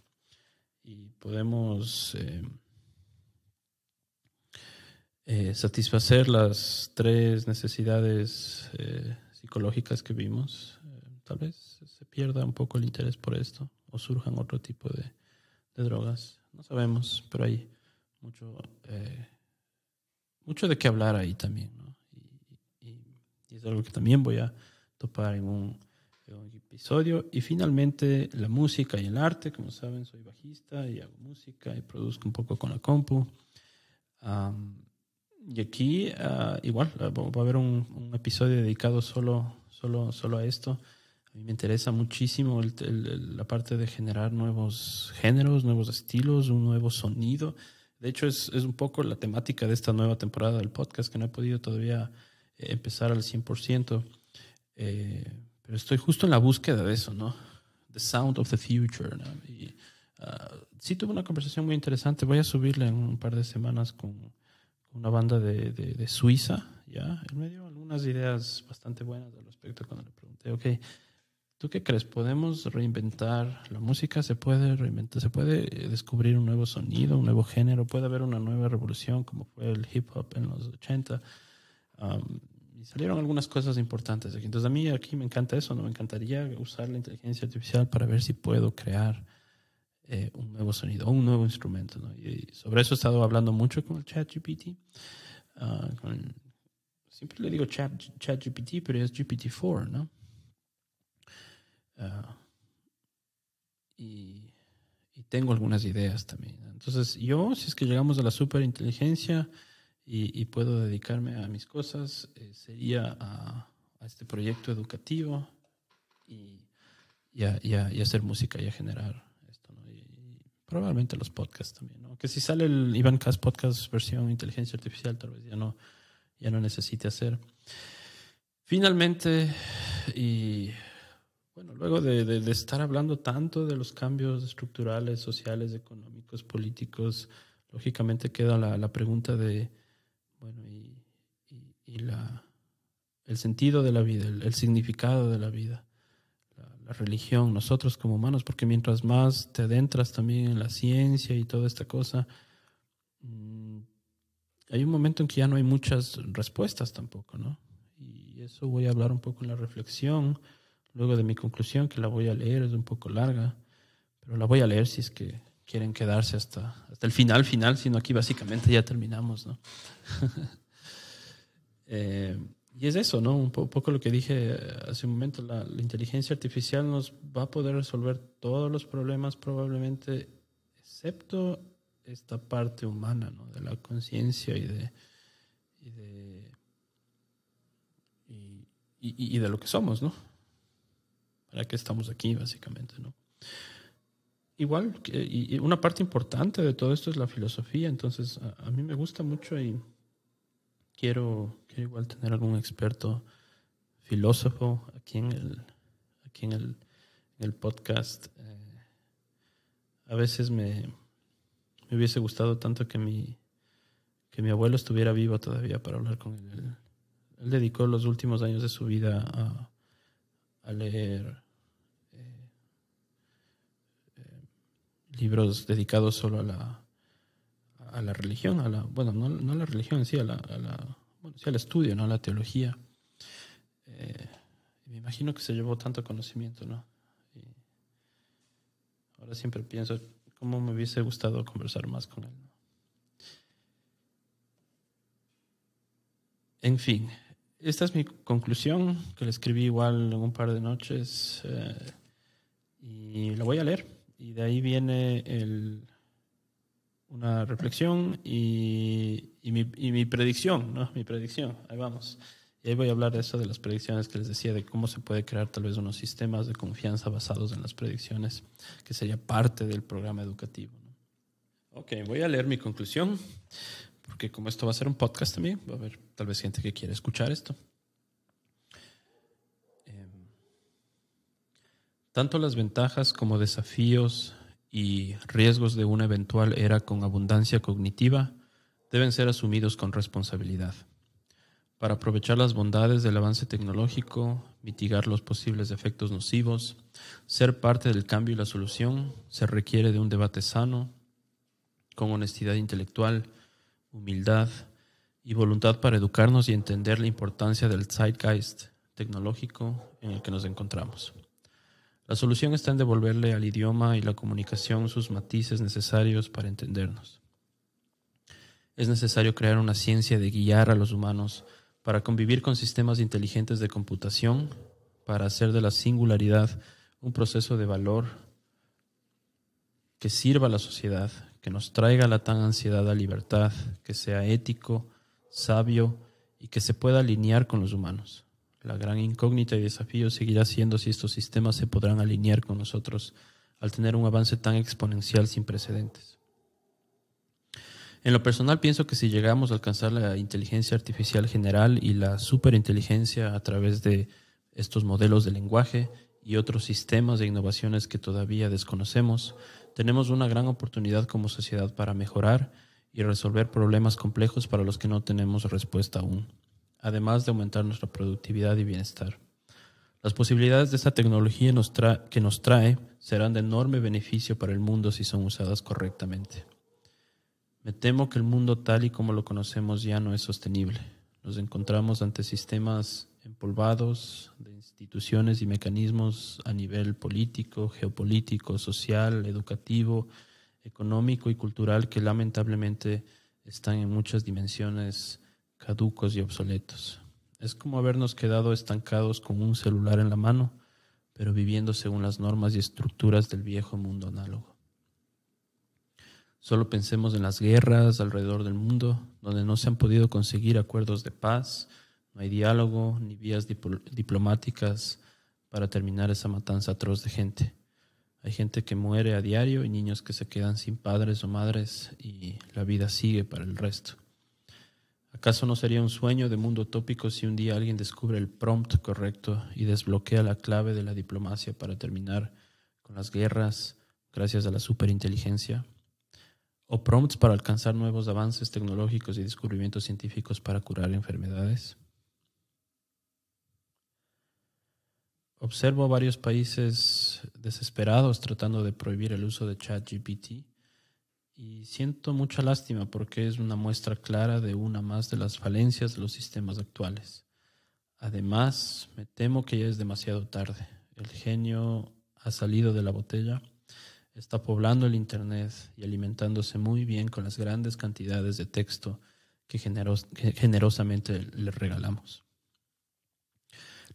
y podemos eh, eh, satisfacer las tres necesidades psicológicas que vimos, tal vez se pierda un poco el interés por esto o surjan otro tipo de, drogas. No sabemos, pero hay mucho, mucho de qué hablar ahí también. y es algo que también voy a topar en un episodio. Y finalmente la música y el arte. Como saben, soy bajista y hago música y produzco un poco con la compu. y aquí ah, igual va a haber un, un episodio dedicado solo, solo, solo a esto. A mí me interesa muchísimo el- la parte de generar nuevos géneros, nuevos estilos, un nuevo sonido. De hecho, es, es un poco la temática de esta nueva temporada del podcast que no he podido todavía eh, empezar al 100%. Eh, pero estoy justo en la búsqueda de eso, ¿no? The Sound of the Future. ¿no? Y ah, sí tuve una conversación muy interesante. Voy a subirla en un par de semanas con una banda de, de, de Suiza, ¿ya? Él me dio algunas ideas bastante buenas al respecto cuando le pregunté, ok, ¿tú qué crees? ¿Podemos reinventar la música? ¿Se puede reinventar? ¿Se puede eh, descubrir un nuevo sonido, un nuevo género? ¿Puede haber una nueva revolución como fue el hip hop en los 80? Um, y salieron algunas cosas importantes aquí. Entonces a mí aquí me encanta eso, ¿no? Me encantaría usar la inteligencia artificial para ver si puedo crear eh, un nuevo sonido un nuevo instrumento, ¿no? Y sobre eso he estado hablando mucho con el ChatGPT. con- siempre le digo chat, ChatGPT, pero es GPT-4, ¿no? Ah, y, y tengo algunas ideas también. Entonces, yo, si es que llegamos a la superinteligencia y, y puedo dedicarme a mis cosas, eh, sería a, a este proyecto educativo y, y, a, a- hacer música y a generar esto. ¿no? Y, probablemente los podcasts también. ¿no? Que si sale el Iván Cast Podcast versión inteligencia artificial, tal vez ya no, ya no necesite hacer. Finalmente, y bueno, luego de, estar hablando tanto de los cambios estructurales, sociales, económicos, políticos, lógicamente queda la, pregunta de, bueno, y, el sentido de la vida, el, significado de la vida, la, la religión, nosotros como humanos, porque mientras más te adentras también en la ciencia y toda esta cosa, mm, hay un momento en que ya no hay muchas respuestas tampoco, ¿no? Y eso voy a hablar un poco en la reflexión luego de mi conclusión, que la voy a leer, es un poco larga, pero la voy a leer si es que quieren quedarse hasta, hasta el final, final, sino aquí básicamente ya terminamos, ¿no? Eh, y es eso, ¿no? Un po- poco lo que dije hace un momento, la, inteligencia artificial nos va a poder resolver todos los problemas probablemente, excepto esta parte humana, ¿no? De la conciencia y de... Y de y de lo que somos, ¿no? ¿Para qué estamos aquí, básicamente, no? Igual, y, una parte importante de todo esto es la filosofía, entonces a, a mí me gusta mucho y quiero, quiero igual tener algún experto filósofo aquí en el, aquí en el, en el podcast. Eh, a veces me, me hubiese gustado tanto que mi, que mi abuelo estuviera vivo todavía para hablar con. Él, él dedicó los últimos años de su vida a, a leer eh, eh, libros dedicados solo a la, a la religión, a la, bueno, no, no a la religión, sí, a la, a la- bueno, sí, al estudio, ¿no? A la teología. Eh, me imagino que se llevó tanto conocimiento, ¿no? Y ahora siempre pienso cómo me hubiese gustado conversar más con él. En fin, esta es mi conclusión, que la escribí igual en un par de noches eh, y la voy a leer. Y de ahí viene una reflexión y, y mi, y mi predicción, ¿no? Mi predicción, ahí vamos. Y ahí voy a hablar de eso, de las predicciones que les decía, de cómo se puede crear tal vez unos sistemas de confianza basados en las predicciones, que sería parte del programa educativo. ¿no? Ok, voy a leer mi conclusión, porque como esto va a ser un podcast también, va a haber tal vez gente que quiera escuchar esto. Em, tanto las ventajas como desafíos y riesgos de una eventual era con abundancia cognitiva deben ser asumidos con responsabilidad. Para aprovechar las bondades del avance tecnológico, mitigar los posibles efectos nocivos, ser parte del cambio y la solución, se requiere de un debate sano, con honestidad intelectual, humildad y voluntad para educarnos y entender la importancia del zeitgeist tecnológico en el que nos encontramos. La solución está en devolverle al idioma y la comunicación sus matices necesarios para entendernos. Es necesario crear una ciencia de guiar a los humanos para convivir con sistemas inteligentes de computación, para hacer de la singularidad un proceso de valor que sirva a la sociedad, que nos traiga la tan ansiedad libertad, que sea ético, sabio y que se pueda alinear con los humanos. La gran incógnita y desafío seguirá siendo si estos sistemas se podrán alinear con nosotros al tener un avance tan exponencial sin precedentes. En lo personal pienso que si llegamos a alcanzar la inteligencia artificial general y la superinteligencia a través de estos modelos de lenguaje y otros sistemas de innovaciones que todavía desconocemos, tenemos una gran oportunidad como sociedad para mejorar y resolver problemas complejos para los que no tenemos respuesta aún, además de aumentar nuestra productividad y bienestar. Las posibilidades de esta tecnología que nos trae serán de enorme beneficio para el mundo si son usadas correctamente. Me temo que el mundo tal y como lo conocemos ya no es sostenible. Nos encontramos ante sistemas empolvados de instituciones y mecanismos a nivel político, geopolítico, social, educativo, económico y cultural que lamentablemente están en muchas dimensiones caducos y obsoletos. Es como habernos quedado estancados con un celular en la mano, pero viviendo según las normas y estructuras del viejo mundo análogo. Solo pensemos en las guerras alrededor del mundo, donde no se han podido conseguir acuerdos de paz, no hay diálogo ni vías diplomáticas para terminar esa matanza atroz de gente. Hay gente que muere a diario y niños que se quedan sin padres o madres y la vida sigue para el resto. ¿Acaso no sería un sueño de mundo utópico si un día alguien descubre el prompt correcto y desbloquea la clave de la diplomacia para terminar con las guerras gracias a la superinteligencia? o prompts para alcanzar nuevos avances tecnológicos y descubrimientos científicos para curar enfermedades. Observo varios países desesperados tratando de prohibir el uso de ChatGPT y siento mucha lástima porque es una muestra clara de una más de las falencias de los sistemas actuales. Además, me temo que ya es demasiado tarde. El genio ha salido de la botella está poblando el Internet y alimentándose muy bien con las grandes cantidades de texto que, generosamente le regalamos.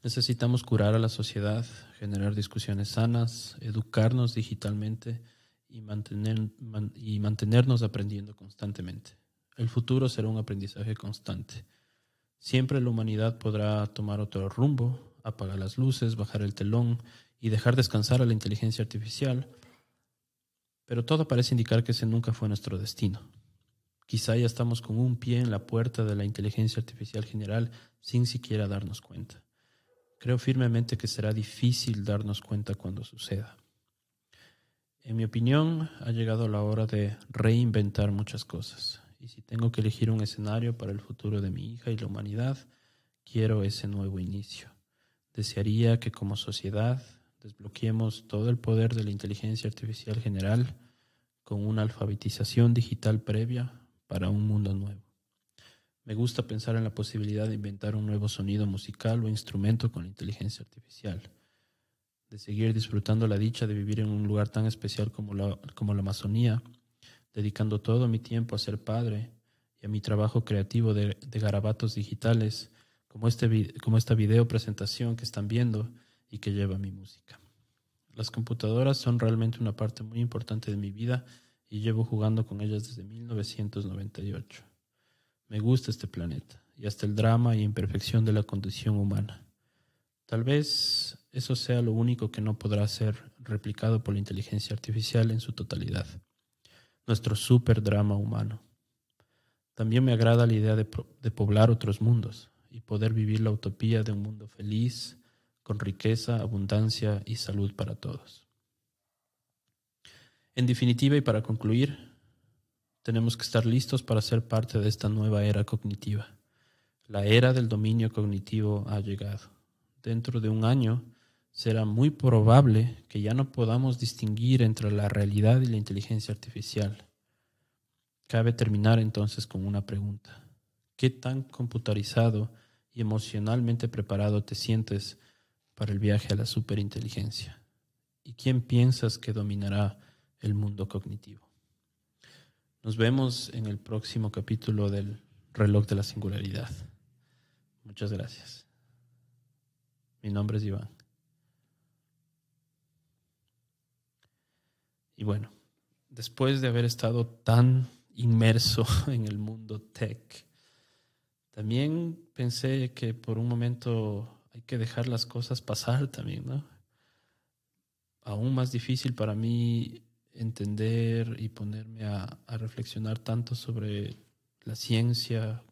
Necesitamos curar a la sociedad, generar discusiones sanas, educarnos digitalmente y, mantener, y mantenernos aprendiendo constantemente. El futuro será un aprendizaje constante. Siempre la humanidad podrá tomar otro rumbo, apagar las luces, bajar el telón y dejar descansar a la inteligencia artificial pero todo parece indicar que ese nunca fue nuestro destino. Quizá ya estamos con un pie en la puerta de la inteligencia artificial general sin siquiera darnos cuenta. Creo firmemente que será difícil darnos cuenta cuando suceda. En mi opinión, ha llegado la hora de reinventar muchas cosas. Y si tengo que elegir un escenario para el futuro de mi hija y la humanidad, quiero ese nuevo inicio. Desearía que como sociedad desbloqueemos todo el poder de la inteligencia artificial general con una alfabetización digital previa para un mundo nuevo. Me gusta pensar en la posibilidad de inventar un nuevo sonido musical o instrumento con inteligencia artificial, de seguir disfrutando la dicha de vivir en un lugar tan especial como la, como la Amazonía, dedicando todo mi tiempo a ser padre y a mi trabajo creativo de, de garabatos digitales, como, este, como esta video presentación que están viendo, y que lleva mi música. Las computadoras son realmente una parte muy importante de mi vida y llevo jugando con ellas desde 1998. Me gusta este planeta y hasta el drama y imperfección de la condición humana. Tal vez eso sea lo único que no podrá ser replicado por la inteligencia artificial en su totalidad. Nuestro super drama humano. También me agrada la idea de, de poblar otros mundos y poder vivir la utopía de un mundo feliz, con riqueza, abundancia y salud para todos. En definitiva y para concluir, tenemos que estar listos para ser parte de esta nueva era cognitiva. La era del dominio cognitivo ha llegado. Dentro de un año será muy probable que ya no podamos distinguir entre la realidad y la inteligencia artificial. Cabe terminar entonces con una pregunta. ¿Qué tan computarizado y emocionalmente preparado te sientes para el viaje a la superinteligencia? ¿Y quién piensas que dominará el mundo cognitivo? Nos vemos en el próximo capítulo del reloj de la singularidad. Muchas gracias. Mi nombre es Iván. Y bueno, después de haber estado tan inmerso en el mundo tech, también pensé que por un momento hay que dejar las cosas pasar también, ¿no? Aún más difícil para mí entender y ponerme a, reflexionar tanto sobre la ciencia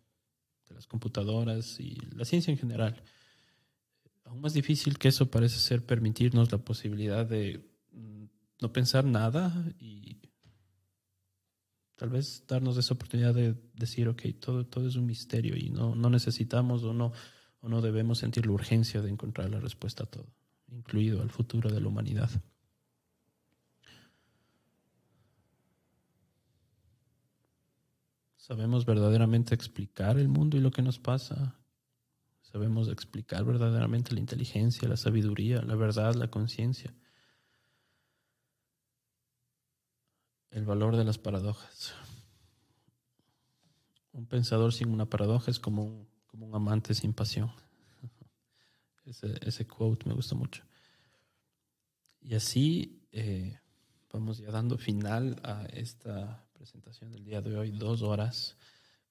de las computadoras y la ciencia en general. Aún más difícil que eso parece ser permitirnos la posibilidad de mm, no pensar nada y tal vez darnos esa oportunidad de decir, ok, todo, todo es un misterio y no, no necesitamos o no, o no debemos sentir la urgencia de encontrar la respuesta a todo, incluido al futuro de la humanidad. ¿Sabemos verdaderamente explicar el mundo y lo que nos pasa? ¿Sabemos explicar verdaderamente la inteligencia, la sabiduría, la verdad, la conciencia? El valor de las paradojas. Un pensador sin una paradoja es como un, como un amante sin pasión. Ese, ese quote me gusta mucho. Y así eh, vamos ya dando final a esta presentación del día de hoy, dos horas.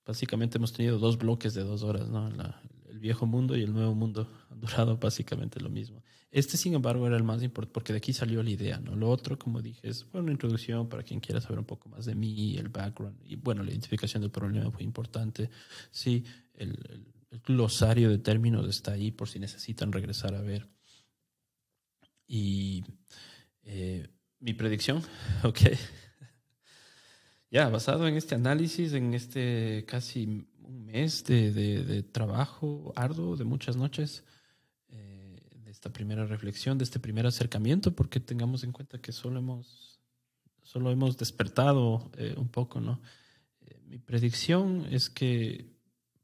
Básicamente hemos tenido dos bloques de dos horas, ¿no? el viejo mundo y el nuevo mundo han durado básicamente lo mismo. Este, sin embargo, era el más importante porque de aquí salió la idea, ¿no? Lo otro, como dije, es una introducción para quien quiera saber un poco más de mí, el background y, bueno, la identificación del problema fue importante. Sí, el, el glosario de términos está ahí por si necesitan regresar a ver. Y eh, mi predicción, ok. Ya, basado en este análisis, en este casi un mes de, de, trabajo arduo, de muchas noches, eh, de esta primera reflexión, de este primer acercamiento, porque tengamos en cuenta que solo hemos, solo hemos despertado eh, un poco, ¿no? Eh, mi predicción es que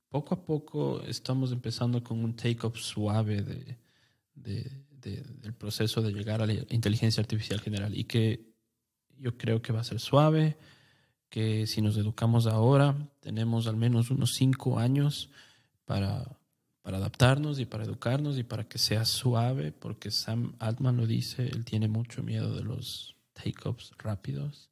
poco a poco estamos empezando con un take-off suave de, del proceso de llegar a la inteligencia artificial general y que yo creo que va a ser suave que si nos educamos ahora, tenemos al menos unos cinco años para, para adaptarnos y para educarnos y para que sea suave, porque Sam Altman lo dice, él tiene mucho miedo de los take-ups rápidos.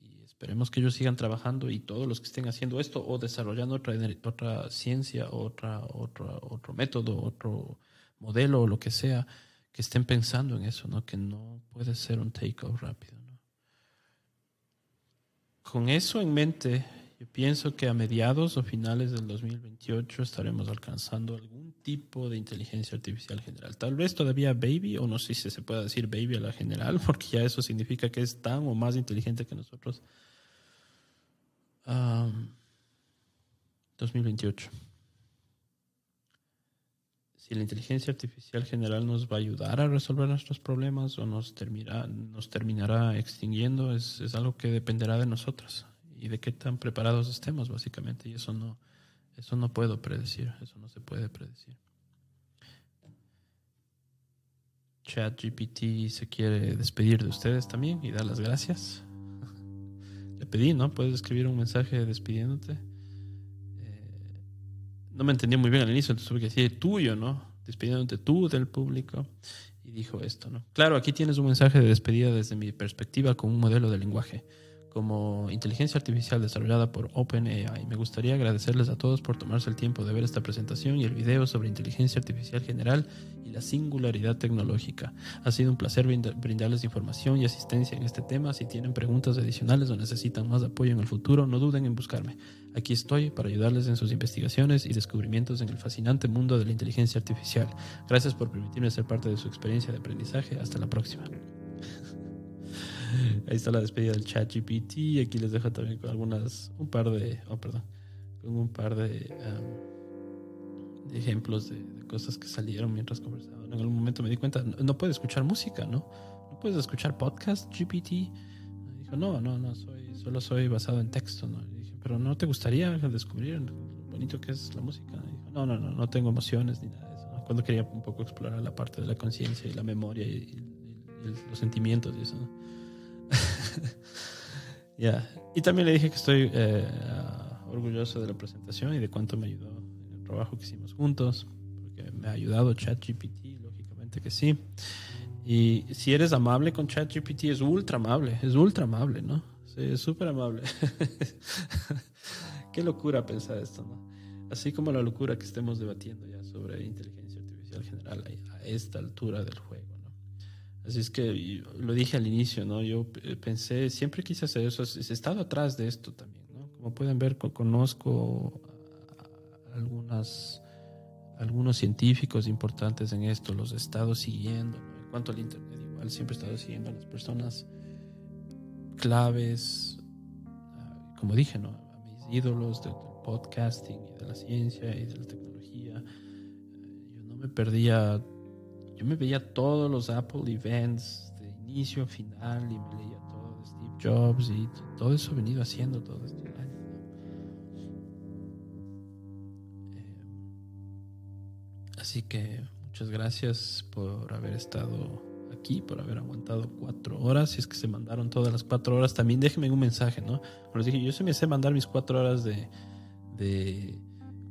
Y esperemos que ellos sigan trabajando y todos los que estén haciendo esto o desarrollando otra, otra ciencia, otra, otra, otro método, otro modelo o lo que sea, que estén pensando en eso, ¿no? que no puede ser un take-off rápido con eso en mente, yo pienso que a mediados o finales del 2028 estaremos alcanzando algún tipo de inteligencia artificial general. Tal vez todavía baby, o no sé si se puede decir baby a la general, porque ya eso significa que es tan o más inteligente que nosotros. 2028. Si la inteligencia artificial general nos va a ayudar a resolver nuestros problemas o nos terminará, nos terminará extinguiendo, es, es algo que dependerá de nosotros y de qué tan preparados estemos, básicamente. Y eso no, eso no puedo predecir, eso no se puede predecir. ChatGPT se quiere despedir de ustedes también y dar las gracias. Le pedí, ¿no? Puedes escribir un mensaje despidiéndote no me entendía muy bien al inicio, entonces tuve que decir tuyo, ¿no? Despidiéndote tú del público. Y dijo esto, ¿no? Claro, aquí tienes un mensaje de despedida desde mi perspectiva con un modelo de lenguaje como inteligencia artificial desarrollada por OpenAI. Me gustaría agradecerles a todos por tomarse el tiempo de ver esta presentación y el video sobre inteligencia artificial general y la singularidad tecnológica. Ha sido un placer brindarles información y asistencia en este tema. Si tienen preguntas adicionales o necesitan más apoyo en el futuro, no duden en buscarme. Aquí estoy para ayudarles en sus investigaciones y descubrimientos en el fascinante mundo de la inteligencia artificial. Gracias por permitirme ser parte de su experiencia de aprendizaje. Hasta la próxima. Ahí está la despedida del chat GPT. Aquí les dejo también con algunas, un par de, oh, perdón, con un par de, ejemplos de, cosas que salieron mientras conversaban. En algún momento me di cuenta, no, puedes escuchar música, ¿no? No puedes escuchar podcast GPT. dijo, no, no, no, soy, solo soy basado en texto, ¿no? dije, pero ¿no te gustaría descubrir lo bonito que es la música? dijo, no, no, no, no tengo emociones ni nada de eso. Cuando quería un poco explorar la parte de la conciencia y la memoria y, los sentimientos y eso, ya. Y también le dije que estoy eh, orgulloso de la presentación y de cuánto me ayudó en el trabajo que hicimos juntos, porque me ha ayudado ChatGPT, lógicamente que sí. Y si eres amable con ChatGPT, es ultra amable, es ultra amable, ¿no? Sí, es súper amable. Qué locura pensar esto, ¿no? así como la locura que estemos debatiendo ya sobre inteligencia artificial general a, esta altura del juego. ¿No? Así es que lo dije al inicio, ¿no? Yo pensé, siempre quise hacer eso, he estado atrás de esto también, ¿no? Como pueden ver, conozco algunas, algunos científicos importantes en esto, los he estado siguiendo, En cuanto al Internet, igual siempre he estado siguiendo a las personas claves, ah, como dije, ¿no? A mis ídolos del podcasting y de la ciencia y de la tecnología. Yo no me perdía, yo me veía todos los Apple events de inicio a final y me leía todo de Steve Jobs y todo eso he venido haciendo todo este año. Eh, así que muchas gracias por haber estado aquí, por haber aguantado cuatro horas. Si es que se mandaron todas las cuatro horas, también déjenme un mensaje, ¿no? Como les dije, yo se me sé mandar mis cuatro horas de, de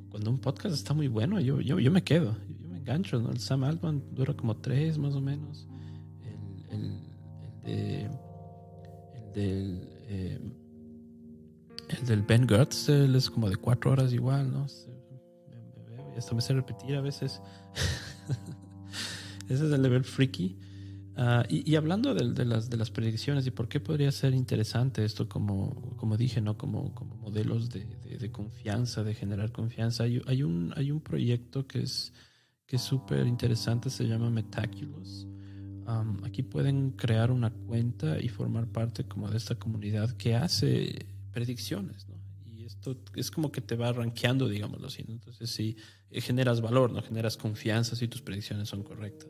cuando un podcast está muy bueno, yo, yo, yo me quedo, engancho, ¿no? El Sam Altman dura como tres más o menos. El, el, el del, eh, el del Ben Gertz es como de cuatro horas igual, ¿no? Y hasta me sé repetir a veces. Ese es el level freaky. Ah, y, hablando de, las, de las predicciones y por qué podría ser interesante esto, como, como dije, ¿no? como, como modelos de, de, confianza, de generar confianza, hay, hay, un, hay un proyecto que es que súper interesante, se llama Metaculous. aquí pueden crear una cuenta y formar parte como de esta comunidad que hace predicciones, ¿no? Y esto es como que te va rankeando, digámoslo así, Entonces, si generas valor, ¿no? Generas confianza si tus predicciones son correctas,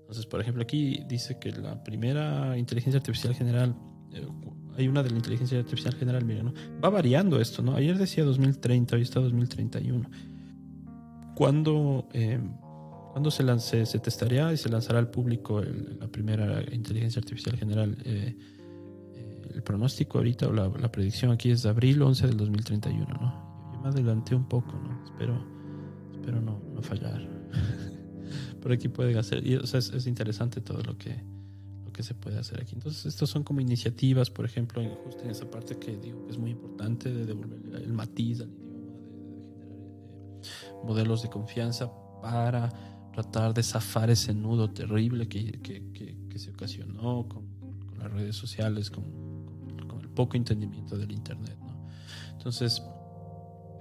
entonces, por ejemplo, aquí dice que la primera inteligencia artificial general, eh, hay una de la inteligencia artificial general, mira, ¿no? Va variando esto, ¿no? Ayer decía 2030, hoy está 2031. ¿Cuándo, eh, se, lance, se testaría y se lanzará al público la primera inteligencia artificial general? Eh, eh, el pronóstico ahorita o la, predicción aquí es de abril 11 del 2031, ¿no? Yo me adelanté un poco, ¿no? Espero, espero no, no fallar. por aquí pueden hacer. Es, interesante todo lo que, lo que se puede hacer aquí. Entonces, estos son como iniciativas, por ejemplo, en, justo en esa parte que digo que es muy importante de devolver el matiz al idioma, de, generar eh, modelos de confianza para tratar de zafar ese nudo terrible que, que, que, se ocasionó con, con, las redes sociales, con, con, el poco entendimiento del Internet. ¿no? Entonces,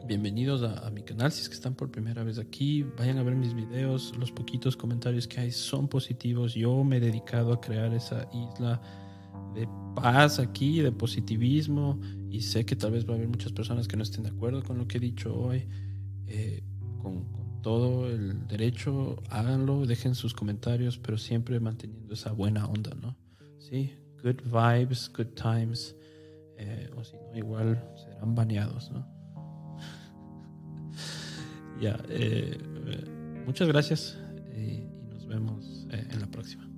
bienvenidos a, mi canal. Si es que están por primera vez aquí, vayan a ver mis videos. Los poquitos comentarios que hay son positivos. Yo me he dedicado a crear esa isla de paz aquí, de positivismo. Y sé que tal vez va a haber muchas personas que no estén de acuerdo con lo que he dicho hoy. Eh, con, todo el derecho, háganlo, dejen sus comentarios, pero siempre manteniendo esa buena onda, ¿no? Sí, good vibes, good times, eh, o si no, igual serán baneados, ¿no? ya, eh, eh, muchas gracias eh, y nos vemos en la próxima.